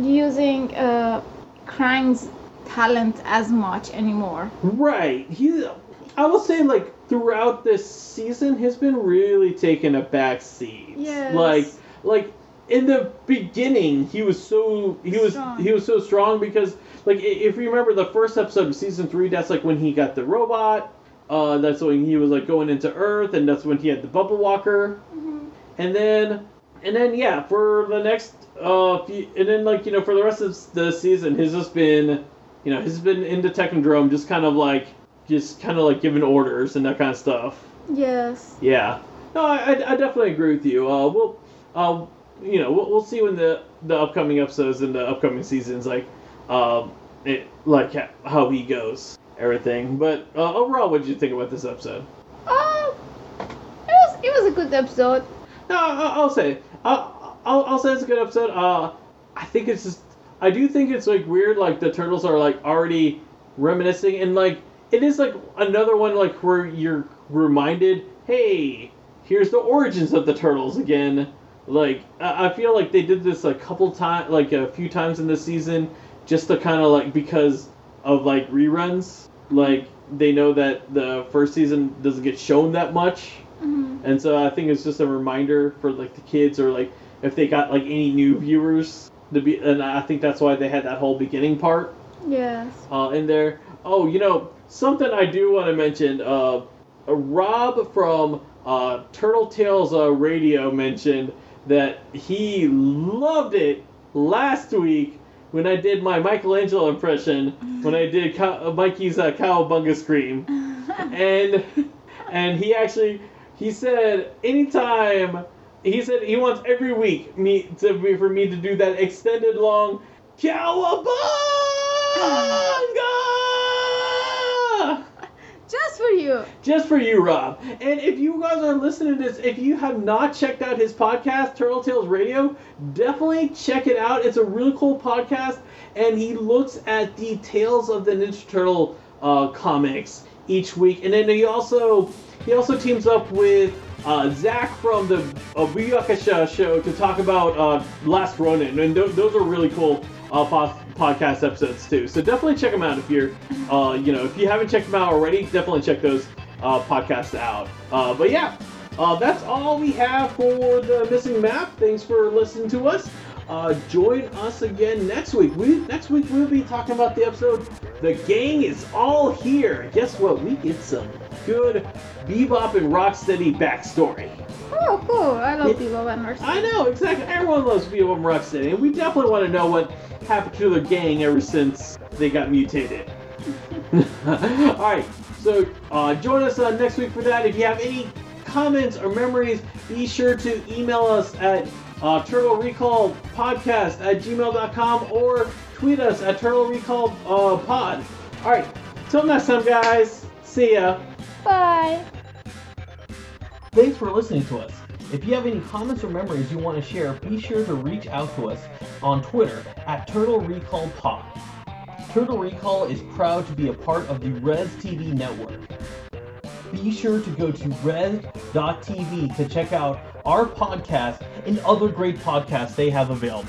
using uh, Krang's talent as much anymore. Right, he I will say, like throughout this season, has been really taking a back seat. Yes. Like, like in the beginning, he was so he was Strong. he was so strong because like if you remember the first episode of season three, that's like when he got the robot. Uh, that's when he was like going into Earth, and that's when he had the Bubble Walker. Mhm. And then, and then, yeah, for the next, uh, few, and then like you know, for the rest of the season, he's just been, you know, he's been in the Technodrome, just kind of like, just kind of like giving orders and that kind of stuff. Yes. Yeah. No, I, I, I definitely agree with you. Uh, we'll, uh, you know, we'll, we'll see when the the upcoming episodes and the upcoming seasons like, um, it like ha- how he goes, everything. But uh, overall, what did you think about this episode? Oh, it was it was a good episode. No, I- I'll say. I'll, I'll, I'll say it's a good episode. Uh, I think it's just. I do think it's like weird. Like the turtles are like already reminiscing, and like it is like another one like where you're reminded, hey, here's the origins of the turtles again. Like I, I feel like they did this a couple times, like a few times in this season, just to kind of like because of like reruns. Like they know that the first season doesn't get shown that much. Mhm. And so I think it's just a reminder for like the kids or like if they got like any new viewers to be and I think that's why they had that whole beginning part Yes. uh, in there. Oh, you know, something I do want to mention, uh, uh, Rob from uh, Turtle Tales uh, Radio mentioned that he loved it last week when I did my Michelangelo impression when I did Cow- uh, Mikey's uh, Cowabunga Scream. And and he actually he said anytime he said he wants every week me to be for me to do that extended long cowabunga Just for you. just for you rob. And if you guys are listening to this if you have not checked out his podcast turtle tales radio definitely check it out. It's a really cool podcast and he looks at the tales of the ninja turtle uh, comics each week. And then he also he also teams up with uh, Zach from the uh, show to talk about uh, Last Ronin, and th- those are really cool uh, po- podcast episodes too. So definitely check them out if you're, uh, you know, if you haven't checked them out already, definitely check those uh, podcasts out. Uh, but yeah, uh, that's all we have for the missing map. Thanks for listening to us. Uh, join us again next week. We next week we'll be talking about the episode "The Gang Is All Here." Guess what? We get some good bebop and rocksteady backstory. Oh, cool. I love people and horses. I know exactly. Everyone loves bebop and rocksteady, and we definitely want to know what happened to their gang ever since they got mutated. All right, so uh, join us uh, next week for that. If you have any comments or memories, be sure to email us at uh, Turtle Recall Podcast at gmail.com or tweet us at Turtle Recall uh, Pod. All right, till next time, guys. See ya. Bye. Thanks for listening to us. If you have any comments or memories you want to share, be sure to reach out to us on Twitter at Turtle Recall Pod. Turtle Recall is proud to be a part of the Res TV network. Be sure to go to res.tv to check out our podcast and other great podcasts they have available.